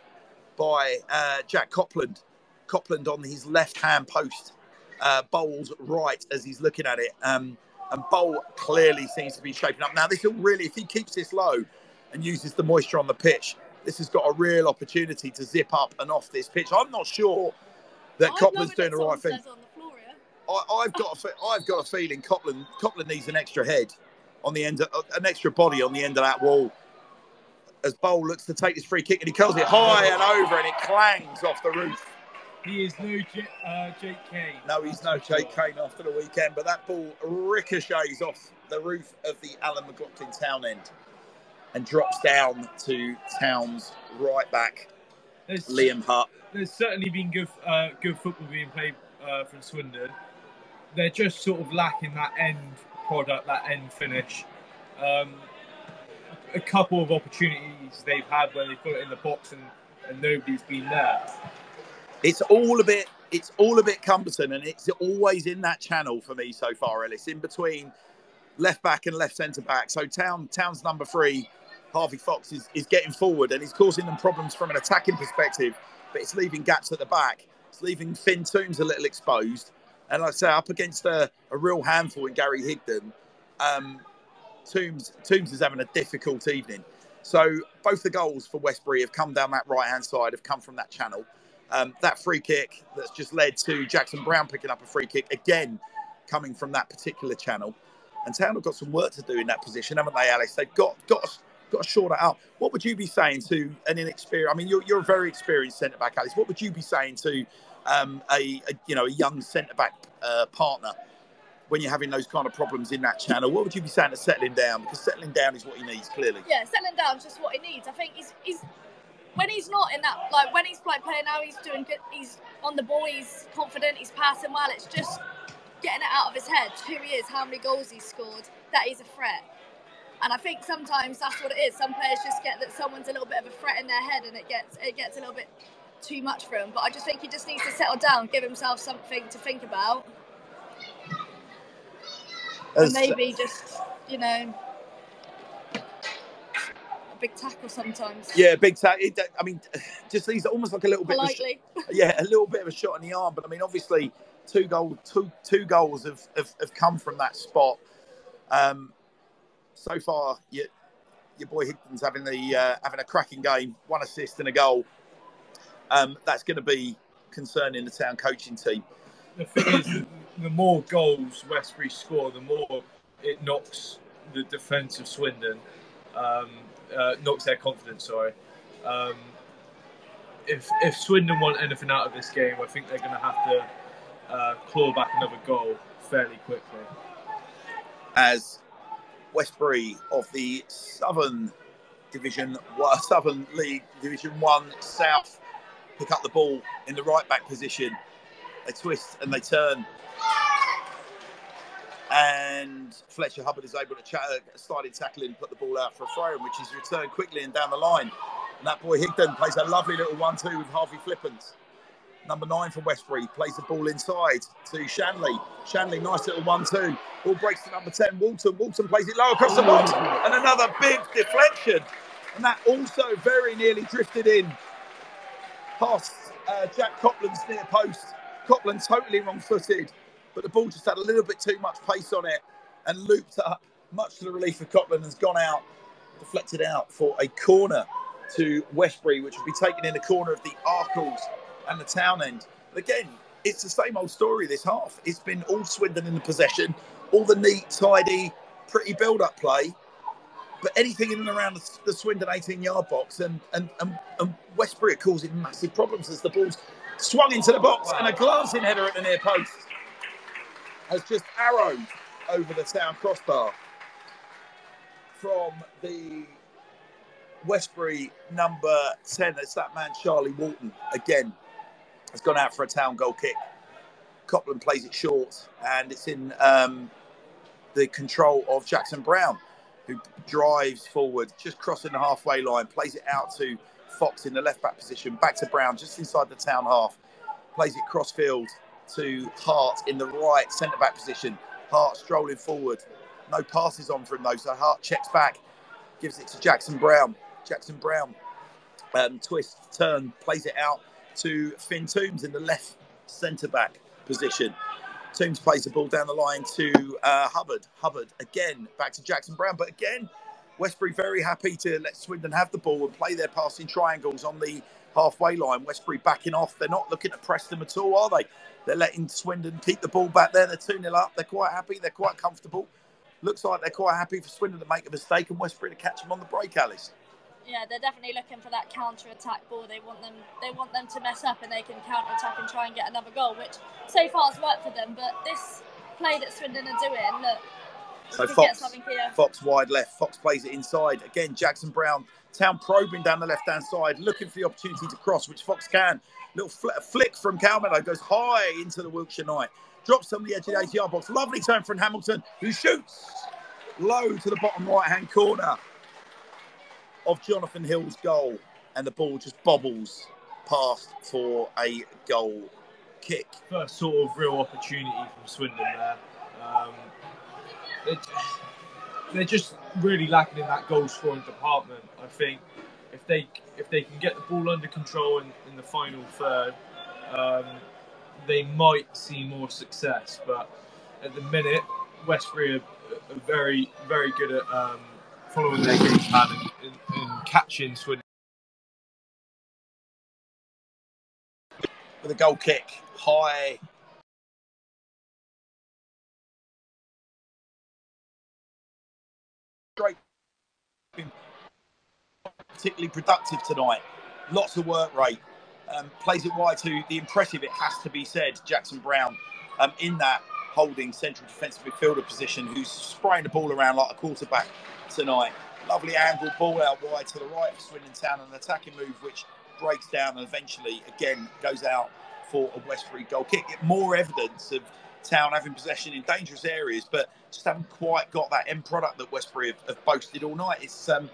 by uh, Jack Copland. Copland on his left hand post, uh, Bowles right as he's looking at it. Um, and Bowl clearly seems to be shaping up. Now, this will really, if he keeps this low and uses the moisture on the pitch, this has got a real opportunity to zip up and off this pitch. I'm not sure that I'd Copland's doing the right thing. the floor, yeah? I, I've got a, I've got a feeling Copland Copland needs an extra head on the end, of, an extra body on the end of that wall. As Bowl looks to take this free kick and he curls it high and over and it clangs off the roof. He is no J- uh, Jake Kane. No, he's no Jake Kane after the weekend, but that ball ricochets off the roof of the Alan McLaughlin Town end and drops down to Town's right back, There's, Liam Hutt. there's certainly been good uh, good football being played uh, from Swindon. They're just sort of lacking that end product, that end finish. Um, a couple of opportunities they've had where they've got it in the box and, and nobody's been there. It's all a bit it's all a bit cumbersome, and it's always in that channel for me so far, Ellis, in between left back and left centre back. So Town Town's number three, Harvey Fox, is, is getting forward and he's causing them problems from an attacking perspective, but it's leaving gaps at the back. It's leaving Finn Toombs a little exposed. And like I say, up against a, a real handful in Gary Higdon, um, Toombs, Toombs is having a difficult evening. So both the goals for Westbury have come down that right hand side, have come from that channel. Um, that free kick that's just led to Jackson Brown picking up a free kick again, coming from that particular channel. And Town have got some work to do in that position, haven't they, Alice? They've got got got to short it out. What would you be saying to an inexperienced? I mean, you're, you're a very experienced centre back, Alice. What would you be saying to um, a, a, you know a young centre back uh, partner when you're having those kind of problems in that channel? What would you be saying to settling down? Because settling down is what he needs, clearly. Yeah, settling down is just what he needs. I think he's he's when he's not in that like when he's like playing now, he's doing good. He's on the ball. He's confident. He's passing well. It's just getting it out of his head who he is, how many goals he's scored, that he's a threat. And I think sometimes that's what it is. Some players just get that someone's a little bit of a threat in their head, and it gets it gets a little bit too much for him. But I just think he just needs to settle down, give himself something to think about, and maybe just you know a big tackle sometimes. Yeah, big tackle. I mean, just he's almost like a little bit. Politely. Of a, yeah, a little bit of a shot in the arm. But I mean, obviously, two goals, two two goals have, have, have come from that spot. Um, so far, your, your boy Higdon's having the uh, having a cracking game, one assist and a goal. Um, that's going to be concerning the town coaching team. The thing is, the more goals Westbury score, the more it knocks the defence of Swindon, um, uh, knocks their confidence. Sorry. Um, if if Swindon want anything out of this game, I think they're going to have to uh, claw back another goal fairly quickly. As Westbury of the Southern Division, Southern League Division One South, pick up the ball in the right back position. They twist and they turn. And Fletcher Hulbert is able to ch- uh, started tackling, put the ball out for a throw, in, which is returned quickly and down the line. And that boy Higdon plays a lovely little one-two with Harvey Flippance number nine for Westbury, plays the ball inside to Shanley. Shanley, nice little one-two. Ball breaks to number 10, Walton. Walton plays it low across the box. And another big deflection. And that also very nearly drifted in past uh, Jack Copland's near post. Copland totally wrong-footed, but the ball just had a little bit too much pace on it and looped up, much to the relief of Copland, has gone out, deflected out for a corner to Westbury, which will be taken in the corner of the Arkells and the town end. But again, it's the same old story this half. It's been all Swindon in the possession, all the neat, tidy, pretty build up play. But anything in and around the, Swindon 18 yard box and, and, and, and Westbury are causing massive problems as the ball's swung into the box and a glancing header at the near post has just arrowed over the town crossbar from the Westbury number 10. It's that man, Charlie Walton, again has gone out for a town goal kick. Copland plays it short, and it's in um, the control of Jackson Brown, who drives forward, just crossing the halfway line, plays it out to Fox in the left back position, back to Brown just inside the town half, plays it cross field to Hart in the right centre back position. Hart strolling forward, no passes on from those, so Hart checks back, gives it to Jackson Brown. Jackson Brown um, twist, turn, plays it out to Finn Toombs in the left centre back position. Toombs plays the ball down the line to uh, Hulbert. Hulbert again back to Jackson Brown, but again, Westbury very happy to let Swindon have the ball and play their passing triangles on the halfway line. Westbury backing off. They're not looking to press them at all, are they? They're letting Swindon keep the ball back there. They're 2 0 up. They're quite happy. They're quite comfortable. Looks like they're quite happy for Swindon to make a mistake and Westbury to catch them on the break, Alice yeah, they're definitely looking for that counter attack ball. They want them they want them to mess up and they can counter attack and try and get another goal, which so far has worked for them. But this play that Swindon are doing, look. So Fox, Fox wide left. Fox plays it inside again. Jackson Brown, Town probing down the left hand side, looking for the opportunity to cross, which Fox can. Little fl- flick from Calmedo goes high into the Wiltshire night, drops on the edge of the 80 yard box. Lovely turn from Hamilton, who shoots low to the bottom right hand corner of Jonathan Hill's goal, and the ball just bobbles past for a goal kick. first sort of real opportunity from Swindon there. Um, they, they're just really lacking in that goal scoring department. I think if they if they can get the ball under control in, in the final third, um, they might see more success. But at the minute, Westbury are, are very very good at um, following their game plan and, and, and catching Swindon. with a goal kick high. Particularly productive tonight. Lots of work rate. Um, plays it wide to the impressive, it has to be said, Jackson Brown um, in that holding central defensive midfielder position who's spraying the ball around like a quarterback tonight. Lovely angle ball out wide to the right for Swindon Town, an attacking move which breaks down and eventually again goes out for a Westbury goal kick. More evidence of Town having possession in dangerous areas, but just haven't quite got that end product that Westbury have, have boasted all night. It's um,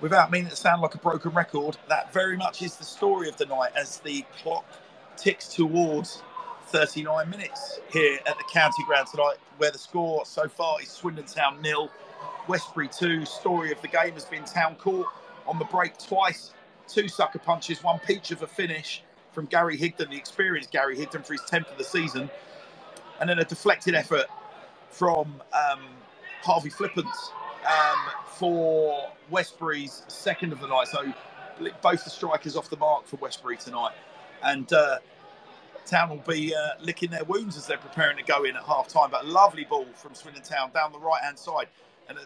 without meaning to sound like a broken record, that very much is the story of the night as the clock ticks towards 39 minutes here at the county ground tonight, where the score so far is Swindon Town nil, Westbury two. Story of the game has been Town caught on the break twice, two sucker punches, one peach of a finish from Gary Higdon, the experienced Gary Higdon for his 10th of the season, and then a deflected effort from um, Harvey Flippance um, for Westbury's second of the night. So both the strikers off the mark for Westbury tonight, and uh, Town will be uh, licking their wounds as they're preparing to go in at half time. But a lovely ball from Swindon Town down the right hand side, and a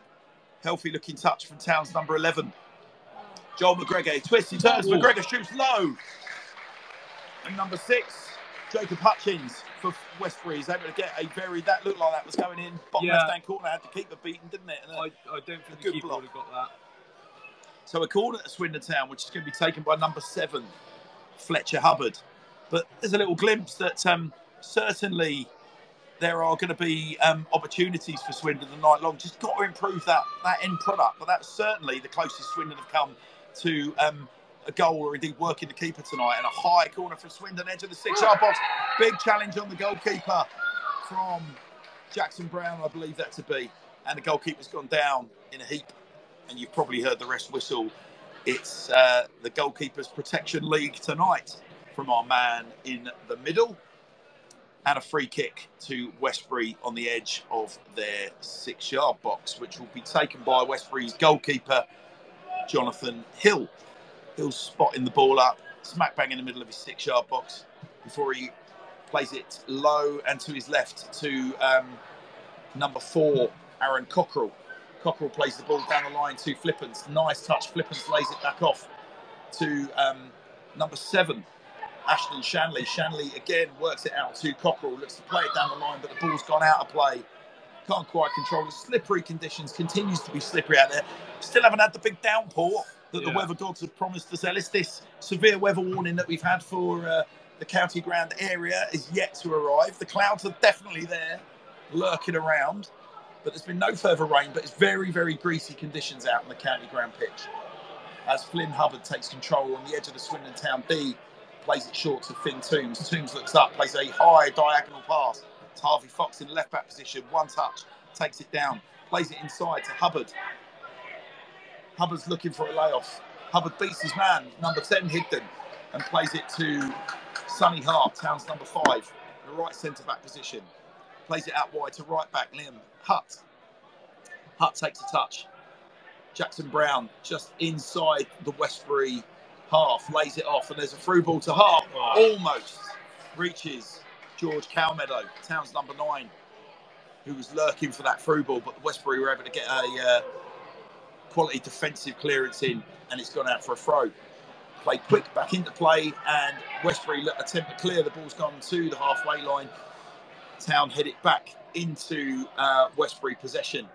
healthy looking touch from Town's number 11. Joel McGregor twists, he turns, Ooh. McGregor shoots low. And number six, Jacob Hutchins for Westbury is able to get a very, that looked like that was going in. Bottom Yeah. left hand corner had to keep the beaten, didn't it? Uh, I, I don't think A the keeper block. would have got that. So a corner to Swindon Town, which is going to be taken by number seven, Fletcher Hulbert. But there's a little glimpse that um, certainly there are going to be um, opportunities for Swindon the night long. Just got to improve that that end product. But that's certainly the closest Swindon have come to um, a goal or indeed working the keeper tonight. And a high corner for Swindon, edge of the six-yard box. Big challenge on the goalkeeper from Jackson Brown, I believe that to be. And the goalkeeper's gone down in a heap and you've probably heard the rest whistle. It's uh, the Goalkeepers Protection League tonight from our man in the middle. And a free kick to Westbury on the edge of their six yard box, which will be taken by Westbury's goalkeeper, Jonathan Hill. Hill's spotting the ball up, smack bang in the middle of his six yard box before he plays it low and to his left to um, number four, Aaron Cockrell. Cockrell plays the ball down the line to Flippance. Nice touch. Flippance lays it back off to um, number seven, Ashton Shanley. Shanley again works it out to Cockrell. Looks to play it down the line, but the ball's gone out of play. Can't quite control the slippery conditions. Continues to be slippery out there. Still haven't had the big downpour that the weather gods have promised us. Ellis, this severe weather warning that we've had for uh, the county ground area is yet to arrive. The clouds are definitely there, lurking around but there's been no further rain. But it's very, very greasy conditions out on the county ground pitch. As Flynn Hubbard takes control on the edge of the Swindon Town B, plays it short to Finn Toombs. Toombs looks up, plays a high diagonal pass to Harvey Fox in the left back position. One touch, takes it down, plays it inside to Hulbert. Hulbert's looking for a layoff. Hubbard beats his man, number 10, Higdon, and plays it to Sonny Hart, Town's number five, the right centre back position plays it out wide to right back Liam Hutt. Hutt takes a touch. Jackson Brown just inside the Westbury half, lays it off, and there's a through ball to Hart. Almost reaches George Calmeadow, Town's number nine, who was lurking for that through ball, but the Westbury were able to get a uh, quality defensive clearance in, and it's gone out for a throw. Played quick back into play, and Westbury attempt to clear. The ball's gone to the halfway line. Town head it back into uh, Westbury possession.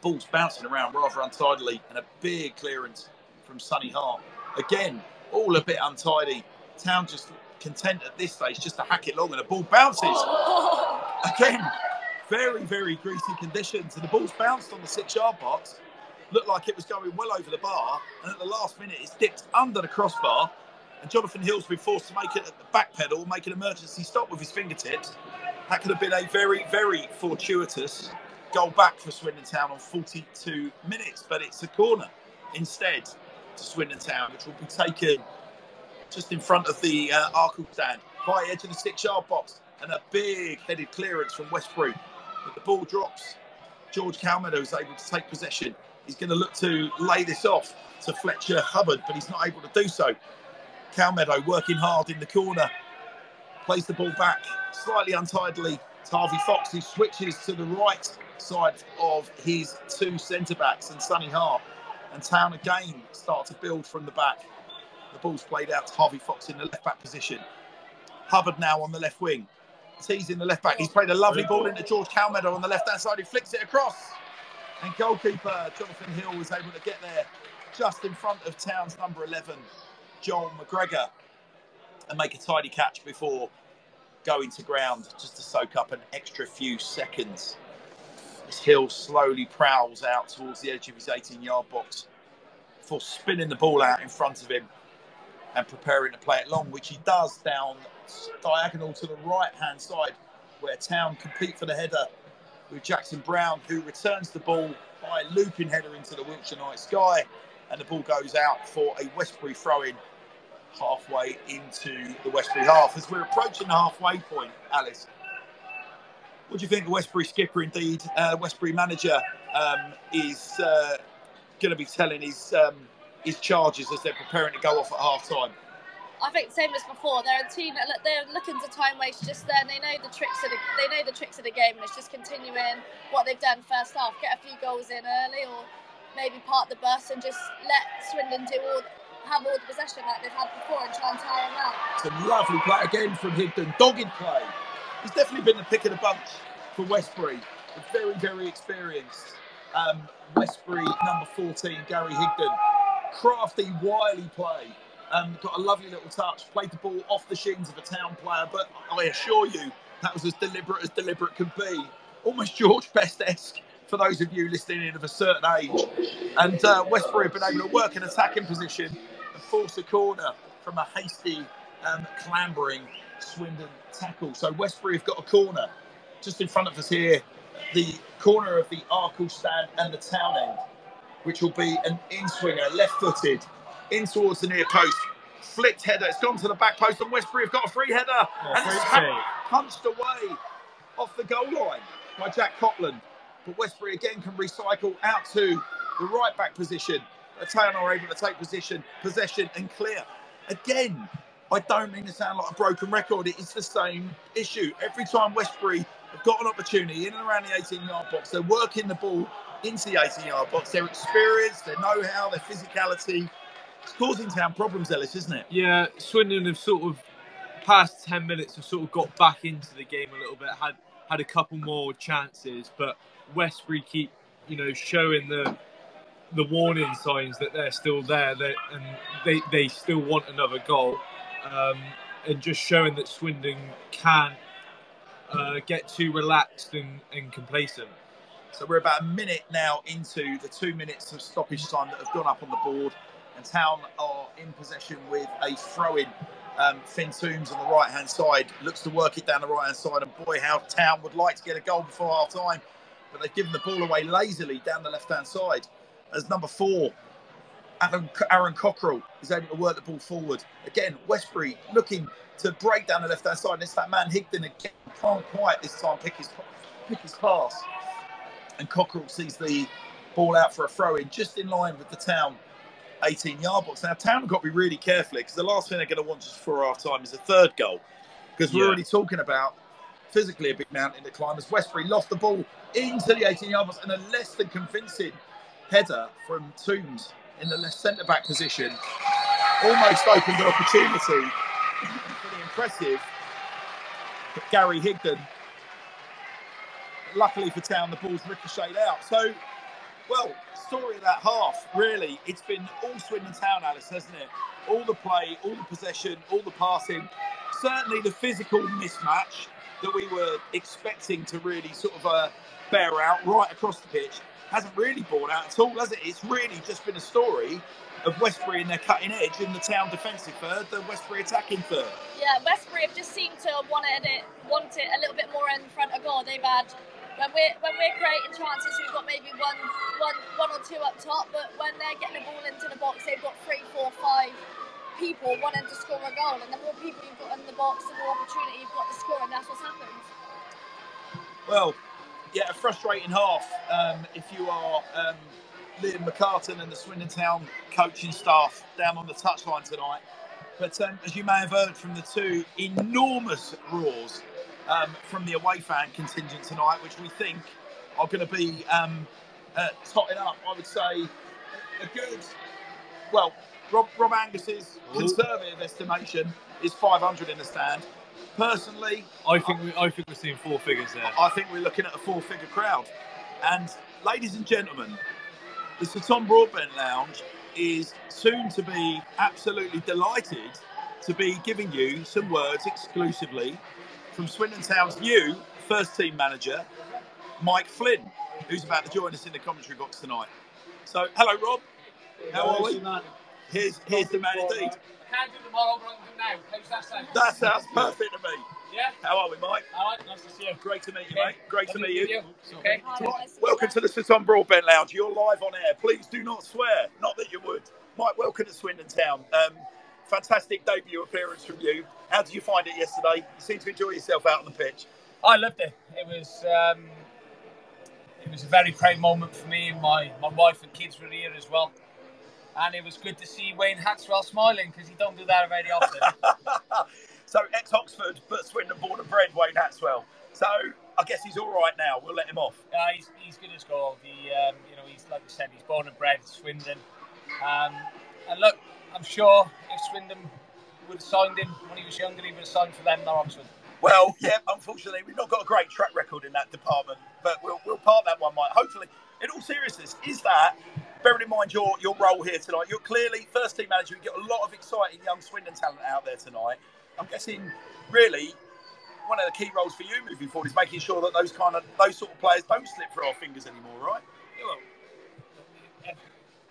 Ball's bouncing around rather untidily, and a big clearance from Sonny Hart. Again, all a bit untidy. Town just content at this stage just to hack it long, and the ball bounces. [laughs] Again, very, very greasy conditions, and the ball's bounced on the six yard box. Looked like it was going well over the bar, and at the last minute, it's dipped under the crossbar. And Jonathan Hill's been forced to make it at the back pedal, make an emergency stop with his fingertips. That could have been a very, very fortuitous goal back for Swindon Town on 42 minutes, but it's a corner instead to Swindon Town, which will be taken just in front of the uh, Arkell stand, right edge of the six yard box, and a big headed clearance from Westbury. But the ball drops. George Calmedo is able to take possession. He's going to look to lay this off to Fletcher Hulbert, but he's not able to do so. Calmedo working hard in the corner, plays the ball back slightly untidily Harvey Fox, who switches to the right side of his two centre backs and Sonny Hart. And Town again start to build from the back. The ball's played out to Harvey Fox in the left back position. Hulbert now on the left wing. He's in the left back. He's played a lovely ball into George Calmedo on the left hand side. He flicks it across. And goalkeeper Jonathan Hill was able to get there just in front of Town's number 11, Joel McGregor, and make a tidy catch before going to ground just to soak up an extra few seconds. As Hill slowly prowls out towards the edge of his 18 yard box before spinning the ball out in front of him and preparing to play it long, which he does down diagonal to the right hand side where Town compete for the header with Jackson Brown, who returns the ball by looping header into the Wiltshire night sky, and the ball goes out for a Westbury throw in halfway into the Westbury half. As we're approaching the halfway point, Alice, what do you think the Westbury skipper, indeed, uh, Westbury manager, um, is uh, going to be telling his um, his charges as they're preparing to go off at half time? I think same as before. They're a team that they're looking to time waste just there. They know the tricks of the they know the tricks of the game, and it's just continuing what they've done first half. Get a few goals in early, or maybe part the bus and just let Swindon do all have all the possession like they've had before and try and tire them out. A lovely play again from Higdon. Dogged play. He's definitely been the pick of the bunch for Westbury. Very, very experienced um, Westbury number 14, Gary Higdon. Crafty, wily play um, got a lovely little touch, played the ball off the shins of a town player, but I assure you that was as deliberate as deliberate could be. Almost George Best esque for those of you listening in of a certain age. And uh, Westbury have been able to work an attacking position and force a corner from a hasty, um, clambering Swindon tackle. So Westbury have got a corner just in front of us here, the corner of the Arkell stand and the town end, which will be an in swinger, left footed in towards the near post. Flicked header. It's gone to the back post, and Westbury have got a free header. Oh, and it's ha- punched away off the goal line by Jack Copland. But Westbury again can recycle out to the right back position. Town are able to take position, possession, and clear. Again, I don't mean to sound like a broken record. It is the same issue. Every time Westbury have got an opportunity in and around the 18 yard box, they're working the ball into the 18 yard box. Their experience, their know how, their physicality causing town problems, Ellis, isn't it? Yeah, Swindon have sort of past ten minutes have sort of got back into the game a little bit. Had had a couple more chances, but Westbury keep you know showing the the warning signs that they're still there, that, and they they still want another goal, um, and just showing that Swindon can uh, get too relaxed and, and complacent. So we're about a minute now into the two minutes of stoppage time that have gone up on the board and Town are in possession with a throw-in. Um, Finn Toombs on the right-hand side looks to work it down the right-hand side, and boy, how Town would like to get a goal before half-time, but they've given the ball away lazily down the left-hand side. As number four, Aaron, Cockrell is able to work the ball forward. Again, Westbury looking to break down the left-hand side, and it's that man Higdon again can't quite this time pick his pick his pass, and Cockrell sees the ball out for a throw-in, just in line with the Town 18 yard box. Now, Town have got to be really careful because the last thing they're going to want just for half time is a third goal. Because we're Yeah. already talking about physically a big mountain to climb as Westbury lost the ball into the 18 yard box and a less than convincing header from Toombs in the left centre back position almost opened an opportunity the impressive Gary Higdon. Luckily for Town, the ball's ricocheted out. So well, story of that half, really, it's been all Swindon Town, Alice, hasn't it? All the play, all the possession, all the passing. Certainly the physical mismatch that we were expecting to really sort of uh, bear out right across the pitch hasn't really borne out at all, has it? It's really just been a story of Westbury in their cutting edge in the town defensive third, the Westbury attacking third. Yeah, Westbury have just seemed to have wanted it, want it a little bit more in front of goal. They've had when we're when we're creating chances, we've got maybe one one one or two up top, but when they're getting the ball into the box, they've got three, four, five people wanting to score a goal, and the more people you've got in the box, the more opportunity you've got to score, and that's what's happened. Well, yeah, a frustrating half um, if you are um, Liam McCartan and the Swindon Town coaching staff down on the touchline tonight. But um, as you may have heard from the two enormous roars um, from the away fan contingent tonight, which we think are going to be um, uh, totting up, I would say, a good, well, Rob, Rob Angus's conservative estimation is 500 in the stand. Personally, I think we, I think we're seeing four figures there. I think we're looking at a four figure crowd. And ladies and gentlemen, the Sir Tom Broadbent Lounge is soon to be absolutely delighted to be giving you some words exclusively from Swindon Town's new first team manager, Mike Flynn, who's about to join us in the commentary box tonight. So, hello, Rob. How are we? Here's, here's the man indeed. Can't do tomorrow, but I can do now. How's that sound? That sounds perfect to me. Yeah? How are we, Mike? All right, nice to see you. Great to meet you, Okay. mate. Great to meet you. Okay. Welcome to the Sir Tom Broadbent Lounge. You're live on air. Please do not swear. Not that you would. Mike, welcome to Swindon Town. Um, fantastic debut appearance from you. How did you find it yesterday? You seem to enjoy yourself out on the pitch. I loved it. It was um, it was a very proud moment for me. and My my wife and kids were here as well, and it was good to see Wayne Hatswell smiling because he don't do that very often. [laughs] so, ex Oxford, but Swindon born and bred, Wayne Hatswell. So, I guess he's all right now. We'll let him off. uh, he's, he's good as gold. He um, you know he's like I said he's born and bred Swindon, um, and look I'm sure if Swindon would have signed him when he was younger, he would have signed for them, not Oxford. Well, yeah, unfortunately, we've not got a great track record in that department, but we'll, we'll part that one, Mike. Hopefully, in all seriousness, is that, bearing in mind your, your role here tonight, you're clearly first team manager, you get a lot of exciting young Swindon talent out there tonight. I'm guessing, really, one of the key roles for you moving forward is making sure that those kind of those sort of players don't slip through our fingers anymore, right? Well,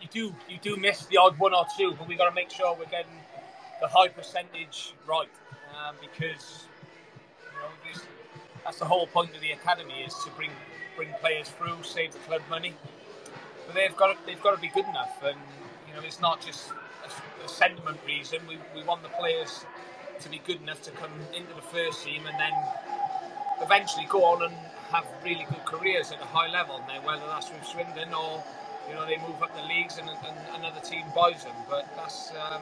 you do you do miss the odd one or two, but we've got to make sure we're getting the high percentage right um, because you know this, that's the whole point of the academy is to bring bring players through, save the club money. But they've got to, they've got to be good enough, and you know it's not just a, a sentiment reason. We, we want the players to be good enough to come into the first team and then eventually go on and have really good careers at a high level. Now, whether that's with Swindon or you know they move up the leagues and, and another team buys them, but that's um,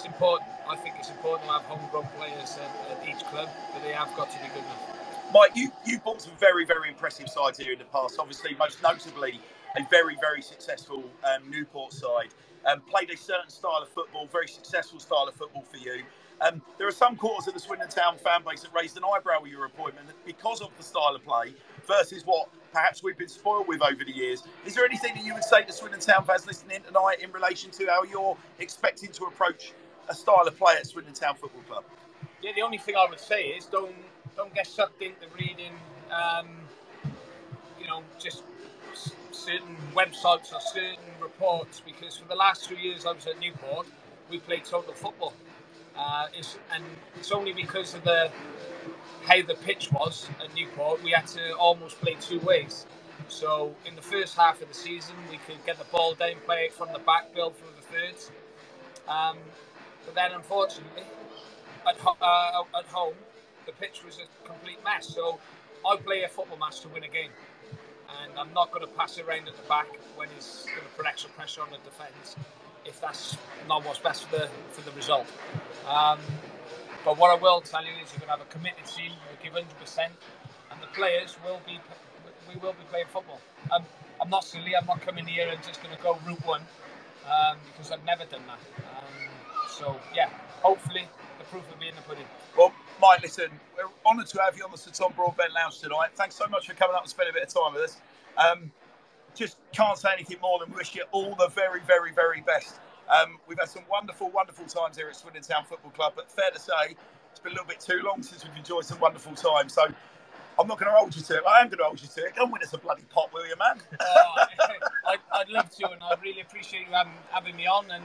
it's important. I think it's important to have homegrown players at, at each club, but they have got to be good enough. Mike, you, you've bought some very, very impressive sides here in the past. Obviously, most notably, a very, very successful um, Newport side. Um, played a certain style of football, very successful style of football for you. Um, there are some quarters of the Swindon Town fan base that raised an eyebrow with your appointment because of the style of play versus what perhaps we've been spoiled with over the years. Is there anything that you would say to Swindon Town fans listening tonight in relation to how you're expecting to approach a style of play at Swindon Town Football Club? Yeah, the only thing I would say is don't don't get sucked into reading, um, you know, just certain websites or certain reports because for the last two years I was at Newport, we played total football. Uh, it's, and it's only because of the how the pitch was at Newport, we had to almost play two ways. So in the first half of the season, we could get the ball down, play it from the back, build through the thirds. Um, but then, unfortunately, at, ho- uh, at home, the pitch was a complete mess. So I play a football match to win a game. And I'm not going to pass it around at the back when he's going to put extra pressure on the defence if that's not what's best for the, for the result. Um, but what I will tell you is you're going to have a committed team, you'll give 100%, and the players will be, we will be playing football. Um, I'm not silly, I'm not coming here and just going to go route one um, because I've never done that. Um, so, yeah, hopefully the proof will be in the pudding. Well, Mike, listen, we're honoured to have you on the Sir Tom Broadbent Lounge tonight. Thanks so much for coming up and spending a bit of time with us. Um, just can't say anything more than wish you all the very, very, very best. Um, we've had some wonderful, wonderful times here at Swindon Town Football Club, but fair to say, it's been a little bit too long since we've enjoyed some wonderful times. So, I'm not going to hold you to it. I am going to hold you to it. Come win us a bloody pot, will you, man? Oh, [laughs] I'd, I'd love to, and I really appreciate you having, having me on. And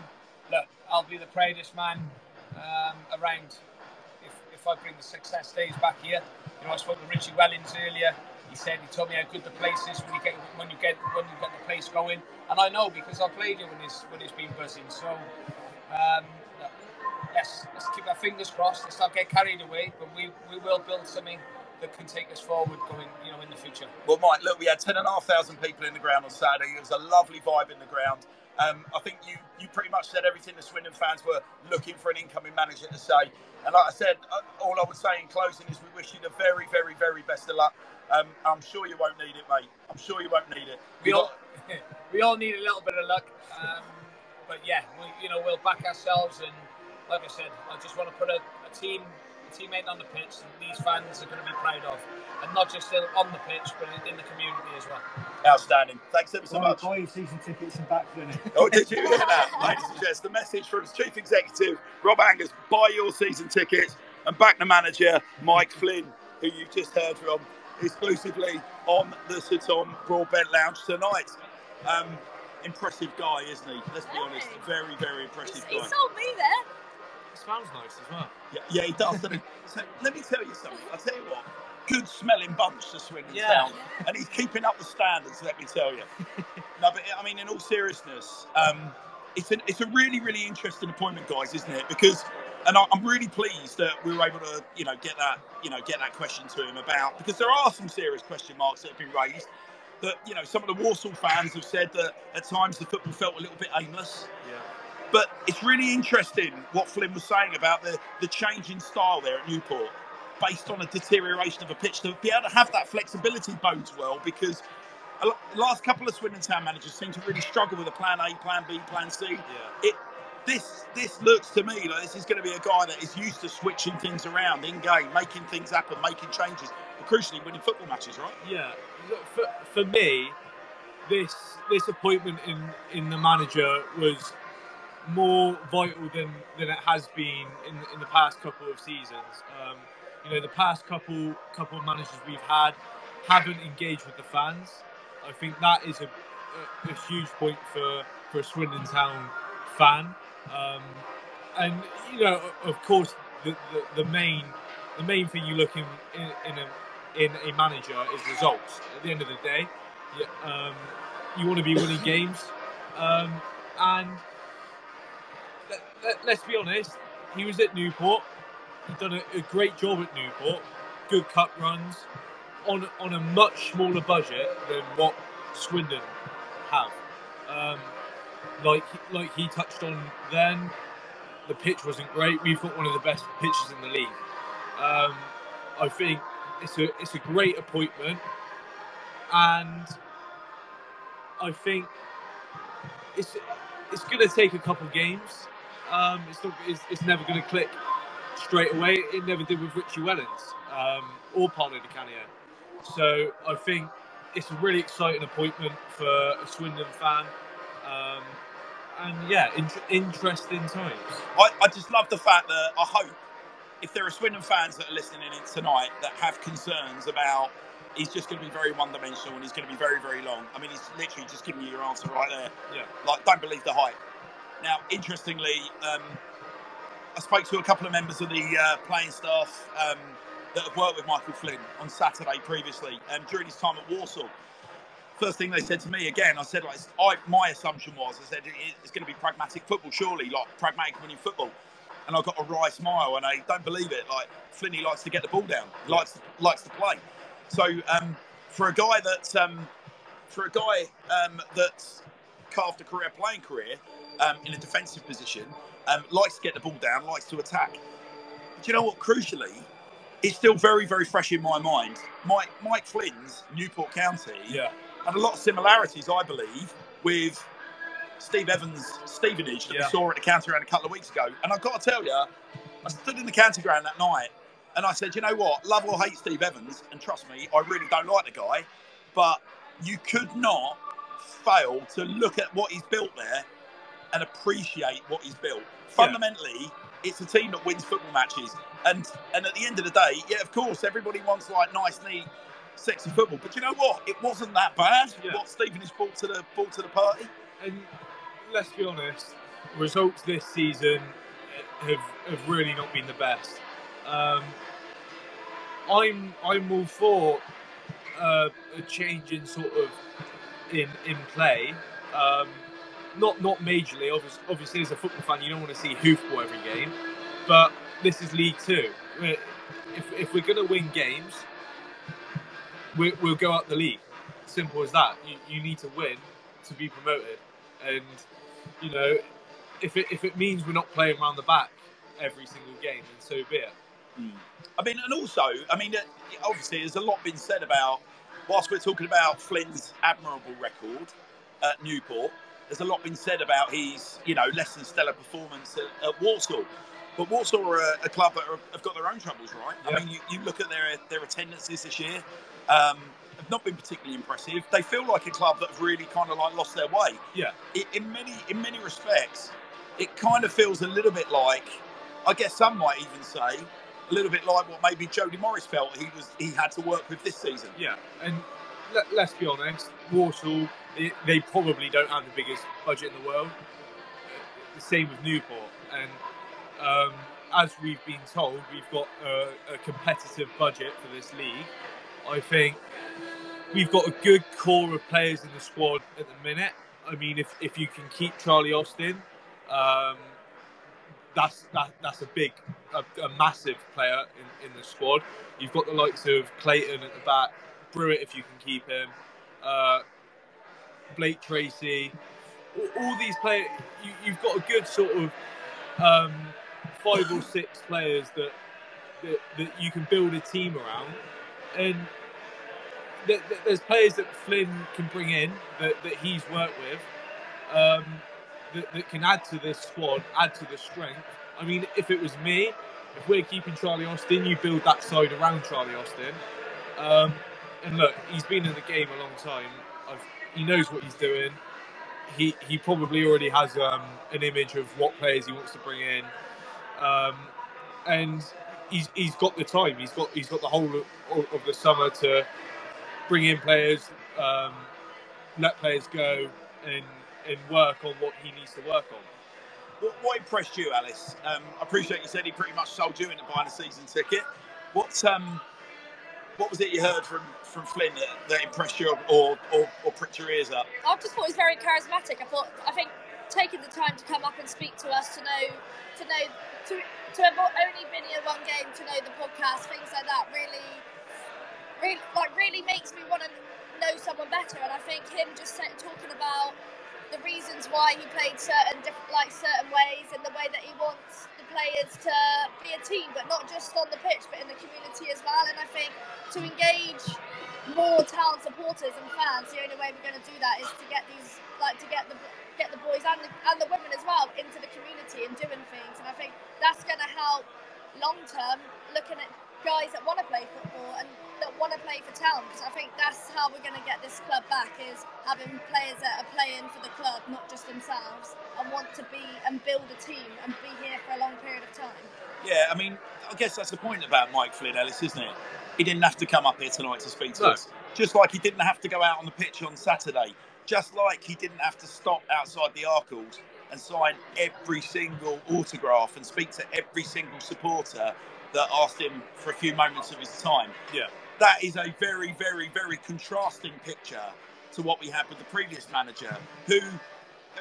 look, I'll be the proudest man um, around if, if I bring the success days back here. You know, I spoke to Richie Wellens earlier. He said he told me how good the place is when you get when you get when you get the place going, and I know because I played it when it's when it's been buzzing. So um, let's let's keep our fingers crossed. Let's not get carried away, but we, we will build something that can take us forward going you know in the future. Well, Mike, look, we had 10,500 people in the ground on Saturday. It was a lovely vibe in the ground. Um, I think you, you pretty much said everything the Swindon fans were looking for an incoming manager to say. And like I said, uh, all I would say in closing is we wish you the very, very, very best of luck. Um, I'm sure you won't need it, mate. I'm sure you won't need it. We all [laughs] we all need a little bit of luck, um, but yeah, we, you know we'll back ourselves. And like I said, I just want to put a, a team a teammate on the pitch that these fans are going to be proud of, and not just in- on the pitch, but in, in the community as well. Outstanding. Thanks ever so Buy, much. buy your season tickets and back Flynn. Oh, did you hear that? Ladies and gents, the message from his chief executive, Rob Angus, buy your season tickets and back the manager, Mike Flynn, who you've just heard from exclusively on the Sir Tom Broadbent Lounge tonight. Um, impressive guy, isn't he? Let's be honest. Very, very impressive He guy. sold me there. It smells nice as well. Yeah, yeah he does. So let me tell you something. I'll tell you what. Good smelling bunch to swing Yeah. Town, and he's keeping up the standards. Let me tell you. [laughs] no, but I mean, in all seriousness, um, it's an it's a really really interesting appointment, guys, isn't it? Because, and I, I'm really pleased that we were able to you know get that you know get that question to him about because there are some serious question marks that have been raised. That you know some of the Walsall fans have said that at times the football felt a little bit aimless. Yeah. But it's really interesting what Flynn was saying about the, the change in style there at Newport, based on a deterioration of a pitch. To be able to have that flexibility bodes well because the last couple of Swindon Town managers seem to really struggle with a plan A, plan B, plan C. Yeah. It this this looks to me like this is going to be a guy that is used to switching things around in game, making things happen, making changes, but crucially winning football matches, right? Yeah, for, for me, this this appointment in in the manager was more vital than than it has been in in the past couple of seasons. Um, you know, the past couple couple of managers we've had haven't engaged with the fans. I think that is a, a, a huge point for for a Swindon Town fan. Um, and you know, of course, the, the, the main the main thing you look in in, in a in a manager is results. At the end of the day, you, um, you want to be winning games, um, and let, let's be honest, he was at Newport. He'd done a, a great job at Newport. Good cup runs on on a much smaller budget than what Swindon have. Um, like like he touched on then, the pitch wasn't great. We've got one of the best pitches in the league. Um, I think it's a it's a great appointment, and I think it's it's going to take a couple games. Um, it's not it's, it's never going to click straight away. It never did with Richie Wellens um, or Paolo Di Canio. So I think it's a really exciting appointment for a Swindon fan. Um, and yeah, in- interesting times. I, I just love the fact that I hope if there are Swindon fans that are listening in tonight that have concerns about he's just going to be very one dimensional and he's going to be very, very long. I mean, he's literally just giving you your answer right there. Yeah. Like, don't believe the hype. Now, interestingly, um, I spoke to a couple of members of the uh, playing staff um, that have worked with Michael Flynn on Saturday previously um, during his time at Walsall. First thing they said to me again, I said, like, I, my assumption was, I said, it's going to be pragmatic football, surely, like pragmatic winning football. And I got a wry smile, and I don't believe it. Like Flinny likes to get the ball down, likes likes to play. So um, for a guy that um, for a guy um, that's carved a career playing career um, in a defensive position, um, likes to get the ball down, likes to attack. But you know what? Crucially, it's still very very fresh in my mind. Mike Mike Flynn's Newport County Yeah. had a lot of similarities, I believe, with Steve Evans' Stevenage that Yeah. we saw at the county ground a couple of weeks ago. And I've got to tell you, I stood in the county ground that night and I said, you know what, love or hate Steve Evans, and trust me, I really don't like the guy, but you could not fail to look at what he's built there and appreciate what he's built. Fundamentally, It's a team that wins football matches, and and at the end of the day, yeah, of course, everybody wants like nice, neat, sexy football. But you know what? It wasn't that bad. Yeah. What Stevenage brought to the brought to the party. And let's be honest, results this season have have really not been the best. Um, I'm I'm all for uh, a change in sort of in in play. Um, not not majorly. Obviously, obviously, as a football fan, you don't want to see hoofball every game, but this is League Two. If, if we're going to win games, we, we'll go up the league. Simple as that. You, you need to win to be promoted, and you know, if it if it means we're not playing around the back every single game, then so be it. I mean, and also, I mean, uh, obviously, there's a lot been said about. Whilst we're talking about Flynn's admirable record at Newport, there's a lot been said about his, you know, less than stellar performance at, at Walsall. But Walsall are a, a club that are, have got their own troubles, right? Yeah. I mean, you, you look at their their attendances this year, um, have not been particularly impressive. They feel like a club that have really kind of like lost their way. Yeah. I in many in many respects, it kind of feels a little bit like, I guess some might even say, a little bit like what maybe Jody Morris felt he was he had to work with this season. Yeah, and let, let's be honest, Walsall they, probably don't have the biggest budget in the world. The same with Newport, and um, as we've been told, we've got a, a competitive budget for this league. I think we've got a good core of players in the squad at the minute. I mean, if, if you can keep Charlie Austin, um, that's that, that's a big, a, a massive player in, in the squad. You've got the likes of Clayton at the back, Brewitt if you can keep him, uh, Blake Tracy, all, all these players. You, you've got a good sort of um, five or six [laughs] players that, that that you can build a team around, and th- th- there's players that Flynn can bring in that, that he's worked with. Um, that, that can add to this squad, add to the strength. I mean, if it was me, if we're keeping Charlie Austin, you build that side around Charlie Austin. Um, and look, he's been in the game a long time. I've, he knows what he's doing. He he probably already has um, an image of what players he wants to bring in, um, and he's he's got the time. He's got he's got the whole of, of the summer to bring in players, um, let players go, and and work on what he needs to work on. What, what impressed you, Alice? Um, I appreciate you said he pretty much sold you into buying a season ticket. What um, what was it you heard from from Flynn that, that impressed you or, or or pricked your ears up? I just thought he was very charismatic. I thought, I think taking the time to come up and speak to us, to know, to know, to to have only been here one game, to know the podcast, things like that, really, really, like really makes me want to know someone better. And I think him just talking about the reasons why he played certain different, like certain ways, and the way that he wants the players to be a team, but not just on the pitch, but in the community as well. And I think to engage more town supporters and fans, the only way we're going to do that is to get these, like, to get the get the boys and the, and the women as well into the community and doing things. And I think that's going to help long term, looking at guys that want to play football and that want to play for town. Because I think that's how we're going to get this club back is having players that are playing for the club, not just themselves, and want to be and build a team and be here for a long period of time. Yeah, I mean, I guess that's the point about Mike Flynn Ellis, isn't it? He didn't have to come up here tonight to speak to No. us. Just like he didn't have to go out on the pitch on Saturday. Just like he didn't have to stop outside the Arkells and sign every single autograph and speak to every single supporter that asked him for a few moments of his time. Yeah. That is a very, very, very contrasting picture to what we had with the previous manager, who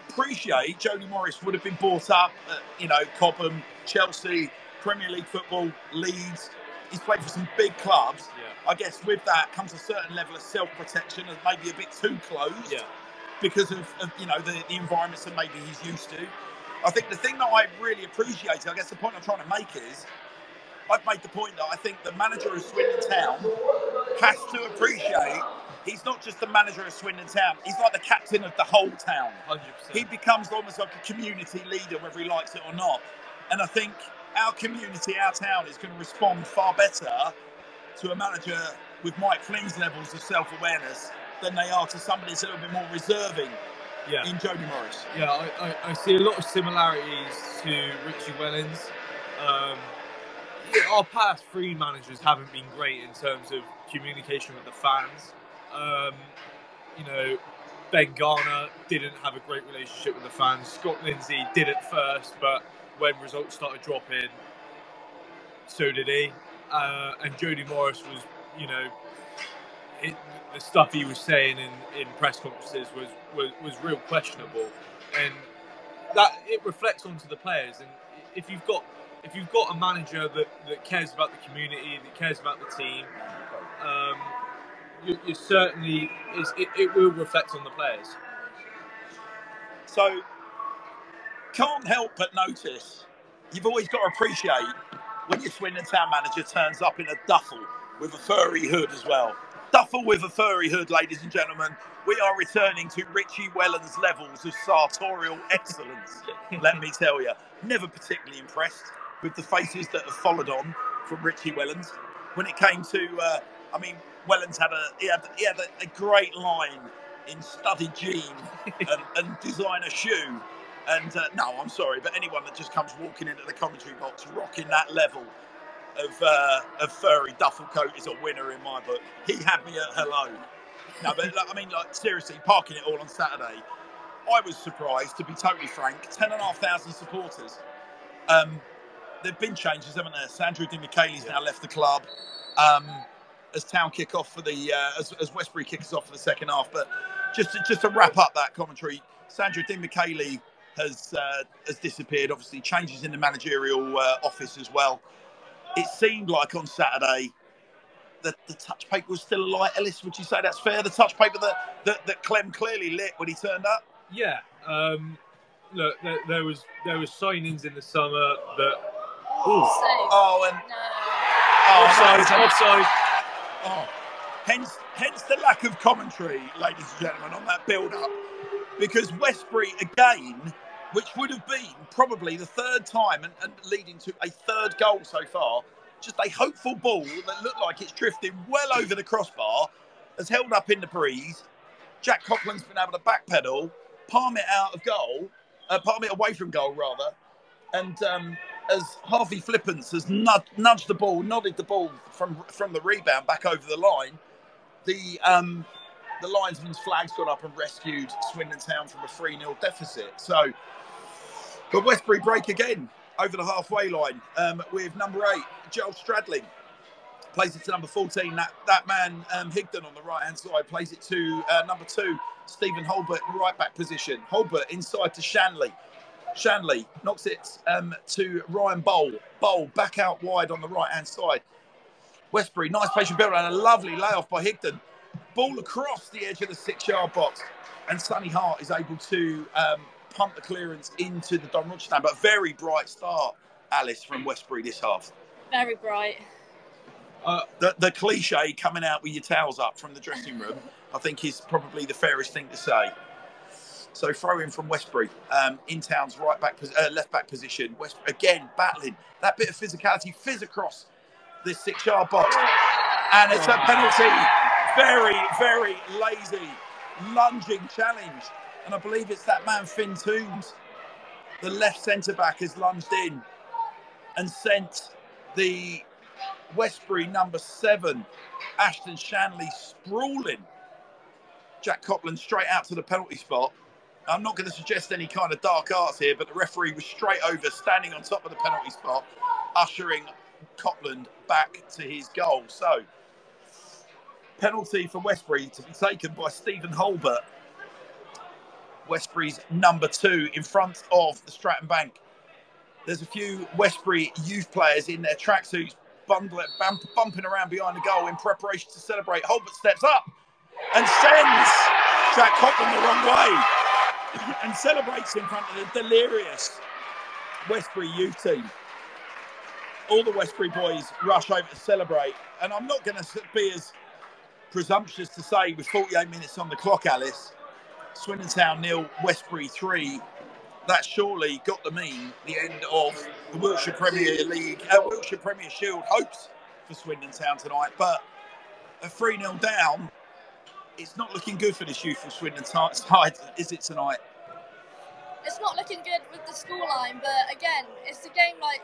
appreciate Jody Morris would have been brought up at, you know, Cobham, Chelsea, Premier League football, Leeds. He's played for some big clubs. Yeah. I guess with that comes a certain level of self protection and maybe a bit too closed Yeah. because of, of you know the, the environments that maybe he's used to. I think the thing that I really appreciate, I guess the point I'm trying to make is I've made the point that I think the manager of Swindon Town has to appreciate he's not just the manager of Swindon Town, he's like the captain of the whole town Hundred he becomes almost like a community leader, whether he likes it or not. And I think our community, our town, is going to respond far better to a manager with Mike Flynn's levels of self-awareness than they are to somebody that's a little bit more reserving Yeah. in Jody Morris. Yeah, I, I, I see a lot of similarities to Richie Wellens. Um, our past three managers haven't been great in terms of communication with the fans. Um, you know, Ben Garner didn't have a great relationship with the fans. Scott Lindsey did at first, but when results started dropping, so did he. Uh, and Jody Morris was, you know, it, the stuff he was saying in, in press conferences was, was, was real questionable, and that it reflects onto the players. And if you've got if you've got a manager that, that cares about the community, that cares about the team, um, you, you certainly it, it will reflect on the players. So, can't help but notice you've always got to appreciate when your Swindon Town manager turns up in a duffel with a furry hood as well. Duffel with a furry hood, ladies and gentlemen. We are returning to Richie Wellens levels of sartorial excellence. let me tell you, never particularly impressed with the faces that have followed on from Richie Wellens. When it came to, uh, I mean, Wellens had a he had, he had a, a great line in studded jean [laughs] and, and designer shoe. And uh, no, I'm sorry, but anyone that just comes walking into the commentary box rocking that level of uh, of furry duffel coat is a winner in my book. He had me at hello. No, but like, I mean, like seriously, parking it all on Saturday. I was surprised, to be totally frank. Ten and a half thousand supporters. Um, there've been changes, haven't there? Sandro Di Michele's now left the club. Um, as Town kick off for the uh, as, as Westbury kicks off for the second half. But just to, just to wrap up that commentary, Sandro Di Michele has uh, has disappeared. Obviously, changes in the managerial uh, office as well. It seemed like on Saturday that the touch paper was still alight. Ellis, would you say that's fair? The touch paper that that, that Clem clearly lit when he turned up. Yeah. Um, look, there, there was there was signings in the summer that. Ooh, Oh, and No. oh, offside, no, offside. Oh, hence, hence the lack of commentary, ladies and gentlemen, on that build-up, because Westbury again, which would have been probably the third time and, and leading to a third goal so far, just a hopeful ball that looked like it's drifting well over the crossbar, has held up in the breeze. Jack Copland's been able to backpedal, palm it out of goal, uh, palm it away from goal rather, and um, as Harvey Flippance has nudged, the ball, nodded the ball from from the rebound back over the line, the um, the linesman's flag's gone up and rescued Swindon Town from a 3 0 deficit. So, but Westbury break again over the halfway line um, with number eight, Joel Stradling. Plays it to number 14. That, that man, um, Higdon, on the right hand side, plays it to uh, number two, Stephen Holbert, in the right back position. Holbert inside to Shanley. Shanley knocks it um, to Ryan Bowl. Bowl back out wide on the right hand side. Westbury, nice patient build and a lovely layoff by Higdon. Ball across the edge of the six yard box. And Sonny Hart is able to um, punt the clearance into the Don Rogers stand. But very bright start, Alice, from Westbury this half. Very bright. Uh, The, the cliche coming out with your towels up from the dressing room, I think, is probably the fairest thing to say. So throw in from Westbury um, in town's right back, uh, left back position. West again battling that bit of physicality, fizz across this six yard box, and it's a penalty. Very, very lazy, lunging challenge, and I believe it's that man Finn Toombs, the left centre back, has lunged in and sent the Westbury number seven, Ashton Shanley, sprawling. Jack Copland straight out to the penalty spot. I'm not going to suggest any kind of dark arts here, but the referee was straight over, standing on top of the penalty spot, ushering Copland back to his goal. So, penalty for Westbury to be taken by Stephen Holbert. Westbury's number two in front of the Stratton Bank. There's a few Westbury youth players in their tracksuits, bump, bumping around behind the goal in preparation to celebrate. Holbert steps up and sends Jack Copland the wrong way [coughs] and celebrates in front of the delirious Westbury youth team. All the Westbury boys rush over to celebrate, and I'm not going to be as presumptuous to say with 48 minutes on the clock, Alice, Swindon Town nil, Westbury three. That surely got to mean the end of the Wiltshire Premier League, uh, Wiltshire Premier Shield hopes for Swindon Town tonight. But a 3 0 down, it's not looking good for this youth youthful Swindon side, is it tonight? It's not looking good with the scoreline, but again, it's a game like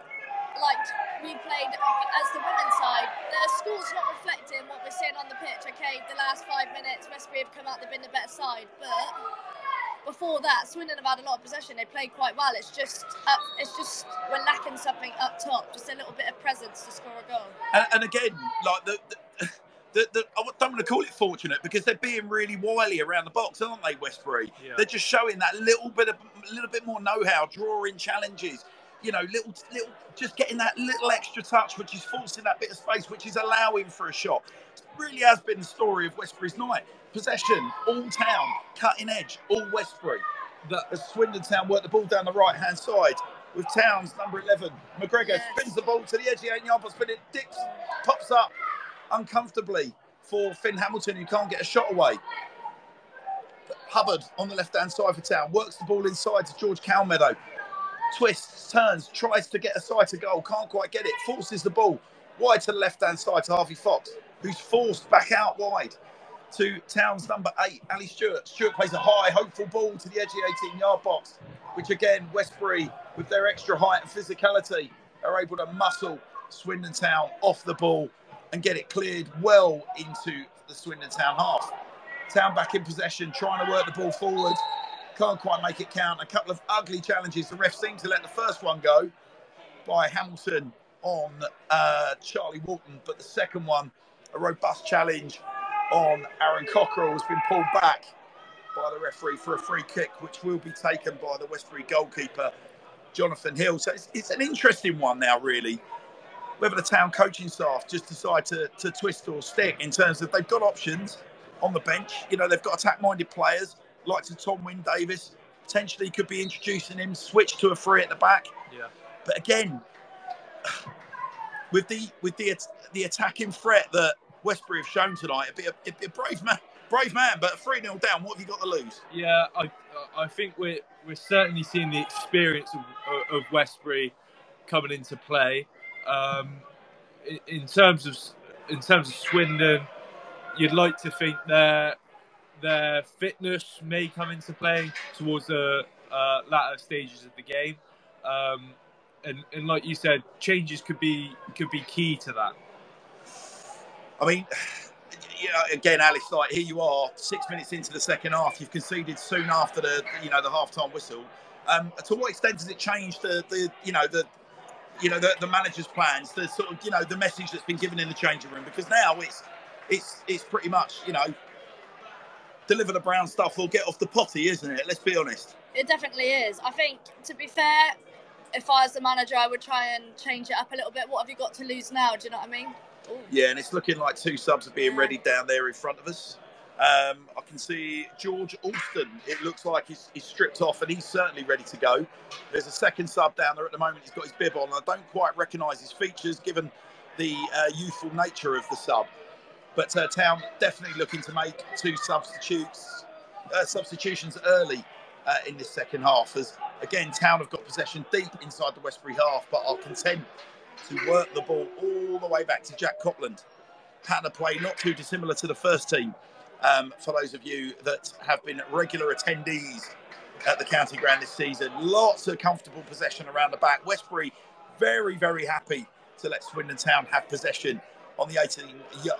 like we played as the women's side, the score's not reflecting what we're seeing on the pitch. Okay, the last five minutes, Westbury have come out, they've been the better side, but before that, Swindon have had a lot of possession. They played quite well. It's just, up, it's just we're lacking something up top, just a little bit of presence to score a goal. And, and again, like the, the, the, the, I don't want to call it fortunate because they're being really wily around the box, aren't they, Westbury? Yeah. They're just showing that little bit of, a little bit more know-how, drawing challenges. You know, little, little, just getting that little extra touch, which is forcing that bit of space, which is allowing for a shot. It really has been the story of Westbury's night. Possession, all town, cutting edge, all Westbury. That- As Swindon Town work the ball down the right hand side with Towns, number 11. McGregor Yes. spins the ball to the edge of the eight yard box, but it dips, pops up uncomfortably for Finn Hamilton, who can't get a shot away. Hulbert on the left hand side for Town works the ball inside to George Calmeadow. Twists, turns, tries to get a side to goal, can't quite get it, forces the ball wide to the left hand side to Harvey Fox, who's forced back out wide to Town's number eight, Ali Stewart. Stewart plays a high, hopeful ball to the edge of the 18 yard box, which again, Westbury, with their extra height and physicality, are able to muscle Swindon Town off the ball and get it cleared well into the Swindon Town half. Town back in possession, trying to work the ball forward. Can't quite make it count. A couple of ugly challenges. The ref seemed to let the first one go by Hamilton on uh, Charlie Walton, but the second one, a robust challenge on Aaron Cockrell, has been pulled back by the referee for a free kick, which will be taken by the Westbury goalkeeper, Jonathan Hill. So it's, it's an interesting one now, really. Whether the town coaching staff just decide to, to twist or stick in terms of they've got options on the bench. You know, they've got attack minded players like to Tom Wynne Davis. Potentially could be introducing him, switch to a three at the back. Yeah. But again, [sighs] with the with the the attacking threat that Westbury have shown tonight, it'd be a, it'd be a brave man, brave man. But three 0 down, what have you got to lose? Yeah, I I think we're we're certainly seeing the experience of, of Westbury coming into play. Um, in, in terms of in terms of Swindon, you'd like to think their their fitness may come into play towards the uh, latter stages of the game, um, and and like you said, changes could be could be key to that. I mean, again, Alice, like here you are, six minutes into the second half. You've conceded soon after the you know the half time whistle. Um, to what extent does it change the the you know the you know the, the manager's plans, the sort of you know the message that's been given in the changing room? Because now it's it's it's pretty much you know deliver the brown stuff or get off the potty, isn't it? Let's be honest. It definitely is. I think, to be fair, if I was the manager, I would try and change it up a little bit. What have you got to lose now? Do you know what I mean? Ooh. Yeah, and it's looking like two subs are being ready down there in front of us. Um, I can see George Alston. It looks like he's, he's stripped off and he's certainly ready to go. There's a second sub down there at the moment. He's got his bib on. I don't quite recognise his features given the uh, youthful nature of the sub. But uh, Town definitely looking to make two substitutes, uh, substitutions early uh, in this second half. As again, Town have got possession deep inside the Westbury half, but are content to work the ball all the way back to Jack Copland. Pattern of play not too dissimilar to the first team. Um, for those of you that have been regular attendees at the county ground this season, lots of comfortable possession around the back. Westbury very, very happy to let Swindon Town have possession on the 18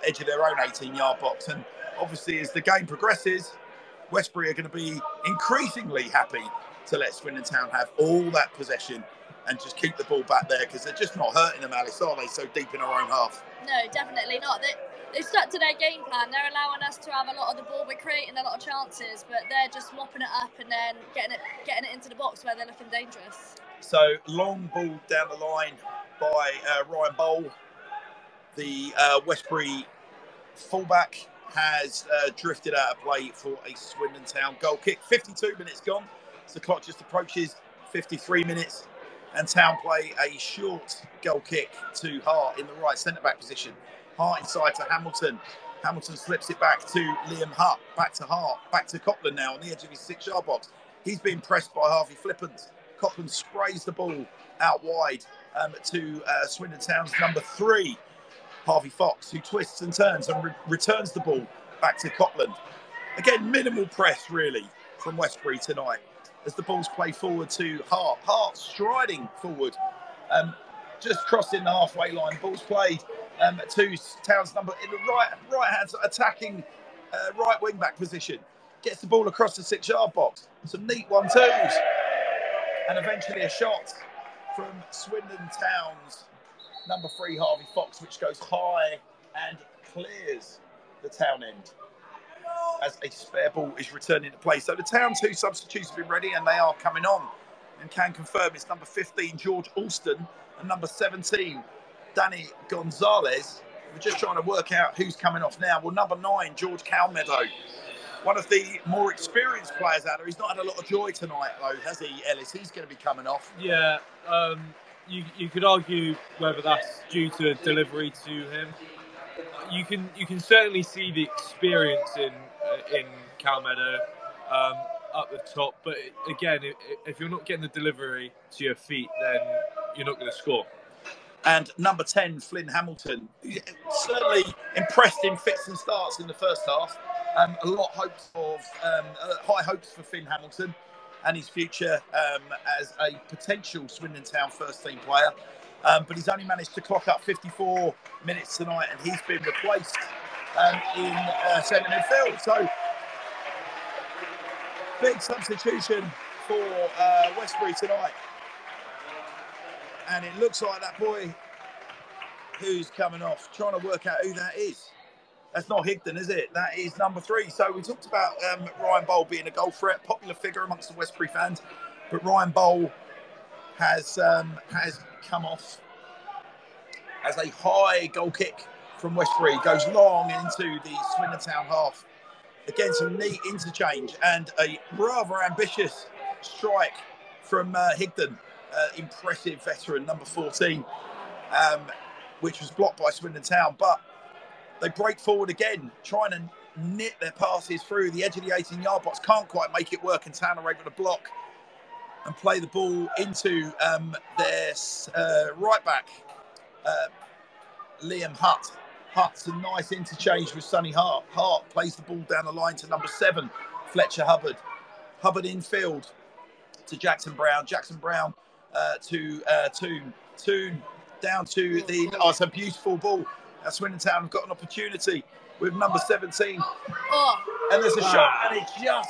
edge of their own 18 yard box. And obviously, as the game progresses, Westbury are going to be increasingly happy to let Swindon Town have all that possession and just keep the ball back there because they're just not hurting them, Alice, are they? So deep in our own half. No, definitely not. They, they've stuck to their game plan. They're allowing us to have a lot of the ball. We're creating a lot of chances, but they're just mopping it up and then getting it getting it into the box where they're looking dangerous. So long ball down the line by uh, Ryan Bowl. The uh, Westbury fullback has uh, drifted out of play for a Swindon Town goal kick. 52 minutes gone. So the clock just approaches 53 minutes. And Town play a short goal kick to Hart in the right centre back position. Hart inside to Hamilton. Hamilton slips it back to Liam Hutt, back to Hart, back to Copland now on the edge of his six yard box. He's being pressed by Harvey Flippance. Copland sprays the ball out wide um, to uh, Swindon Town's number three, Harvey Fox, who twists and turns and re- returns the ball back to Copland. Again, minimal press really from Westbury tonight as the ball's played forward to Hart. Hart striding forward. Um, just crossing the halfway line. Ball's played um, to Towns number in the right right hand attacking uh, right wing back position. Gets the ball across the six yard box. Some neat one twos. And eventually a shot from Swindon Towns, number three, Harvey Fox, which goes high and clears the town end as a spare ball is returned to play. So the town two substitutes have been ready and they are coming on and can confirm it's number 15, George Alston, and number 17, Danny Gonzalez. We're just trying to work out who's coming off now. Well, number nine, George Calmeadow, one of the more experienced players out there. He's not had a lot of joy tonight, though, has he, Ellis? He's going to be coming off. Yeah, um, you, you could argue whether that's due to a delivery to him. You can you can certainly see the experience in in Calmeadow um, up the top, but again, if you're not getting the delivery to your feet, then you're not going to score. And number 10, Finn Hamilton, certainly impressed in fits and starts in the first half. Um, a lot hopes of um, uh, high hopes for Finn Hamilton and his future um, as a potential Swindon Town first team player. Um, but he's only managed to clock up 54 minutes tonight, and he's been replaced um, in uh, centre midfield. So big substitution for uh, Westbury tonight, and it looks like that boy who's coming off, trying to work out who that is. That's not Higdon, is it? That is number three. So we talked about um, Ryan Bowl being a goal threat, popular figure amongst the Westbury fans, but Ryan Bowl has um, has come off as a high goal kick from Westbury. Goes long into the Swindon Town half. Again, some neat interchange and a rather ambitious strike from uh, Higdon, uh, impressive veteran number 14, um, which was blocked by Swindon Town, but they break forward again, trying to knit their passes through the edge of the 18 yard box. Can't quite make it work, and Town are able to block and play the ball into um, their uh, right back, uh, Liam Hutt. Hutt's a nice interchange with Sonny Hart. Hart plays the ball down the line to number seven, Fletcher Hulbert. Hulbert infield to Jackson Brown. Jackson Brown uh, to uh, Toon. Toon down to the. Oh, it's a beautiful ball Swindon Town have got an opportunity with number 17. Oh. And there's a shot, and it just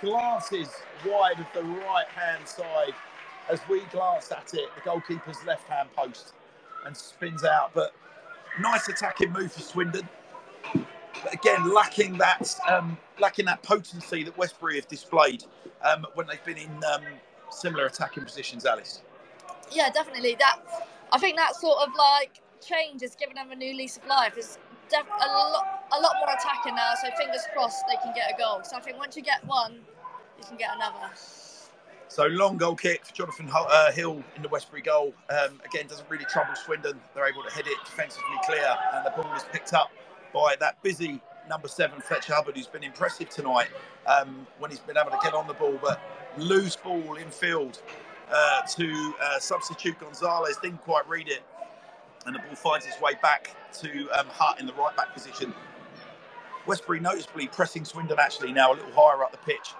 glances wide of the right hand side as we glance at it, the goalkeeper's left hand post, and spins out. But nice attacking move for Swindon. But again, lacking that um, lacking that potency that Westbury have displayed um, when they've been in um, similar attacking positions, Alice. Yeah, definitely. That I think that sort of like change has given them a new lease of life. It's def- a lot, a lot more attacking now. So fingers crossed they can get a goal. So I think once you get one, you can get another. So long goal kick for Jonathan uh, Hill in the Westbury goal. Um, again, doesn't really trouble Swindon. They're able to head it defensively clear, and the ball is picked up by that busy number seven Fletcher Hulbert, who's been impressive tonight um, when he's been able to get on the ball. But loose ball in field uh, to uh, substitute Gonzalez. Didn't quite read it and the ball finds its way back to um, Hutt in the right back position. Westbury noticeably pressing Swindon actually now a little higher up the pitch.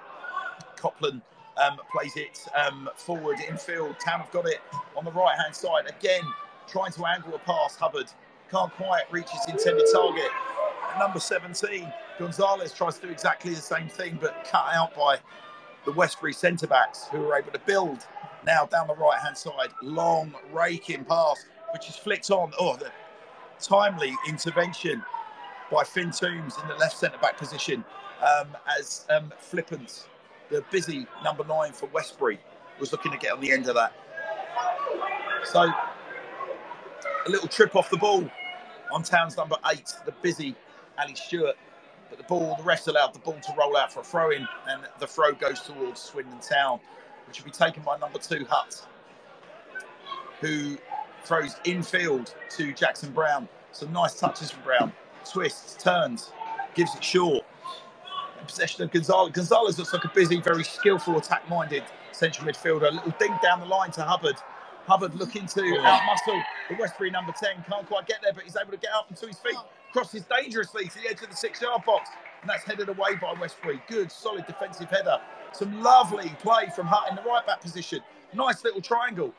Copland um, plays it um, forward infield. Town have got it on the right hand side again, trying to angle a pass. Hulbert can't quite reach his intended target. Number 17, Gonzalez tries to do exactly the same thing, but cut out by the Westbury centre backs who are able to build now down the right hand side. Long raking pass which is flicked on. Oh, the timely intervention by Finn Toombs in the left centre back position um, as um, Flippance, the busy number nine for Westbury, was looking to get on the end of that. So a little trip off the ball on Town's number eight, the busy Ali Stewart. But the ball, the rest allowed the ball to roll out for a throw in, and the throw goes towards Swindon Town, which will be taken by number two Hutt, who throws infield to Jackson Brown. Some nice touches from Brown. Twists, turns, gives it short. possession of Gonzalez. Gonzalez looks like a busy, very skillful, attack-minded central midfielder. A little ding down the line to Hulbert. Hulbert looking to outmuscle the Westbury number 10. Can't quite get there, but he's able to get up into his feet. Crosses dangerously to the edge of the six-yard box. And that's headed away by Westbury. Good, solid defensive header. Some lovely play from Hutt in the right back position. Nice little triangle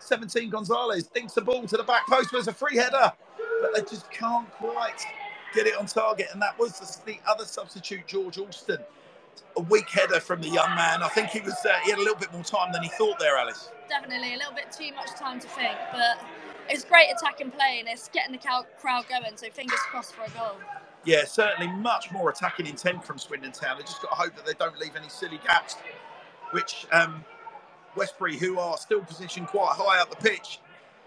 17 Gonzalez dinks the ball to the back post. There's a free header, but they just can't quite get it on target. And that was the, the other substitute, George Alston. A weak header from the young man. I think he was uh, he had a little bit more time than he thought there, Alice. Definitely a little bit too much time to think, but it's great attacking play and it's getting the crowd going. So fingers crossed for a goal. Yeah, certainly much more attacking intent from Swindon Town. They just got to hope that they don't leave any silly gaps, which um, Westbury, who are still positioned quite high up the pitch,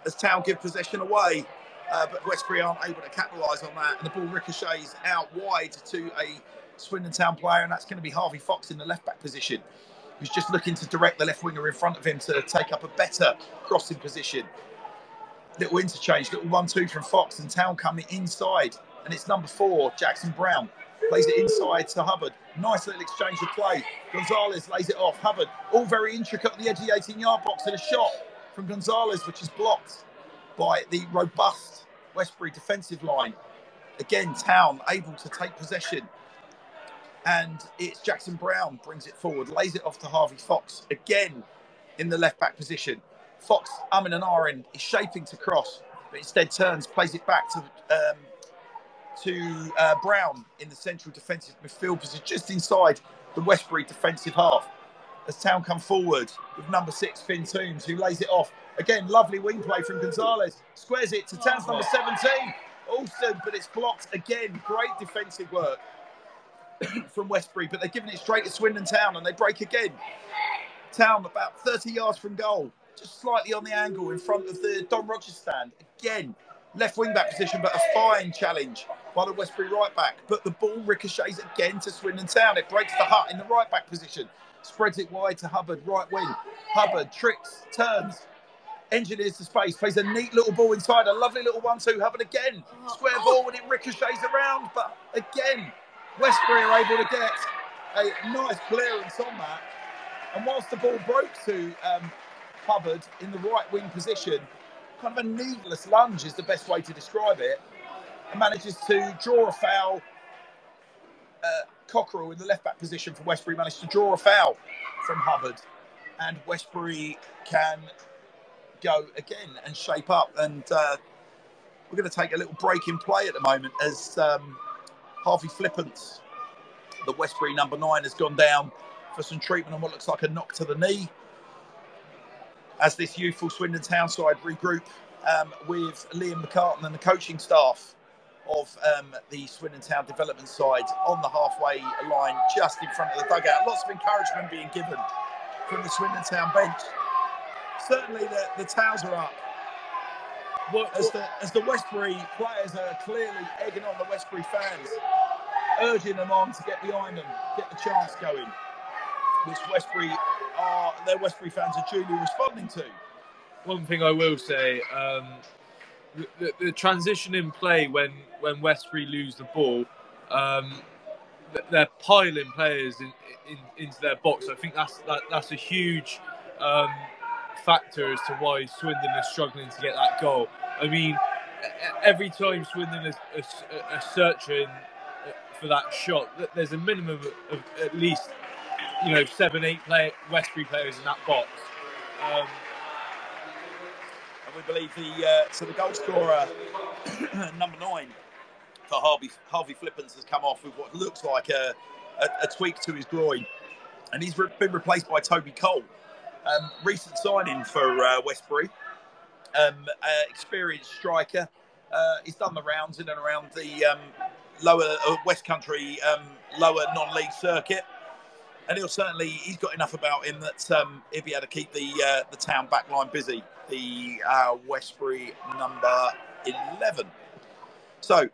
as Town give possession away. Uh, but Westbury aren't able to capitalise on that, and the ball ricochets out wide to a Swindon Town player, and that's going to be Harvey Fox in the left back position, who's just looking to direct the left winger in front of him to take up a better crossing position. Little interchange, little one-two from Fox, and Town coming inside, and it's number four, Jackson Brown, plays it inside to Hulbert. Nice little exchange of play. Gonzalez lays it off. Hulbert, all very intricate on the edge of the 18-yard box, and a shot from Gonzalez, which is blocked by the robust Westbury defensive line. Again, Town able to take possession. And it's Jackson Brown brings it forward, lays it off to Harvey Fox again in the left back position. Fox, i'm umming and ahhing, is shaping to cross, but instead turns, plays it back to um, to uh, Brown in the central defensive midfield position, just inside the Westbury defensive half. As Town come forward with number six, Finn Toombs, who lays it off. Again, lovely wing play from Gonzalez. Squares it to Town's number 17. Also, but it's blocked again. Great defensive work from Westbury, but they're giving it straight to Swindon Town and they break again. Town about 30 yards from goal, just slightly on the angle in front of the Don Rogers stand. Again, left wing back position, but a fine challenge by the Westbury right back. But the ball ricochets again to Swindon Town. It breaks the Hutt in the right back position, spreads it wide to Hulbert, right wing. Hulbert tricks, turns, engineers the space, plays a neat little ball inside, a lovely little one-two. Hulbert again, oh. square ball, and it ricochets around. But again, Westbury are able to get a nice clearance on that. And whilst the ball broke to um, Hulbert in the right wing position, kind of a needless lunge is the best way to describe it, and manages to draw a foul. Uh, Cockerell in the left back position for Westbury managed to draw a foul from Hulbert, and Westbury can go again and shape up. And uh, we're going to take a little break in play at the moment as um, Harvey Flippance, the Westbury number nine, has gone down for some treatment on what looks like a knock to the knee as this youthful Swindon Town side regroup um, with Liam McCartan and the coaching staff of um, the Swindon Town development side on the halfway line, just in front of the dugout. Lots of encouragement being given from the Swindon Town bench. Certainly, the, the towels are up. What, as, the, as the Westbury players are clearly egging on the Westbury fans, urging them on to get behind them, get the chance going, which Westbury are their Westbury fans are duly responding to. One thing I will say, um, the, the, the, transition in play when when Westbury lose the ball, um, they're piling players in, in, into their box. I think that's that, that's a huge um, factor as to why Swindon is struggling to get that goal. I mean, every time Swindon is, is, is searching for that shot, there's a minimum of, of at least you know seven, eight play, Westbury players in that box. Um, and we believe the uh, so the goal scorer [clears throat] number nine for Harvey Harvey Flippance has come off with what looks like a, a, a tweak to his groin, and he's been replaced by Toby Cole, um, recent signing for uh, Westbury, um, uh, experienced striker. Uh, he's done the rounds in and around the um, lower uh, West Country um, lower non-league circuit and he'll certainly he's got enough about him that he'll be able to keep the uh, the town backline busy. The uh, Westbury number eleven. So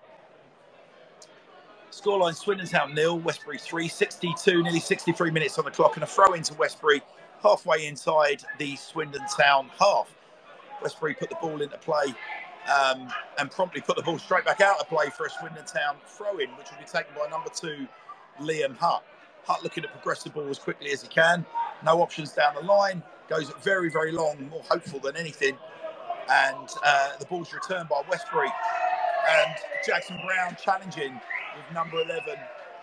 scoreline: Swindon Town nil, Westbury three. 62, nearly 63 minutes on the clock, and a throw into Westbury halfway inside the Swindon Town half. Westbury put the ball into play. Um, and promptly put the ball straight back out of play for a Swindon Town throw in, which will be taken by number two, Liam Hutt. Hutt looking to progress the ball as quickly as he can. No options down the line. Goes very, very long, more hopeful than anything. And uh, the ball's returned by Westbury. And Jackson Brown challenging with number 11,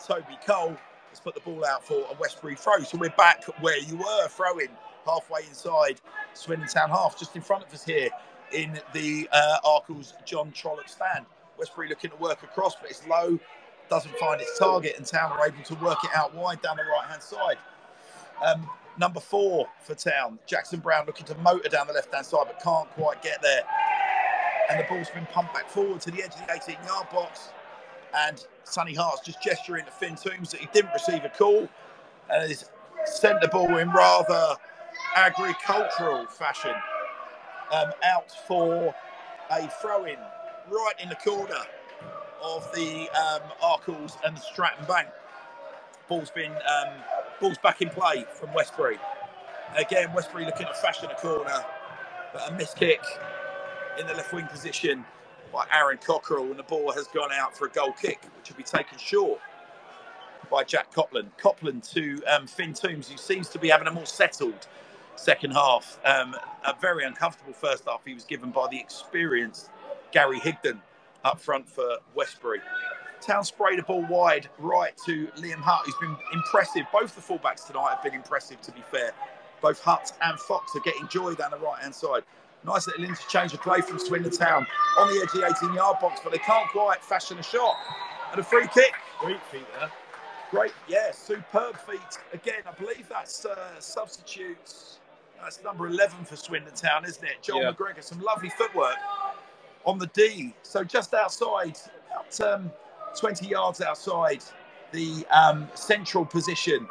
Toby Cole, put the ball out for a Westbury throw. So we're back where you were throwing halfway inside Swindon Town half, just in front of us here in the uh, Arkells John Trollope stand. Westbury looking to work across, but it's low, doesn't find its target, and Town are able to work it out wide down the right hand side. Um, number four for Town, Jackson Brown looking to motor down the left hand side, but can't quite get there. And the ball's been pumped back forward to the edge of the 18 yard box. And Sonny Hart's just gesturing to Finn Toombs that he didn't receive a call and has sent the ball in rather agricultural fashion um, out for a throw in right in the corner of the um, Arkells and Stratton Bank. Ball's been um, ball's back in play from Westbury. Again, Westbury looking to fashion a corner, but a missed kick in the left wing position by Aaron Cockerell, and the ball has gone out for a goal kick, which will be taken short by Jack Copland. Copland to um, Finn Toombs, who seems to be having a more settled second half. Um, a very uncomfortable first half he was given by the experienced Gary Higdon up front for Westbury. Town sprayed a ball wide right to Liam Hutt, who's been impressive. Both the fullbacks tonight have been impressive, to be fair. Both Hutt and Fox are getting joy down the right hand side. Nice little interchange of play from Swindon Town on the edge of the 18 yard box, but they can't quite fashion a shot. And a free kick. Great feet there. Great, yeah, superb feet. Again, I believe that's uh, substitutes. That's number 11 for Swindon Town, isn't it? John Yeah. McGregor. Some lovely footwork on the D. So just outside, about um, 20 yards outside the um, central position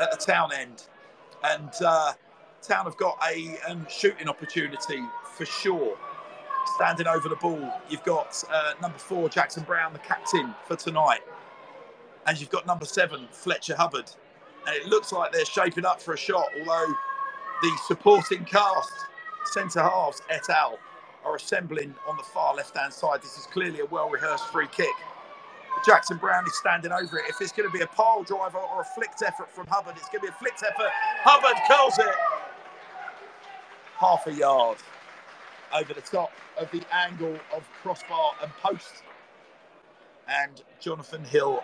at the town end. And uh, Town have got a um, shooting opportunity for sure. Standing over the ball, you've got uh, number four, Jackson Brown, the captain for tonight and you've got number seven, Fletcher Hulbert. And it looks like they're shaping up for a shot, although the supporting cast, centre halves et al., are assembling on the far left hand side. This is clearly a well rehearsed free kick. Jackson Brown is standing over it. If it's going to be a pile driver or a flicked effort from Hulbert, it's going to be a flicked effort. Hulbert curls it half a yard over the top of the angle of crossbar and post and Jonathan Hill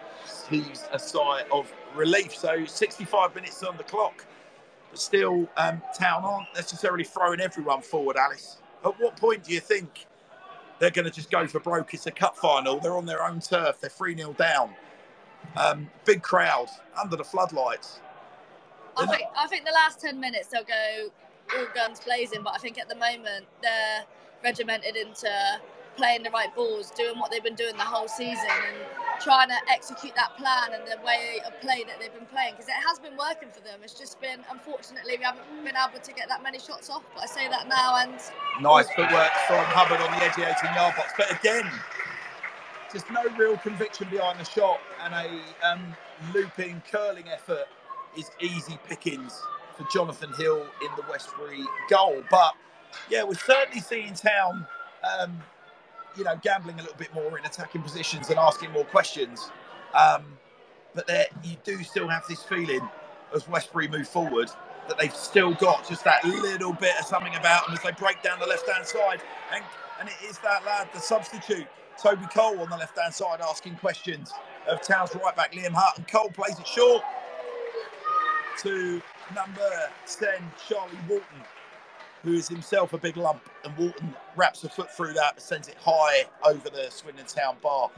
heaves a sigh of relief. So 65 minutes on the clock, but still, um, Town aren't necessarily throwing everyone forward. Alice, at what point do you think they're going to just go for broke? It's a cup final. They're on their own turf. They're three 0 down. Um, big crowd under the floodlights. I think I think the last ten minutes they'll go all guns blazing, but I think at the moment they're regimented into playing the right balls, doing what they've been doing the whole season, and trying to execute that plan and the way of play that they've been playing because it has been working for them. It's just been unfortunately we haven't been able to get that many shots off. But I say that now, and Nice footwork from Hulbert on the edge of the 18 yard box. But again, just no real conviction behind the shot and a um, looping, curling effort is easy pickings for Jonathan Hill in the Westbury goal. But yeah, we're certainly seeing Town, um, you know, gambling a little bit more in attacking positions and asking more questions. Um, but there, you do still have this feeling as Westbury move forward that they've still got just that little bit of something about them as they break down the left hand side. And, and it is that lad, the substitute, Toby Cole on the left hand side, asking questions of Town's right back, Liam Hart. And Cole plays it short to number 10, Charlie Walton, who is himself a big lump. And Walton wraps a foot through that, sends it high over the Swindon Town bar.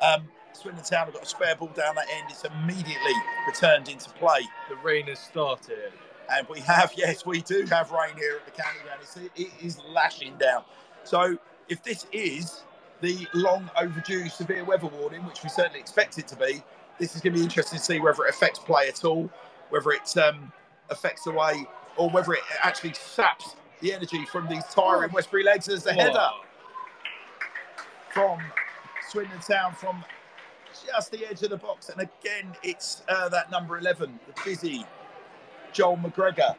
Um, Swindon Town have got a spare ball down that end. It's immediately returned into play. The rain has started. And we have, [laughs] yes, we do have rain here at the county ground. It's, it is lashing down. So if this is the long overdue severe weather warning, which we certainly expect it to be, this is going to be interesting to see whether it affects play at all, whether it's um, affects the way, or whether it actually saps the energy from these tiring Westbury legs as the header from Swindon Town from just the edge of the box. And again, it's uh, that number 11, the busy Joel McGregor,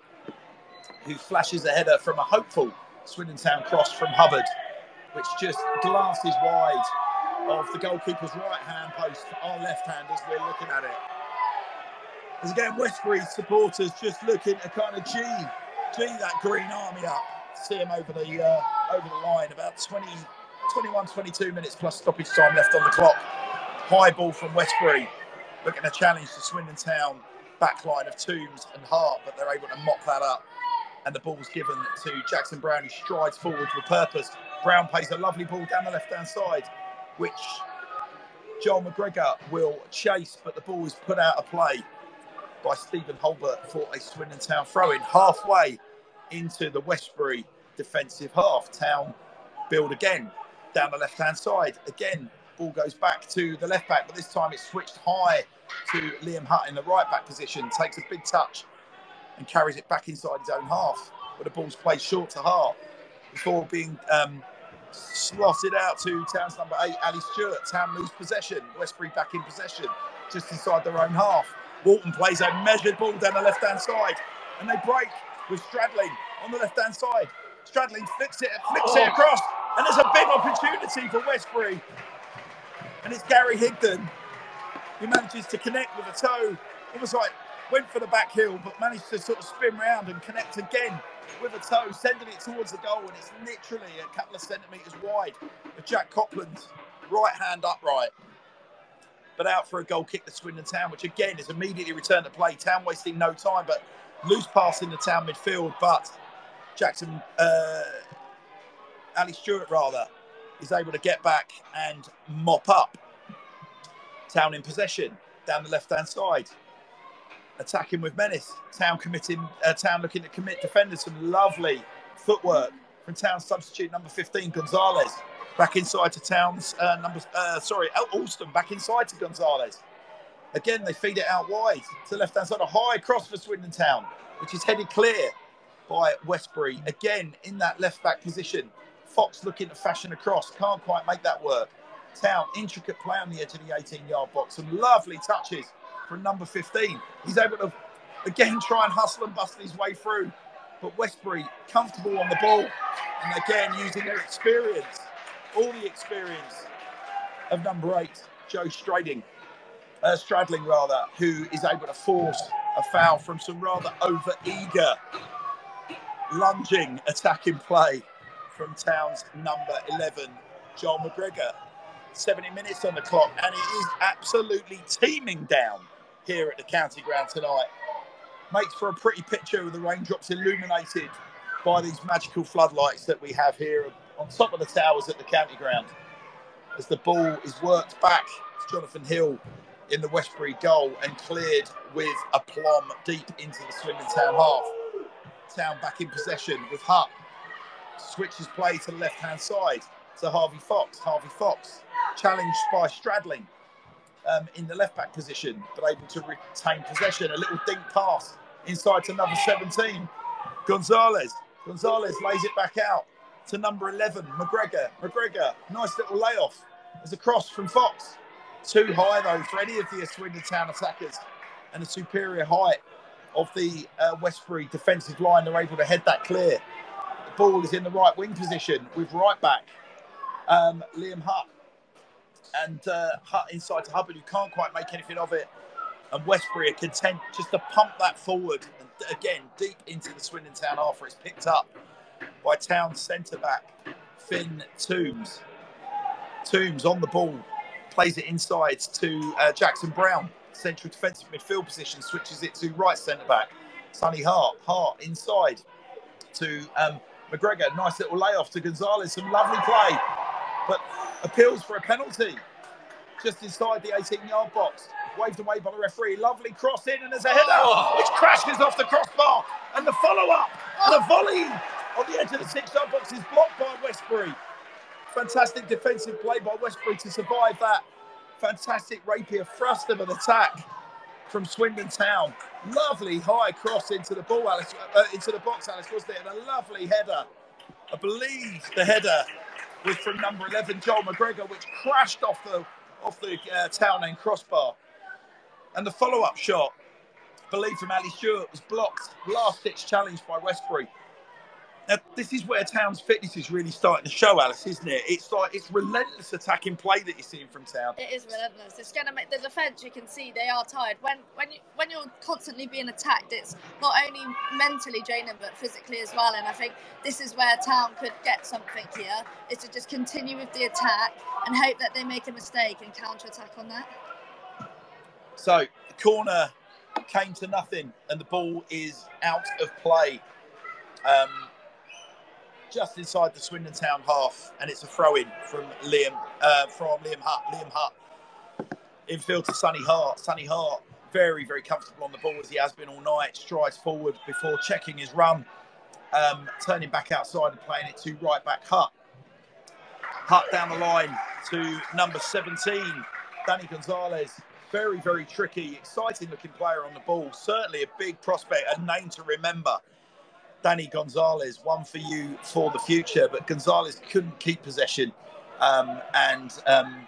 who flashes a header from a hopeful Swindon Town cross from Hulbert, which just glances wide of the goalkeeper's right hand post, our left hand, as we're looking at it. As again, Westbury supporters just looking to kind of G, G that green army up, see him over the uh, over the line. About 20, 21, 22 minutes plus stoppage time left on the clock. High ball from Westbury, looking to challenge the Swindon Town back line of Toombs and Hart, but they're able to mop that up. and the ball's given to Jackson Brown, who strides forward with purpose. Brown plays a lovely ball down the left hand side, which Joel McGregor will chase, but the ball is put out of play by Stephen Holbert for a Swindon Town throw in halfway into the Westbury defensive half. Town build again down the left hand side. Again, ball goes back to the left back, but this time it's switched high to Liam Hutt in the right back position. Takes a big touch and carries it back inside his own half. But the ball's played short to Hart before being um, slotted out to Town's number eight, Ali Stewart. Town lose possession. Westbury back in possession, just inside their own half. Walton plays a measured ball down the left hand side, and they break with Stradling on the left hand side. Stradling flicks it, flicks it oh. across, and there's a big opportunity for Westbury. And it's Gary Higdon who manages to connect with a toe, almost like went for the back heel, but managed to sort of spin round and connect again with a toe, sending it towards the goal, and it's literally a couple of centimetres wide of Jack Copland's right hand upright. But out for a goal kick to Swindon Town, which again is immediately returned to play. Town wasting no time, but loose pass in the Town midfield. But Jackson, uh, Ali Stewart rather, is able to get back and mop up. Town in possession down the left hand side attacking with menace. Town committing, uh, Town looking to commit defenders. Some lovely footwork from Town substitute number 15, Gonzalez. Back inside to Town's uh, number, uh, sorry, Alston back inside to Gonzalez. Again, they feed it out wide to left hand side. A high cross for Swindon Town, which is headed clear by Westbury. Again, in that left back position. Fox looking to fashion across. Can't quite make that work. Town, intricate play on the edge of the 18 yard box. Some lovely touches from number 15. He's able to again try and hustle and bustle his way through. But Westbury comfortable on the ball and again using their experience, all the experience of number eight, Joe Strading, uh, Stradling rather, who is able to force a foul from some rather over eager lunging attacking play from Town's number 11, Joel McGregor. 70 minutes on the clock, and it is absolutely teeming down here at the county ground tonight. Makes for a pretty picture with the raindrops illuminated by these magical floodlights that we have here on top of the towers at the county ground. As the ball is worked back to Jonathan Hill in the Westbury goal and cleared with a aplomb deep into the Swindon Town half. Town back in possession with Hutt. Switches play to the left hand side to Harvey Fox. Harvey Fox challenged by Stradling um, in the left back position, but able to retain possession. A little dink pass inside to number 17, Gonzalez. Gonzalez lays it back out to number 11, McGregor. McGregor, nice little layoff. There's a cross from Fox. Too high, though, for any of the Swindon Town attackers. And the superior height of the uh, Westbury defensive line, they're able to head that clear. The ball is in the right wing position with right back um, Liam Hutt and uh, Hutt inside to Hulbert, who can't quite make anything of it. And Westbury are content just to pump that forward and again deep into the Swindon Town after it's picked up by Town centre back Finn Toombs. Toombs on the ball, plays it inside to uh, Jackson Brown, central defensive midfield position, switches it to right centre back. Sonny Hart, Hart inside to um, McGregor. Nice little layoff to Gonzalez. Some lovely play, but appeals for a penalty just inside the 18 yard box. Waved away by the referee. Lovely cross in, and there's a header oh. which crashes off the crossbar. And the follow up, oh. the volley on the edge of the six yard box is blocked by Westbury. Fantastic defensive play by Westbury to survive that. Fantastic rapier thrust of an attack from Swindon Town. Lovely high cross into the ball, Alice, uh, into the box, Alice, wasn't it? And a lovely header. I believe the header was from number 11, Joel McGregor, which crashed off the off the uh, town end crossbar. And the follow up shot, believed from Ali Stewart, was blocked. Last ditch challenge by Westbury. Now, this is where Town's fitness is really starting to show, Alice, isn't it? It's like it's relentless attacking play that you're seeing from Town. It is relentless. It's going to make the defence. You can see they are tired. When when you when you're constantly being attacked, it's not only mentally draining but physically as well. And I think this is where Town could get something here. Is to just continue with the attack and hope that they make a mistake and counter attack on that. So the corner came to nothing, and the ball is out of play um, just inside the Swindon Town half, and it's a throw in from Liam uh, from Liam Hutt. Liam Hutt infield to Sonny Hart. Sonny Hart very very comfortable on the ball as he has been all night. Strides forward before checking his run, um, turning back outside and playing it to right back Hutt. Hutt down the line to number 17, Danny Gonzalez. Very, very tricky, exciting looking player on the ball. Certainly a big prospect, a name to remember. Danny Gonzalez, one for you for the future. But Gonzalez couldn't keep possession um, and um,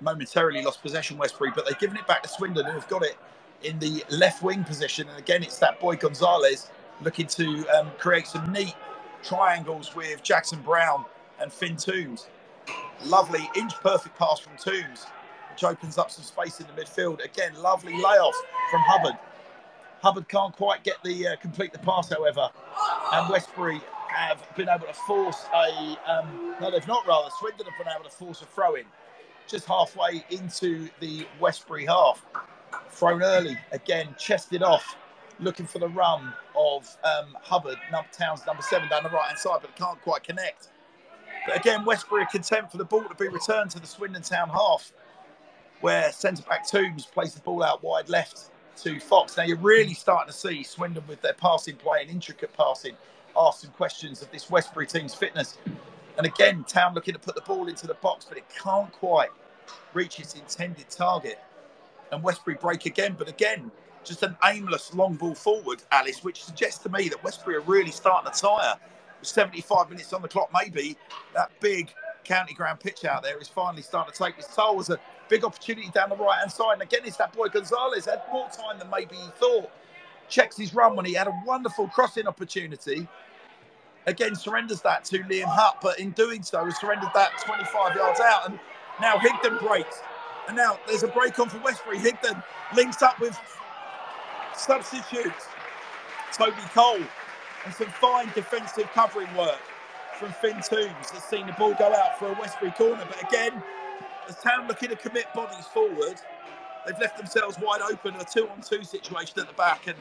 momentarily lost possession, Westbury. But they've given it back to Swindon, who have got it in the left wing position. And again, it's that boy Gonzalez looking to um, create some neat triangles with Jackson Brown and Finn Toombs. Lovely inch perfect pass from Toombs, which opens up some space in the midfield. Again, lovely layoff from Hulbert. Hulbert can't quite get the uh, complete the pass, however, and Westbury have been able to force a um, no, they've not rather. Swindon have been able to force a throw in just halfway into the Westbury half. Thrown early again, chested off, looking for the run of um, Hulbert, number Towns, number seven down the right hand side, but can't quite connect. But again, Westbury are content for the ball to be returned to the Swindon Town half, where centre back Toombs plays the ball out wide left to Fox. Now you're really starting to see Swindon with their passing play and intricate passing ask some questions of this Westbury team's fitness. And again, Town looking to put the ball into the box, but it can't quite reach its intended target. And Westbury break again, but again, just an aimless long ball forward, Alice, which suggests to me that Westbury are really starting to tire. With 75 minutes on the clock, maybe that big county ground pitch out there is finally starting to take its toll. Was a big opportunity down the right hand side, and again, it's that boy Gonzalez had more time than maybe he thought. Checks his run when he had a wonderful crossing opportunity. Again, surrenders that to Liam Hutt, but in doing so, surrendered that 25 yards out. And now Higdon breaks. And now there's a break on for Westbury. Higdon links up with substitute Toby Cole and some fine defensive covering work from Finn Toombs has seen the ball go out for a Westbury corner. But again, as Town looking to commit bodies forward, they've left themselves wide open, a two on two situation at the back. And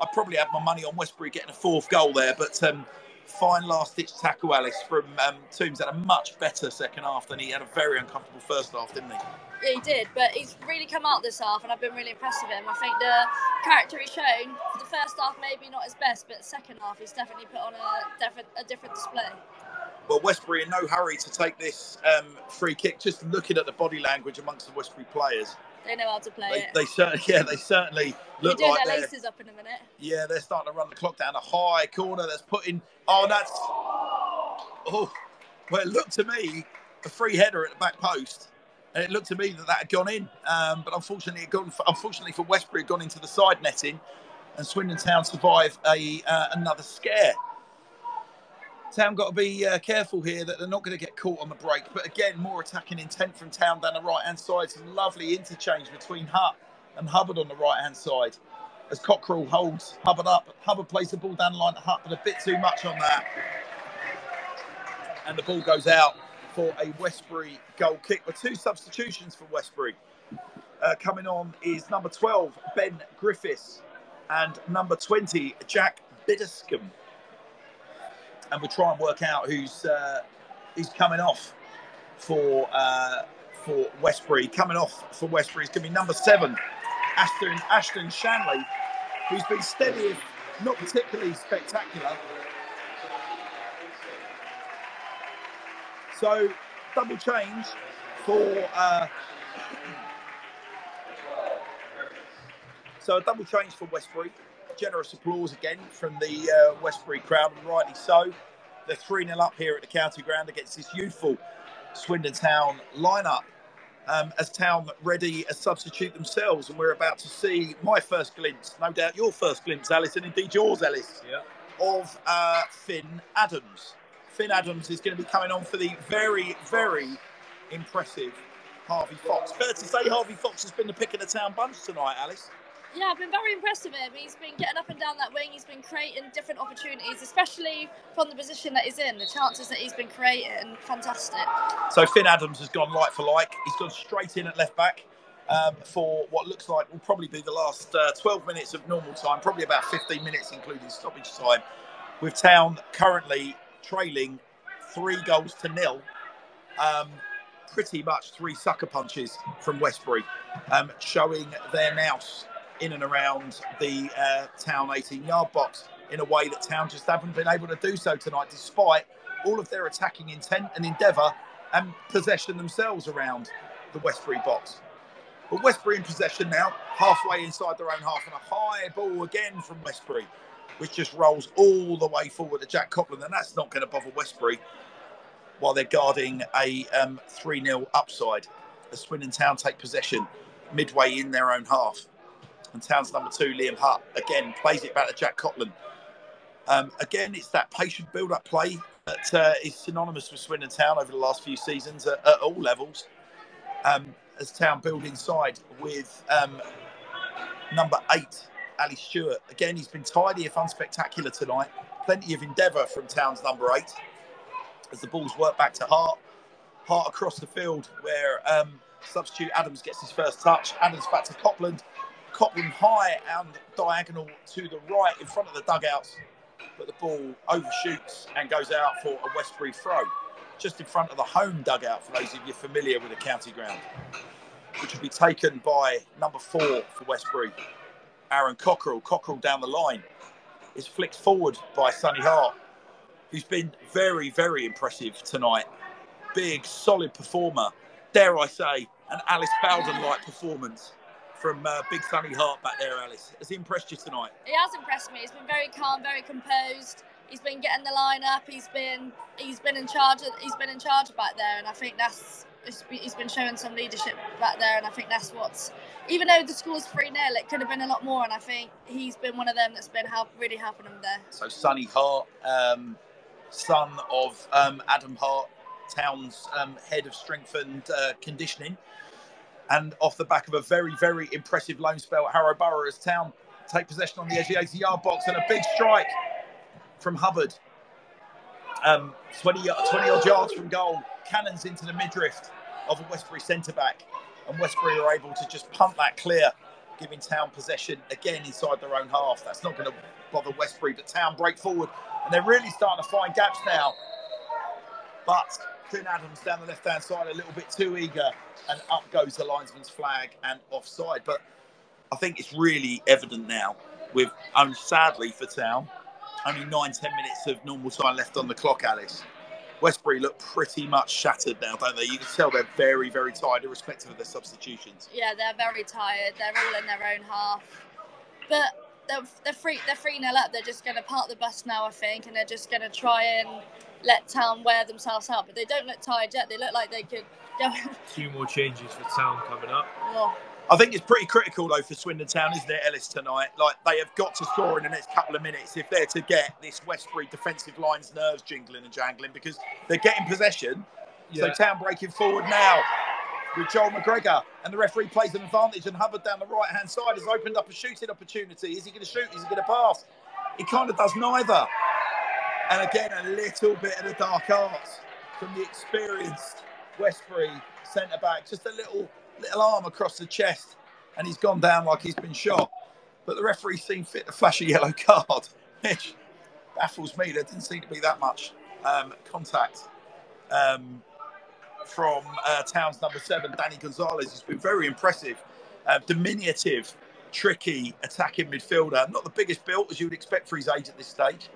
I probably had my money on Westbury getting a fourth goal there. But um, fine last ditch tackle, Alice, from um, Toombs had a much better second half than he had a very uncomfortable first half, didn't he? Yeah, he did, but he's really come out this half, and I've been really impressed with him. I think the character he's shown, the first half maybe not his best, but the second half he's definitely put on a different, a different display. Well, Westbury in no hurry to take this um, free kick. Just looking at the body language amongst the Westbury players, They know how to play they, it. they certainly, [laughs] yeah, they certainly look like their they're, laces up in a minute. yeah, they're starting to run the clock down. A high corner that's putting. Oh, that's. Oh, well, it looked to me a free header at the back post, and it looked to me that that had gone in. Um, but unfortunately, it gone. Unfortunately for Westbury, it had gone into the side netting, and Swindon Town survived a uh, another scare. Town got to be uh, careful here that they're not going to get caught on the break. But again, more attacking intent from Town down the right hand side. Some lovely interchange between Hutt and Hulbert on the right hand side. As Cockerell holds Hulbert up, Hulbert plays the ball down the line to Hutt, but a bit too much on that. And the ball goes out for a Westbury goal kick. With two substitutions for Westbury. Uh, coming on is number 12, Ben Griffiths, and number 20, Jack Biddiscombe and we'll try and work out who's uh, who's coming off for uh, for Westbury. Coming off for Westbury is going to be number seven, Ashton Ashton Shanley, who's been steady, not particularly spectacular. So double change for. Uh, [coughs] so a double change for Westbury generous applause again from the uh, Westbury crowd, and rightly so. They're 3 0 up here at the county ground against this youthful Swindon Town lineup. Um, as Town ready a substitute themselves, and we're about to see my first glimpse, no doubt your first glimpse, Alice, and indeed yours, Alice, Yeah. of uh, Finn Adams. Finn Adams is going to be coming on for the very, very impressive Harvey Fox. Fair to say, Harvey Fox has been the pick of the town bunch tonight, Alice. Yeah, I've been very impressed with him. He's been getting up and down that wing. He's been creating different opportunities, especially from the position that he's in. The chances that he's been creating, fantastic. So Finn Adams has gone like for like. He's gone straight in at left back. um, for what looks like will probably be the last uh, 12 minutes of normal time, probably about 15 minutes, including stoppage time, with Town currently trailing three goals to nil. Um, pretty much three sucker punches from Westbury, um, showing their nous in and around the uh, Town 18 yard box in a way that Town just haven't been able to do so tonight, despite all of their attacking intent and endeavour and possession themselves around the Westbury box. But Westbury in possession now, halfway inside their own half, and a high ball again from Westbury, which just rolls all the way forward to Jack Copland, and that's not going to bother Westbury while they're guarding a um, 3 0 upside as Swindon Town take possession midway in their own half. And Town's number two, Liam Hutt, again plays it back to Jack Copland. Um, again, it's that patient build up play that uh, is synonymous with Swindon Town over the last few seasons at, at all levels. Um, as Town build inside with um, number eight, Ali Stewart. Again, he's been tidy if unspectacular tonight. Plenty of endeavour from Town's number eight as the balls work back to Hart. Hart across the field where um, substitute Adams gets his first touch. Adams back to Copland. Copland high and diagonal to the right in front of the dugouts, but the ball overshoots and goes out for a Westbury throw, just in front of the home dugout for those of you familiar with the county ground, which will be taken by number four for Westbury, Aaron Cockerell. Cockerell down the line is flicked forward by Sonny Hart, who's been very, very impressive tonight. Big, solid performer. Dare I say, an Alice Bowden like performance from uh, Big Sonny Hart back there, Alice. Has he impressed you tonight? He has impressed me. He's been very calm, very composed. He's been getting the line up. He's been he's been in charge. Of, he's been in charge back there, and I think that's he's been showing some leadership back there, and I think that's what's. Even though the score's three 0 it could have been a lot more, and I think he's been one of them that's been help really helping them there. So Sonny Hart, um, son of um, Adam Hart, Town's um, head of strength and uh, conditioning and off the back of a very, very impressive loan spell at Harrow Borough as Town take possession on the edge of the 80 yard box and a big strike from Hulbert. Um, 20, 20 odd yards from goal, cannons into the midriff of a Westbury centre back, and Westbury are able to just pump that clear, giving Town possession again inside their own half. That's not going to bother Westbury, but Town break forward, and they're really starting to find gaps now. But Quinn Adams down the left hand side a little bit too eager, and up goes the linesman's flag and offside. But I think it's really evident now, with um, sadly for Town, only nine ten minutes of normal time left on the clock. Alice, Westbury look pretty much shattered now, don't they? You can tell they're very, very tired, irrespective of their substitutions. Yeah, they're very tired. They're all in their own half, but they're they're free they're nil up. They're just going to park the bus now, I think, and they're just going to try and let Town wear themselves out. But they don't look tired yet. They look like they could go. Two more changes for Town coming up. Oh, I think it's pretty critical though for Swindon Town, isn't it, Ellis tonight? Like they have got to score in the next couple of minutes if they're to get this Westbury defensive line's nerves jingling and jangling because they're getting possession. So Town breaking forward now with Joel McGregor, and the referee plays an advantage, and Hulbert down the right hand side has opened up a shooting opportunity. Is he going to shoot? Is he going to pass? He kind of does neither. And again, a little bit of the dark arts from the experienced Westbury centre back, just a little little arm across the chest, and he's gone down like he's been shot. But the referee seemed fit to flash a yellow card, [laughs] which baffles me. There didn't seem to be that much um, contact um, from uh, Town's number seven, Danny Gonzalez. He's been very impressive, uh, diminutive, tricky attacking midfielder. Not the biggest built as you would expect for his age at this stage.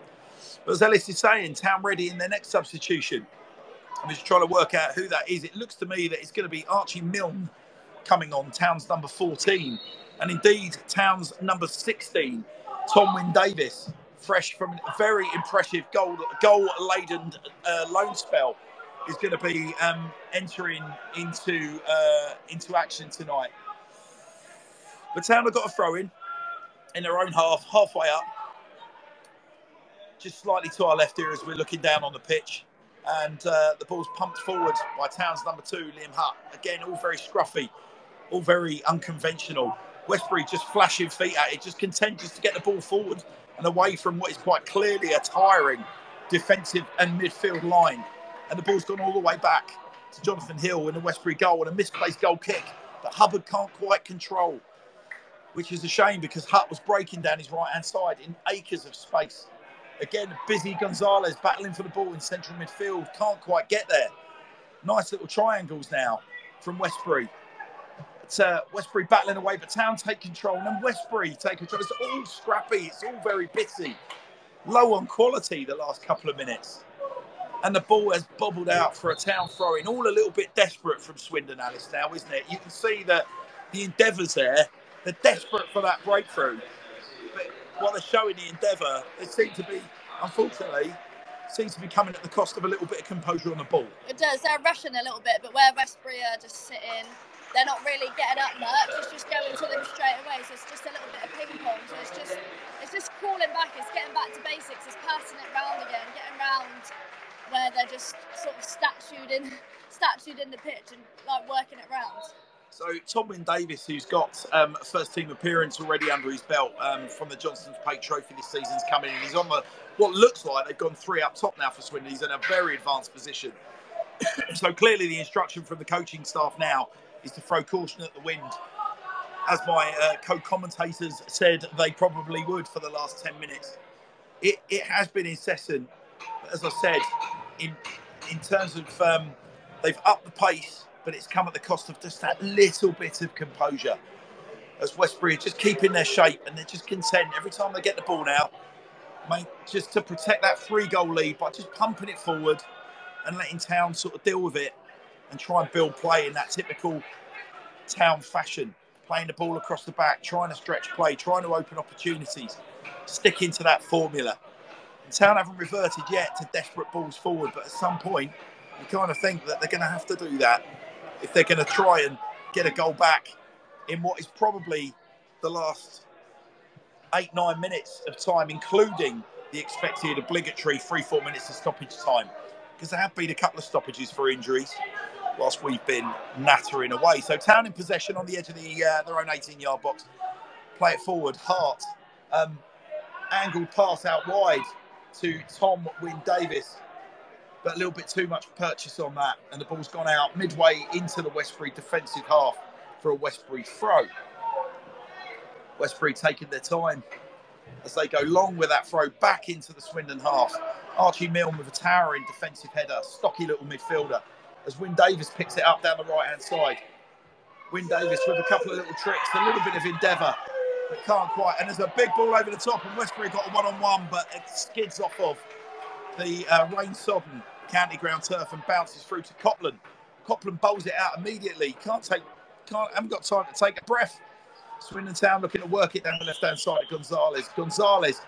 But as Ellis is saying, Town ready in their next substitution. I'm just trying to work out who that is. It looks to me that it's going to be Archie Milne coming on, Town's number 14. And indeed, Town's number 16, Tom Wynne Davis, fresh from a very impressive goal goal laden uh, loan spell, is going to be um, entering into uh, into action tonight. But Town have got a throw in in their own half, halfway up, just slightly to our left here as we're looking down on the pitch. And uh, the ball's pumped forward by Town's number two, Liam Hutt. Again, all very scruffy, all very unconventional. Westbury just flashing feet at it, just contentious to get the ball forward and away from what is quite clearly a tiring defensive and midfield line. And the ball's gone all the way back to Jonathan Hill in the Westbury goal and a misplaced goal kick that Hulbert can't quite control, which is a shame because Hutt was breaking down his right hand side in acres of space. Again, busy Gonzalez battling for the ball in central midfield, can't quite get there. Nice little triangles now from Westbury. It's uh, Westbury battling away, but Town take control, and then Westbury take control. It's all scrappy, it's all very bitty. Low on quality the last couple of minutes and the ball has bubbled out for a town throw in. All a little bit desperate from Swindon Alice now, isn't it? You can see that the endeavours there, they're desperate for that breakthrough. But while they're showing the endeavour, they seem to be, unfortunately, seems to be coming at the cost of a little bit of composure on the ball. It does. They're rushing a little bit, but where Westbury are just sitting, they're not really getting up much. It's just going to them straight away. So it's just a little bit of ping pong. So it's just it's just crawling back. It's getting back to basics. It's passing it round again, getting round where they're just sort of statued in, [laughs] statued in the pitch and like working it round. So Tom Wyn Davis, who's got um, a first team appearance already under his belt um, from the Johnstone's Paint Trophy this season, is coming in. He's on the what looks like they've gone three up top now for Swindon. He's in a very advanced position. [coughs] so clearly, the instruction from the coaching staff now is to throw caution at the wind. As my uh, co-commentators said, they probably would for the last ten minutes. It, it has been incessant, as I said, in in terms of um, they've upped the pace, but it's come at the cost of just that little bit of composure. As Westbury are just keeping their shape and they're just content every time they get the ball now, mate, just to protect that three goal lead by just pumping it forward and letting Town sort of deal with it and try and build play in that typical Town fashion. Playing the ball across the back, trying to stretch play, trying to open opportunities, sticking to that formula. Town haven't reverted yet to desperate balls forward, but at some point, you kind of think that they're going to have to do that if they're going to try and get a goal back in what is probably the last eight, nine minutes of time, including the expected obligatory three, four minutes of stoppage time. Because there have been a couple of stoppages for injuries whilst we've been nattering away. So Town in possession on the edge of the uh, their own 18 yard box. Play it forward. Hart. Um, angled pass out wide to Tom Wyn Davis, but a little bit too much purchase on that, and the ball's gone out midway into the Westbury defensive half for a Westbury throw. Westbury taking their time as they go long with that throw back into the Swindon half. Archie Milne with a towering defensive header, stocky little midfielder, as Wyn Davis picks it up down the right hand side. Wyn Davis with a couple of little tricks, a little bit of endeavour, but can't quite. And there's a big ball over the top, and Westbury got a one on one, but it skids off of the uh, rain sodden county ground turf and bounces through to Copland. Copland bowls it out immediately. Can't take, can't, haven't got time to take a breath. Swindon Town looking to work it down the left hand side of Gonzalez. Gonzalez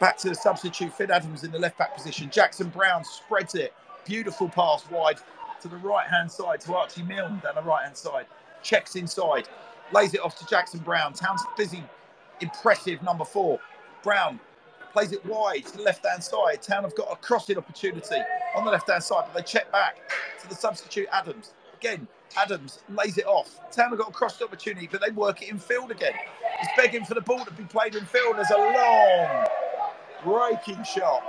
back to the substitute. Finn Adams in the left back position. Jackson Brown spreads it. Beautiful pass wide to the right hand side to Archie Milne down the right hand side. Checks inside lays it off to Jackson Brown. Town's busy, impressive number four. Brown plays it wide to the left hand side. Town have got a crossing opportunity on the left hand side, but they check back to the substitute Adams. Again, Adams lays it off. Town have got a crossed opportunity, but they work it in field again. He's begging for the ball to be played in field. There's a long breaking shot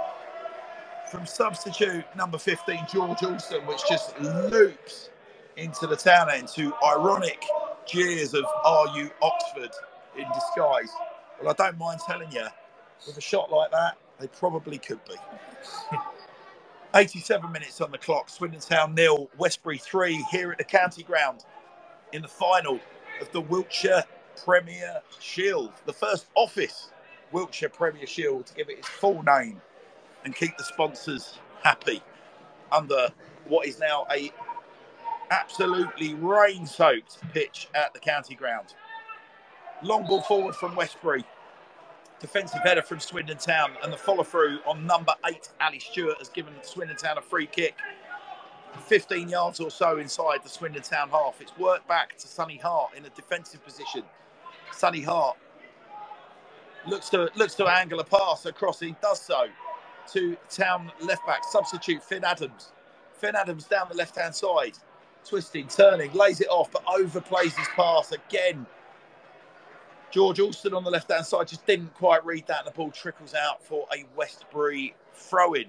from substitute number 15, George Alston, which just loops into the town end to ironic jeers of "Are you Oxford?" in disguise. Well, I don't mind telling you, with a shot like that, they probably could be. [laughs] 87 minutes on the clock. Swindon Town nil, Westbury three here at the county ground in the final of the Wiltshire Premier Shield, the first office Wiltshire Premier Shield to give it its full name and keep the sponsors happy under what is now a absolutely rain soaked pitch at the county ground. Long ball forward from Westbury. Defensive header from Swindon Town, and the follow through on number eight, Ali Stewart, has given Swindon Town a free kick. 15 yards or so inside the Swindon Town half. It's worked back to Sonny Hart in a defensive position. Sonny Hart looks to looks to angle a pass across. He does so to Town left back substitute Finn Adams. Finn Adams down the left hand side twisting, turning, lays it off, but overplays his pass again. George Alston on the left hand side just didn't quite read that, and the ball trickles out for a Westbury throw in.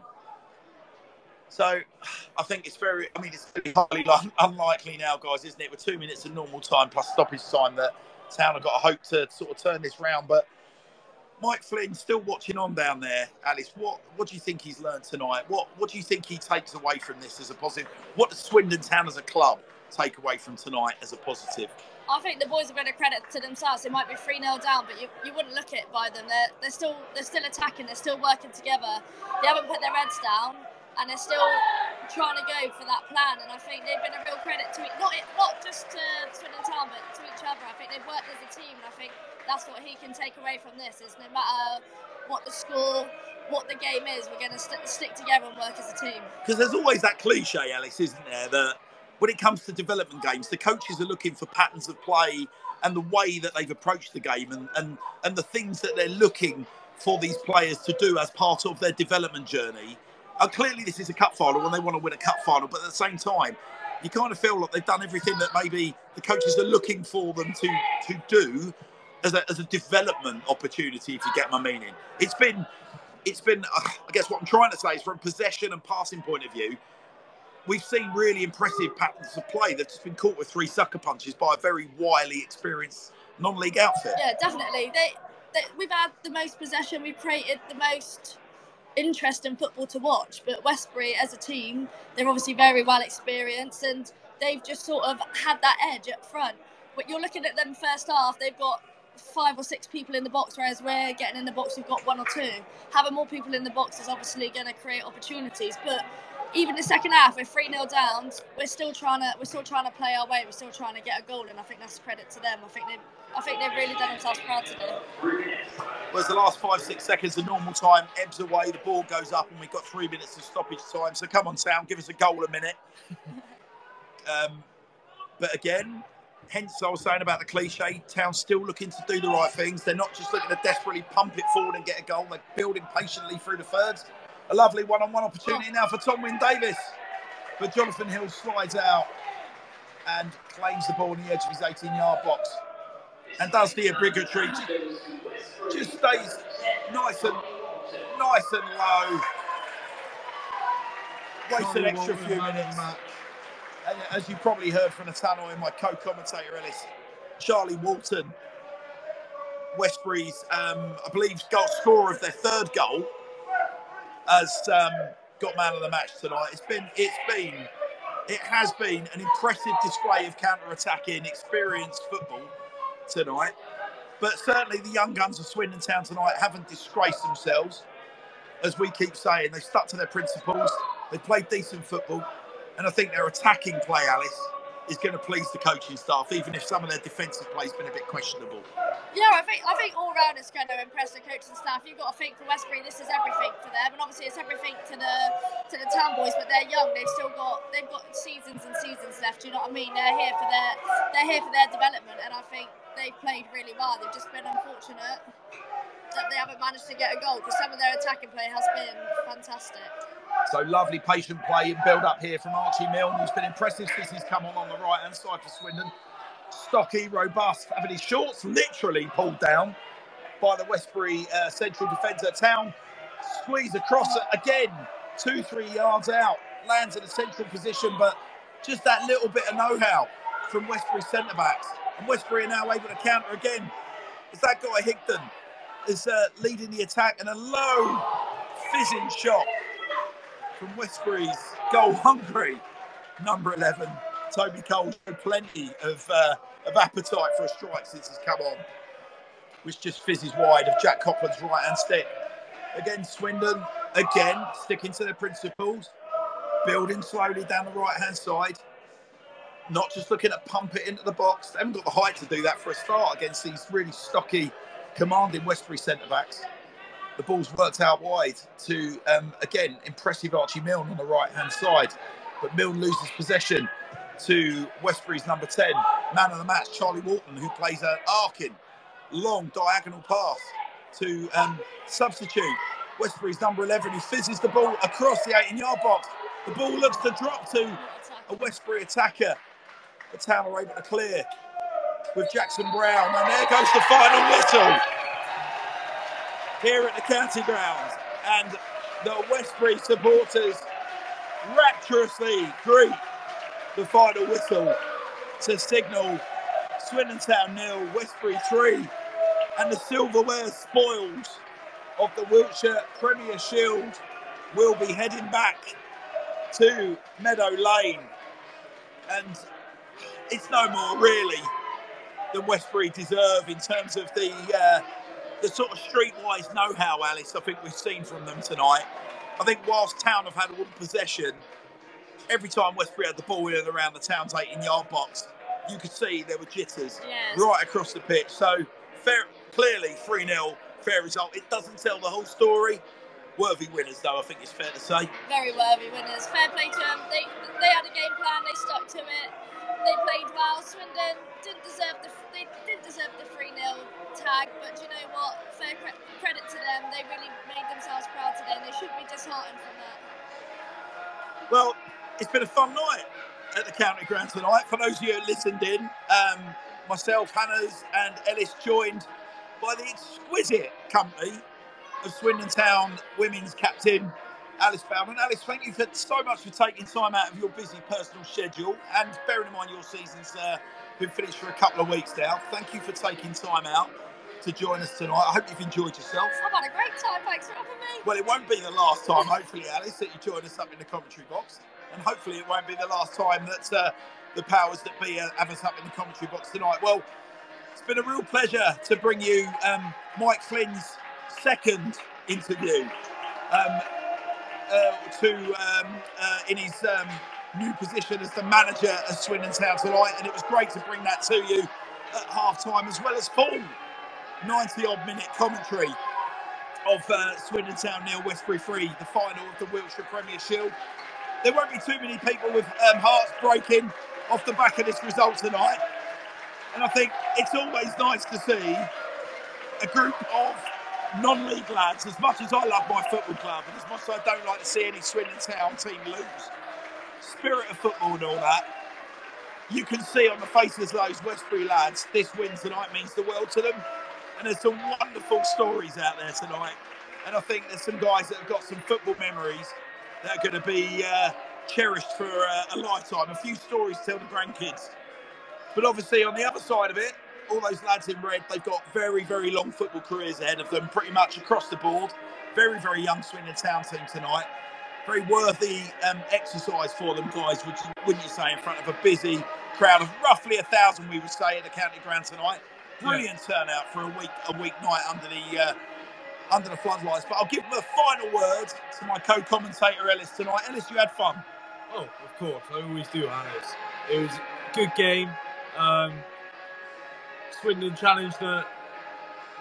So I think it's very, I mean, it's highly unlikely now, guys, isn't it? With two minutes of normal time plus stoppage time, that Town have got a hope to sort of turn this round. But Mike Flynn still watching on down there. Alice, what what do you think he's learned tonight? What what do you think he takes away from this as a positive? What does Swindon Town as a club take away from tonight as a positive? I think the boys have got a credit to themselves. They might be 3 0 down, but you, you wouldn't look it by them. They're, they're still they're still attacking, they're still working together. They haven't put their heads down and they're still trying to go for that plan. And I think they've been a real credit to it, not not just to Swindon Town, but to each other. I think they've worked as a team, and I think that's what he can take away from this. Is no matter what the score, what the game is, we're going to st- stick together and work as a team. Because there's always that cliche, Alex, isn't there? That when it comes to development games, the coaches are looking for patterns of play and the way that they've approached the game and, and, and the things that they're looking for these players to do as part of their development journey And clearly, this is a cup final and they want to win a cup final, but at the same time, you kind of feel like they've done everything that maybe the coaches are looking for them to to do as a, as a development opportunity. If you get my meaning, it's been it's been. Uh, I guess what I'm trying to say is from possession and passing point of view, we've seen really impressive patterns of play. Just been caught with three sucker punches by a very wily, experienced non-league outfit. Yeah, definitely. They, they we've had the most possession. We've created the most interesting football to watch. But Westbury, as a team, they're obviously very well experienced and they've just sort of had that edge up front. But you're looking at them first half, they've got five or six people in the box, whereas we're getting in the box, we've got one or two. Having more people in the box is obviously going to create opportunities. But even the second half, we're three 0 down. We're still trying to we're still trying to play our way. We're still trying to get a goal, and I think that's credit to them. I think they I think they've really done themselves proud today. Whereas the last five, six seconds of normal time ebbs away, the ball goes up, and we've got three minutes of stoppage time. So come on, Sam, give us a goal a minute. [laughs] um, but again, hence I was saying about the cliche, Town still looking to do the right things. They're not just looking to desperately pump it forward and get a goal. They're building patiently through the thirds. A lovely one-on-one opportunity now for Tom Wynne Davis. But Jonathan Hill slides out and claims the ball in the edge of his 18-yard box and does the obligatory. Just stays nice and nice and low. Waits an extra few minutes. And as you probably heard from the tunnel in my co-commentator Ellis, Charlie Walton, Westbury's, um, I believe, goal scorer of their third goal, has um, got man of the match tonight. It's been, it's been, it has been an impressive display of counter-attacking, experienced football tonight. But certainly the young guns of Swindon Town tonight haven't disgraced themselves. As we keep saying, they stuck to their principles. They played decent football. And I think their attacking play, Alice, is going to please the coaching staff, even if some of their defensive play has been a bit questionable. Yeah, I think I think all round it's going to impress the coaching staff. You've got to think for Westbury, this is everything for them, and obviously it's everything to the to the town boys. But they're young; they've still got they've got seasons and seasons left. You know what I mean? They're here for their they're here for their development, and I think they've played really well. They've just been unfortunate that they haven't managed to get a goal because some of their attacking play has been fantastic. So lovely patient play and build up here from Archie Milne, who's been impressive since he's come on on the right hand side for Swindon. Stocky, robust, having his shorts literally pulled down by the Westbury uh, central defender. Town squeeze across again, two, three yards out, lands in a central position, but just that little bit of know how from Westbury centre backs. And Westbury are now able to counter again. As that guy Higdon is uh, leading the attack and a low fizzing shot from Westbury's goal hungry number 11. Toby Cole showed plenty of, uh, of appetite for a strike since he's come on, which just fizzes wide of Jack Copland's right hand stick. Again, Swindon, again, sticking to their principles, building slowly down the right hand side, not just looking at pump it into the box. They haven't got the height to do that for a start against these really stocky, commanding Westbury centre backs. The ball's worked out wide to, um, again, impressive Archie Milne on the right hand side. But Milne loses possession to Westbury's number 10, man of the match, Charlie Walton, who plays an arcing, long diagonal pass to um, substitute Westbury's number 11, who fizzes the ball across the 18 yard box. The ball looks to drop to a Westbury attacker. The town are able to clear with Jackson Brown, and there goes the final whistle here at the county grounds. And the Westbury supporters rapturously greet the final whistle to signal Swindon Town nil, Westbury three, and the silverware spoils of the Wiltshire Premier Shield will be heading back to Meadow Lane. And it's no more really than Westbury deserve in terms of the uh, the sort of streetwise know-how, Alice. I think we've seen from them tonight. I think whilst Town have had all possession, every time Westbury had the ball in and around the Town's 18-yard box, you could see there were jitters Yes. right across the pitch. So fair, clearly 3 0, fair result. It doesn't tell the whole story. Worthy winners, though, I think it's fair to say. Very worthy winners. Fair play to them. They they had a game plan. They stuck to it. They played well. Swindon didn't deserve the they didn't deserve the three 0 tag, but you know what? Fair cre- credit to them. They really made themselves proud today, and they shouldn't be disheartened from that. Well, it's been a fun night at the county ground tonight. For those of you who listened in, um, myself, Hannah's, and Ellis joined by the exquisite company of Swindon Town women's captain Alice Bowman. Alice, thank you for so much for taking time out of your busy personal schedule and bearing in mind your season's uh, been finished for a couple of weeks now. Thank you for taking time out to join us tonight. I hope you've enjoyed yourself. I've had a great time. Thanks for having me. Well, it won't be the last time, hopefully, Alice, that you join us up in the commentary box. And hopefully, it won't be the last time that uh, the powers that be uh, have us up in the commentary box tonight. Well, it's been a real pleasure to bring you um, Mike Flynn's second interview um, uh, to um, uh, in his um, new position as the manager of Swindon Town tonight. And it was great to bring that to you at half time, as well as full 90 odd minute commentary of uh, Swindon Town nil, Westbury free, the final of the Wiltshire Premier Shield. There won't be too many people with um, hearts breaking off the back of this result tonight. And I think it's always nice to see a group of non-league lads, as much as I love my football club and as much as I don't like to see any Swindon Town team lose, spirit of football and all that, you can see on the faces of those Westbury lads, this win tonight means the world to them. And there's some wonderful stories out there tonight. And I think there's some guys that have got some football memories that are going to be uh, cherished for uh, a lifetime. A few stories to tell the grandkids. But obviously, on the other side of it, all those lads in red, they've got very, very long football careers ahead of them, pretty much across the board. Very, very young Swindon Town team tonight. Very worthy um, exercise for them, guys, which wouldn't you say, in front of a busy crowd of roughly a thousand, we would say, at the county ground tonight. Brilliant turnout for a week, a week night under the uh, under the floodlights. But I'll give the final word to my co-commentator Ellis tonight. Ellis, you had fun. Oh, of course, I always do, Hannes. It was a good game. Um, Swindon challenged the,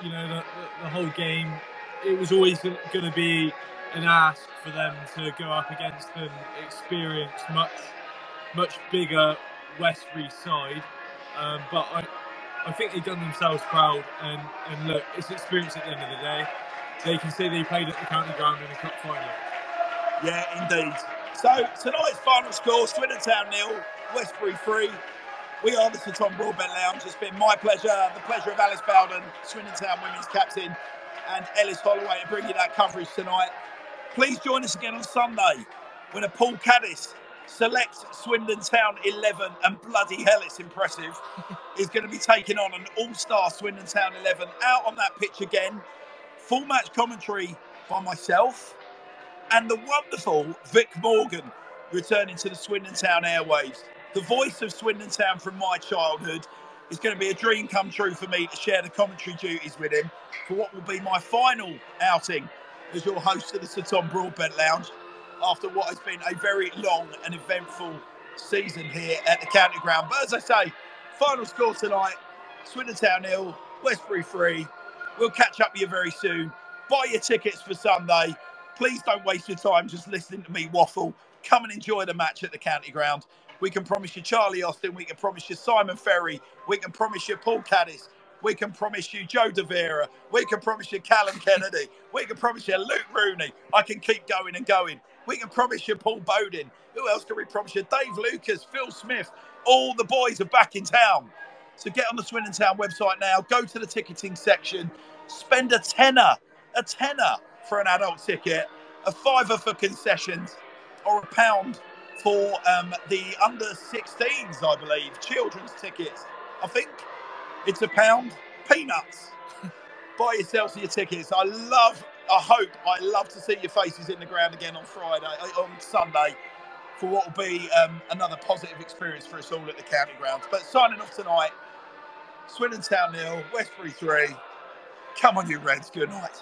you know, the, the, the whole game. It was always going to be an ask for them to go up against an experienced, much, much bigger Westbury side. Um, but I, I think they've done themselves proud. And, and look, it's experience at the end of the day. They can say they played at the county ground in a cup final. Yeah, indeed. So tonight's final score: Swindon Town nil, Westbury three. We are the Tom Broadbent Lounge. It's been my pleasure, the pleasure of Alice Bowden, Swindon Town women's captain, and Ellis Holloway to bring you that coverage tonight. Please join us again on Sunday when a Paul Caddis selects Swindon Town 11, and bloody hell, it's impressive, is going to be taking on an all-star Swindon Town 11 out on that pitch again. Full match commentary by myself and the wonderful Vic Morgan returning to the Swindon Town airwaves. The voice of Swindon Town from my childhood is going to be a dream come true for me to share the commentary duties with him for what will be my final outing as your host of the Sir Tom Broadbent Lounge after what has been a very long and eventful season here at the county ground. But as I say, final score tonight Swindon Town nil, Westbury three. We'll catch up with you very soon. Buy your tickets for Sunday. Please don't waste your time just listening to me waffle. Come and enjoy the match at the county ground. We can promise you Charlie Austin. We can promise you Simon Ferry. We can promise you Paul Caddis. We can promise you Joe De Vera. We can promise you Callum [laughs] Kennedy. We can promise you Luke Rooney. I can keep going and going. We can promise you Paul Bowden. Who else can we promise you? Dave Lucas, Phil Smith. All the boys are back in town. So get on the Swindon Town website now. Go to the ticketing section. Spend a tenner, a tenner for an adult ticket, a fiver for concessions. or a pound for um, the under 16s, I believe, children's tickets. I think it's a pound. Peanuts. [laughs] Buy yourselves your tickets. I love, I hope, I love to see your faces in the ground again on Friday, uh, on Sunday, for what will be um, another positive experience for us all at the county grounds. But signing off tonight, Swindon Town nil, Westbury three. Come on, you Reds. Good night.